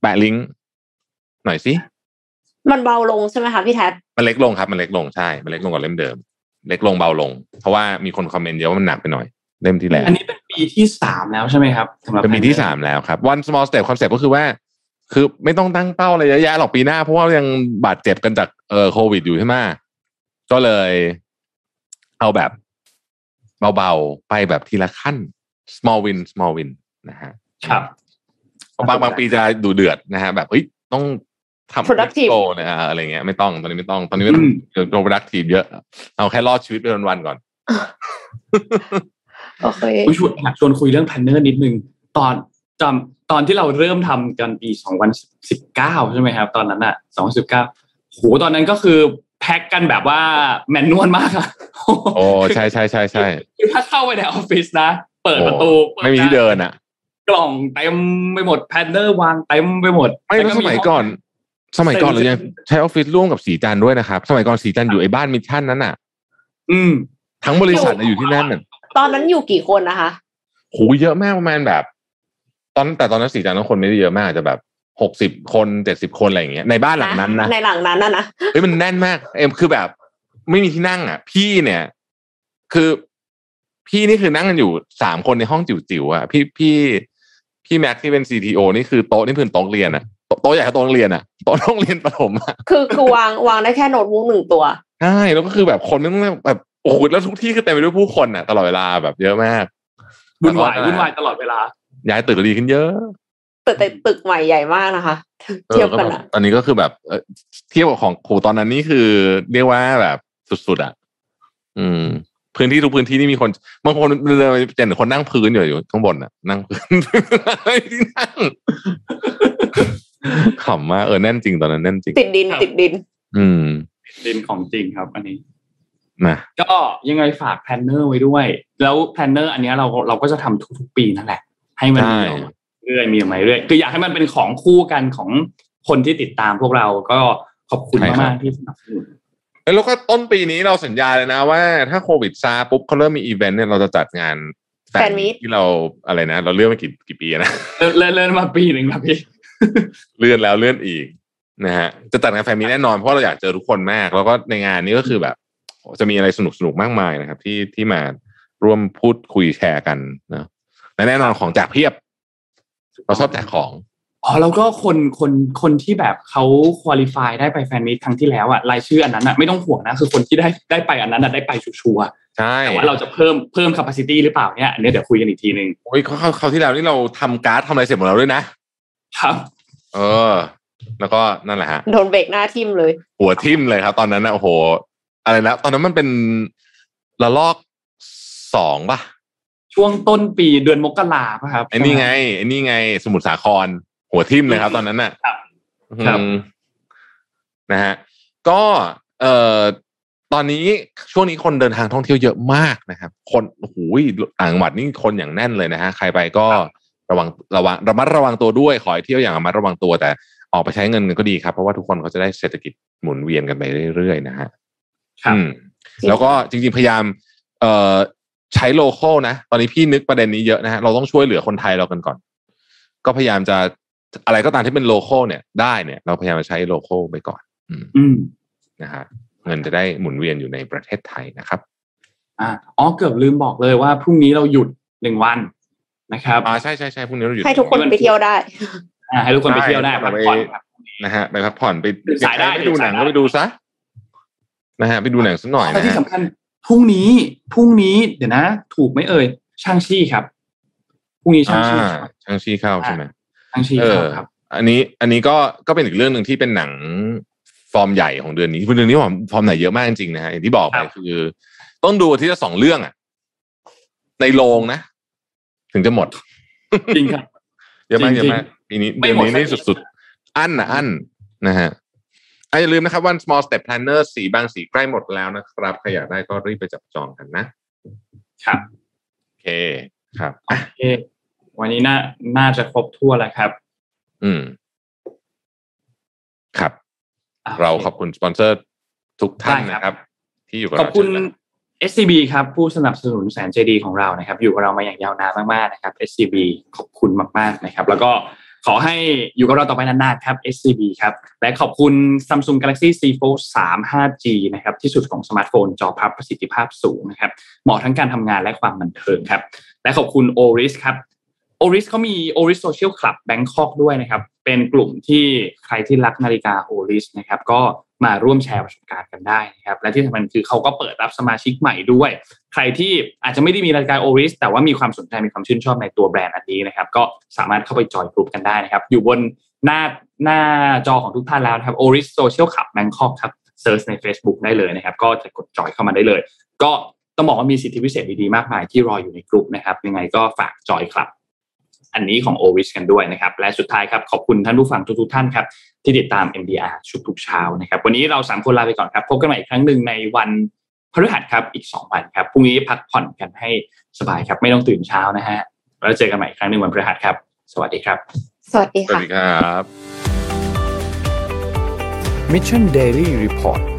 C: แปะลิงก์หน่อยสิ
D: มันเบาลงใช่ไหมคะพี่แท็บ
C: มันเล็กลงครับ มันเล็กลงใช่ มันเล็กลงกว่าเล่มเดิม เล็กลงเบาลง เพราะว่ามีคนคอมเมนต์เยอะว่ามันหนักไปหน่อยเล่มที่แล้ว
B: อันนี้เป็นปีที่สามแล้วใช่ไหมครับสำหรับ
C: เป็นปีที่สามแล้วครับ one small step concept ก็คือว่า คือไม่ต้องตั้งเป้าอะไรเยอะแยะหรอกปีหน้า เพราะว่ายังบาดเจ็บกันจากเอ่อโควิดอยู่ใช่ไหมก็เลย เอาแบบเบาๆ ไปแบบทีละขั้น small win small win นะฮะ
B: ครับ
C: เพราะ บางบางปีจะดูเดือดนะฮะแบบเฮ้ยต้องทำ
D: productive
C: goalนะฮะอะไรเงี้ยไม่ต้องตอนนี้ไม่ต้องตอนนี้ไม่ต้องโดน productive เยอะ เอาแค่รอดชีวิตไปวันๆก่อน
D: โอเค
B: อุ๊ยชวนอยากชวนคุยเรื่อง planner นิดนึงตอนจำตอนที่เราเริ่มทำกันปี2019ใช่ไหมครับ ตอนนั้นอะ2019โหตอนนั้นก็คือแพ็กกันแบบว่า manual มากอะ
C: โอ้ใช่ใช่ใช่ใช่
B: คือถ้าเข้าไปในออฟฟิศนะ เปิดประตู
C: โอ้ไม่มีที่เดินอะ
B: กล่องเต็มไปหมด planner วางเต็มไปหมด
C: ไม่แล้วสมัยก่อน สมัยก่อนเรายังใช้ออฟฟิศร่วมกับศรีจันทร์ด้วยนะครับ สมัยก่อนศรีจันทร์อยู่ไอ้บ้าน Mission นั้นน่ะ
B: อืม
C: ทั้งบริษัทน่ะอยู่ที่นั่นน่ะ
D: ตอนนั้นอยู่กี่คนนะคะ
C: โหเยอะมากประมาณแบบ ตอนแต่ตอนนั้นศรีจันทร์นั้นคนไม่ได้เยอะมากอาจจะแบบหกสิบคนเจ็ดสิบคนอะไรอย่างเงี้ยในบ้านหลังนั้นนะ
D: ในหลังนั้นนะนะ
C: เฮ้ยมันแน่นมาก เอ็มคือแบบ ไม่มีที่นั่งอะ พี่เนี่ย คือพี่นี่คือนั่งกันอยู่สามคนในห้องจิ๋วๆอะพี่พี่ พี่แม็กซ์ที่เป็นซีทีโอนี่คือโต๊ะนี่คือโต๊ะเรียนอะโต๊ะโต๊ะใหญ่กว่าโต๊ะโรงเรียนอะโต๊ะโรงเรียนประถมอะ
D: คือคือวางวางได้แค่โน้ตบุ๊กหนึ่งตัว
C: ใช่แล้วก็คือแบบคนไม่ต้องแบบโอ้โหแล้วทุกที่คือเต็มไปด้วยผู้คนอะตลอดเวลาแบบเยอะมาก
B: วุ่นวายวุ่นวายตลอดเวลา
C: ย้ายตึกดีขึ้นเยอะ
D: ตึกแต่ตึกใหม่ใหญ่มากนะคะ
C: เออ
D: เทีย
C: บก็
D: กัน
C: แบบ
D: อะ
C: ตอนนี้ก็คือแบบเอ่อเทียบกับของโหตอนนั้นนี่คือ เรียกว่าแบบสุดๆอะอืม พื้นที่ทุกพื้นที่นี่มีคนบางคนเดินไปเจอคนนั่งพื้นอยู่อยู่ข้างบนอะ นั่งพื้นไม่ที่นั่งขำมากเออแน่นจริงตอนนั้นแน่นจริง
D: ติดดิน
B: ครับ
D: ติดดิน
C: อืม
B: ดินของจริงครับ อันนี้
C: นะ
B: ก็ยังไงฝาก planner ไว้ด้วย แล้ว planner อันเนี้ยเราเราก็จะทำทุกๆปีนั่นแหละ ให้มัน
C: ใช่
B: มีออกมาเรื่อยมีออกมาเรื่อยคืออยากให้มันเป็นของคู่กันของคนที่ติดตามพวกเราก็ขอบคุณมากๆที่สนับสนุน
C: แล้วก็ต้นปีนี้เราสัญญาเลยนะว่าถ้าโควิดซาปุ๊บเขาเริ่มมีอีเวนต์เนี่ยเราจะจัดงาน
D: แฟนมีต
C: ที่เราอะไรนะ เราเลื่อนมากี่กี่ปีนะ
B: เลื่อนเลื่อนเลื่อนมาปีหนึ่งครับพี่
C: เลื่อนแล้วเลื่อนอีกนะฮะจะจัดงานแฟนมีตแน่นอนเพราะเราอยากเจอทุกคนมาก แล้วก็ในงานนี้ก็คือแบบ จะมีอะไรสนุกสนุกๆมากมายนะครับ ที่ที่มาร่วมพูดคุยแชร์กันนะและแน่นอนของแจกเพียบ เราชอบแจกของ
B: อ๋อแล้วก็คนคนคนที่แบบเขาคุริฟายได้ไปแฟนมีตครั้งที่แล้วอะรายชื่ออันนั้นอะไม่ต้องห่วงนะคือคนที่ได้ได้ไปอันนั้นอะได้ไปชัวร์
C: ใช่
B: ๆแต่ว่าเราจะเพิ่มเพิ่ม capacity หรือเปล่าเนี่ยอันนี้เดี๋ยวคุยกันอีกทีหนึ่ง
C: โอ้ยเขาเขาเขาวที่แล้วนี่เราทำการ์ดทำอะไรเสร็จหมดแล้วด้วยนะ
B: ครับ
C: เออ แล้วก็นั่นแหละฮะ
D: โดนเบรกหน้าทิ่มเลย
C: หัวทิ่มเลยครับ ตอนนั้นนะโอ้โห อะไรนะตอนนั้นมันเป็นระลอกสองป่ะ
B: ช่วงต้นปีเดือนมกราป่ะครับ
C: ไอ้นี่ไงไอ้นี่ไง สมุทรสาคร หัวทิ่มเลยครับ ตอนนั้นน่ะ
B: ครับครับ
C: อืมนะฮะก็เอ่อตอนนี้ช่วงนี้คนเดินทางท่องเที่ยวเยอะมากนะครับ คนโอ้โหต่างจังหวัดนี่คนอย่างแน่นเลยนะฮะใครไปก็ระวังระวังระมัดระวังตัวด้วยขอให้เที่ยวอย่างระมัดระวังตัวแต่ออกไปใช้เงินกันก็ดีครับ เพราะว่าทุกคนเขาจะได้เศรษฐกิจหมุนเวียนกันไปเรื่อยๆนะฮะ
B: ครับ
C: อืมแล้วก็จริงๆพยายาม เอ่อใช้โลโก้นะ ตอนนี้พี่นึกประเด็นนี้เยอะนะฮะเราต้องช่วยเหลือคนไทยเรากันก่อน ก็พยายามจะ อะไรก็ตามที่เป็นโลโก้เนี่ยได้เนี่ย เราพยายามจะใช้โลโก้ไปก่อนอืม
B: อืม
C: นะฮะเงินจะได้หมุนเวียนอยู่ในประเทศไทยนะครับ
B: อ่าอ๋อเกือบลืมบอกเลยว่าพรุ่งนี้เราหยุดหนึ่งวันนะครับ
C: อ่าใช่ใช่ใช่พรุ่งนี้เราหยุด
D: ให้ทุกคนไปเที่ยวได้
B: อ่าให้ทุกคนไปเที่ยวได้
C: ใช่
B: พักผ่อนครับ
C: นะฮะไปพักผ่อนไป
B: ตื่นสายได้
C: ไปดูหนัง
B: ตื่นสายได้
C: ก็ไปดูซะนะฮะไปดูหนังสักหน่อย
B: แล้ว
C: นะ
B: ที่
C: ฮะ
B: สำคัญพรุ่งนี้พรุ่งนี้เดี๋ยวนะ ถูกไหมเอ่ยช่างชี่ครับพรุ่งนี้ช่าง
C: อ่า
B: ชี่ครับ
C: ช่างชี้เข้าใช่ไหม
B: ช่างชี่
C: เอ
B: เข้า
C: อ
B: ครับ
C: อันนี้อันนี้ก็ก็เป็นอีกเรื่องหนึ่งที่เป็นหนังฟอร์มใหญ่ของเดือนนี้เดือนนี้ฟอร์มฟอร์มไหนเยอะมากจริงๆนะฮะอย่างที่บอกไป
B: ครับ
C: คือ ต้องดูอาที่ละสองเรื่องอะ ในโรงนะ ถึงจะหมด
B: จริงครับ
C: เยอะมาก
B: จริงๆ
C: เยอะมากปีนี้
B: ไม่
C: เดือน
B: หมด
C: นี้นี่
B: สักที
C: สุดๆ อั้นนะอั้นนะฮะอะอย่าลืมนะครับวัน small step planner สีบางสีใกล้หมดแล้วนะครับใครอยากได้ก็รีบไปจับจองกันนะ ครับ โอเคครับ
B: โอเค วันนี้น่าน่าจะครบทั่วนแล้วครับ
C: อืม ครับ
B: อะ
C: เราขอบคุณสปอนเซอร์ทุกท่าน
B: ได้ครับ
C: นะครับ ที่อยู่กับ
B: ขอบคุณ
C: เราเช่นกัน
B: SCB ครับผู้สนับสนุนแสนใจดีของเรานะครับ อยู่กับเรามาอย่างยาวนานมากๆนะครับ SCB ขอบคุณมากๆนะครับ แล้วก็ขอให้อยู่กับเราต่อไปนานๆครับ SCB ครับ และขอบคุณ Samsung Galaxy Z Fold 3 5G นะครับ ที่สุดของสมาร์ทโฟนจอพับประสิทธิภาพสูงนะครับ เหมาะทั้งการทำงานและความบันเทิงครับ และขอบคุณ Oris ครับ Oris เขามี Oris Social Club Bangkok ด้วยนะครับ เป็นกลุ่มที่ใครที่รักนาฬิกา Oris นะครับ ก็มาร่วมแชร์ประสบการณ์กันได้นะครับ และที่สำคัญคือเขาก็เปิดรับสมาชิกใหม่ด้วย ใครที่อาจจะไม่ได้มีนาฬิกา Oris แต่ว่ามีความสนใจมีความชื่นชอบในตัวแบรนด์อันนี้นะครับ ก็สามารถเข้าไปจอยกลุ่มกันได้นะครับ อยู่บนหน้าหน้าจอของทุกท่านแล้วนะครับ Oris Social Club Bangkok ครับ search ใน Facebook ได้เลยนะครับ ก็จะกดจอยเข้ามาได้เลย ก็ต้องบอกว่ามีสิทธิพิเศษดีๆมากมายที่รออยู่ในกลุ่มนะครับยังไงก็ฝากจอยครับ อันนี้ของ o r i s กันด้วยนะครับ และสุดท้ายครับ ขอบคุณท่านผู้ฟังทุกๆท่านครับ ที่ติดตาม MDR ชุดทุกเช้านะครับ วันนี้เราสามคนลาไปก่อนครับพบกันใหม่อีกครั้งหนึ่งในวันพฤหัสครับอีก2วันครับพรุ่งนี้พักผ่อนกันให้สบายครับ ไม่ต้องตื่นเช้านะฮะแล้วเจอกันใหม่อีกครั้งหนึ่งวันพฤหัสครับ สวัสดีครับ
D: สวัสดี
C: สวัส
D: ค่ะ
C: ดีครับ
A: Mission Daily Report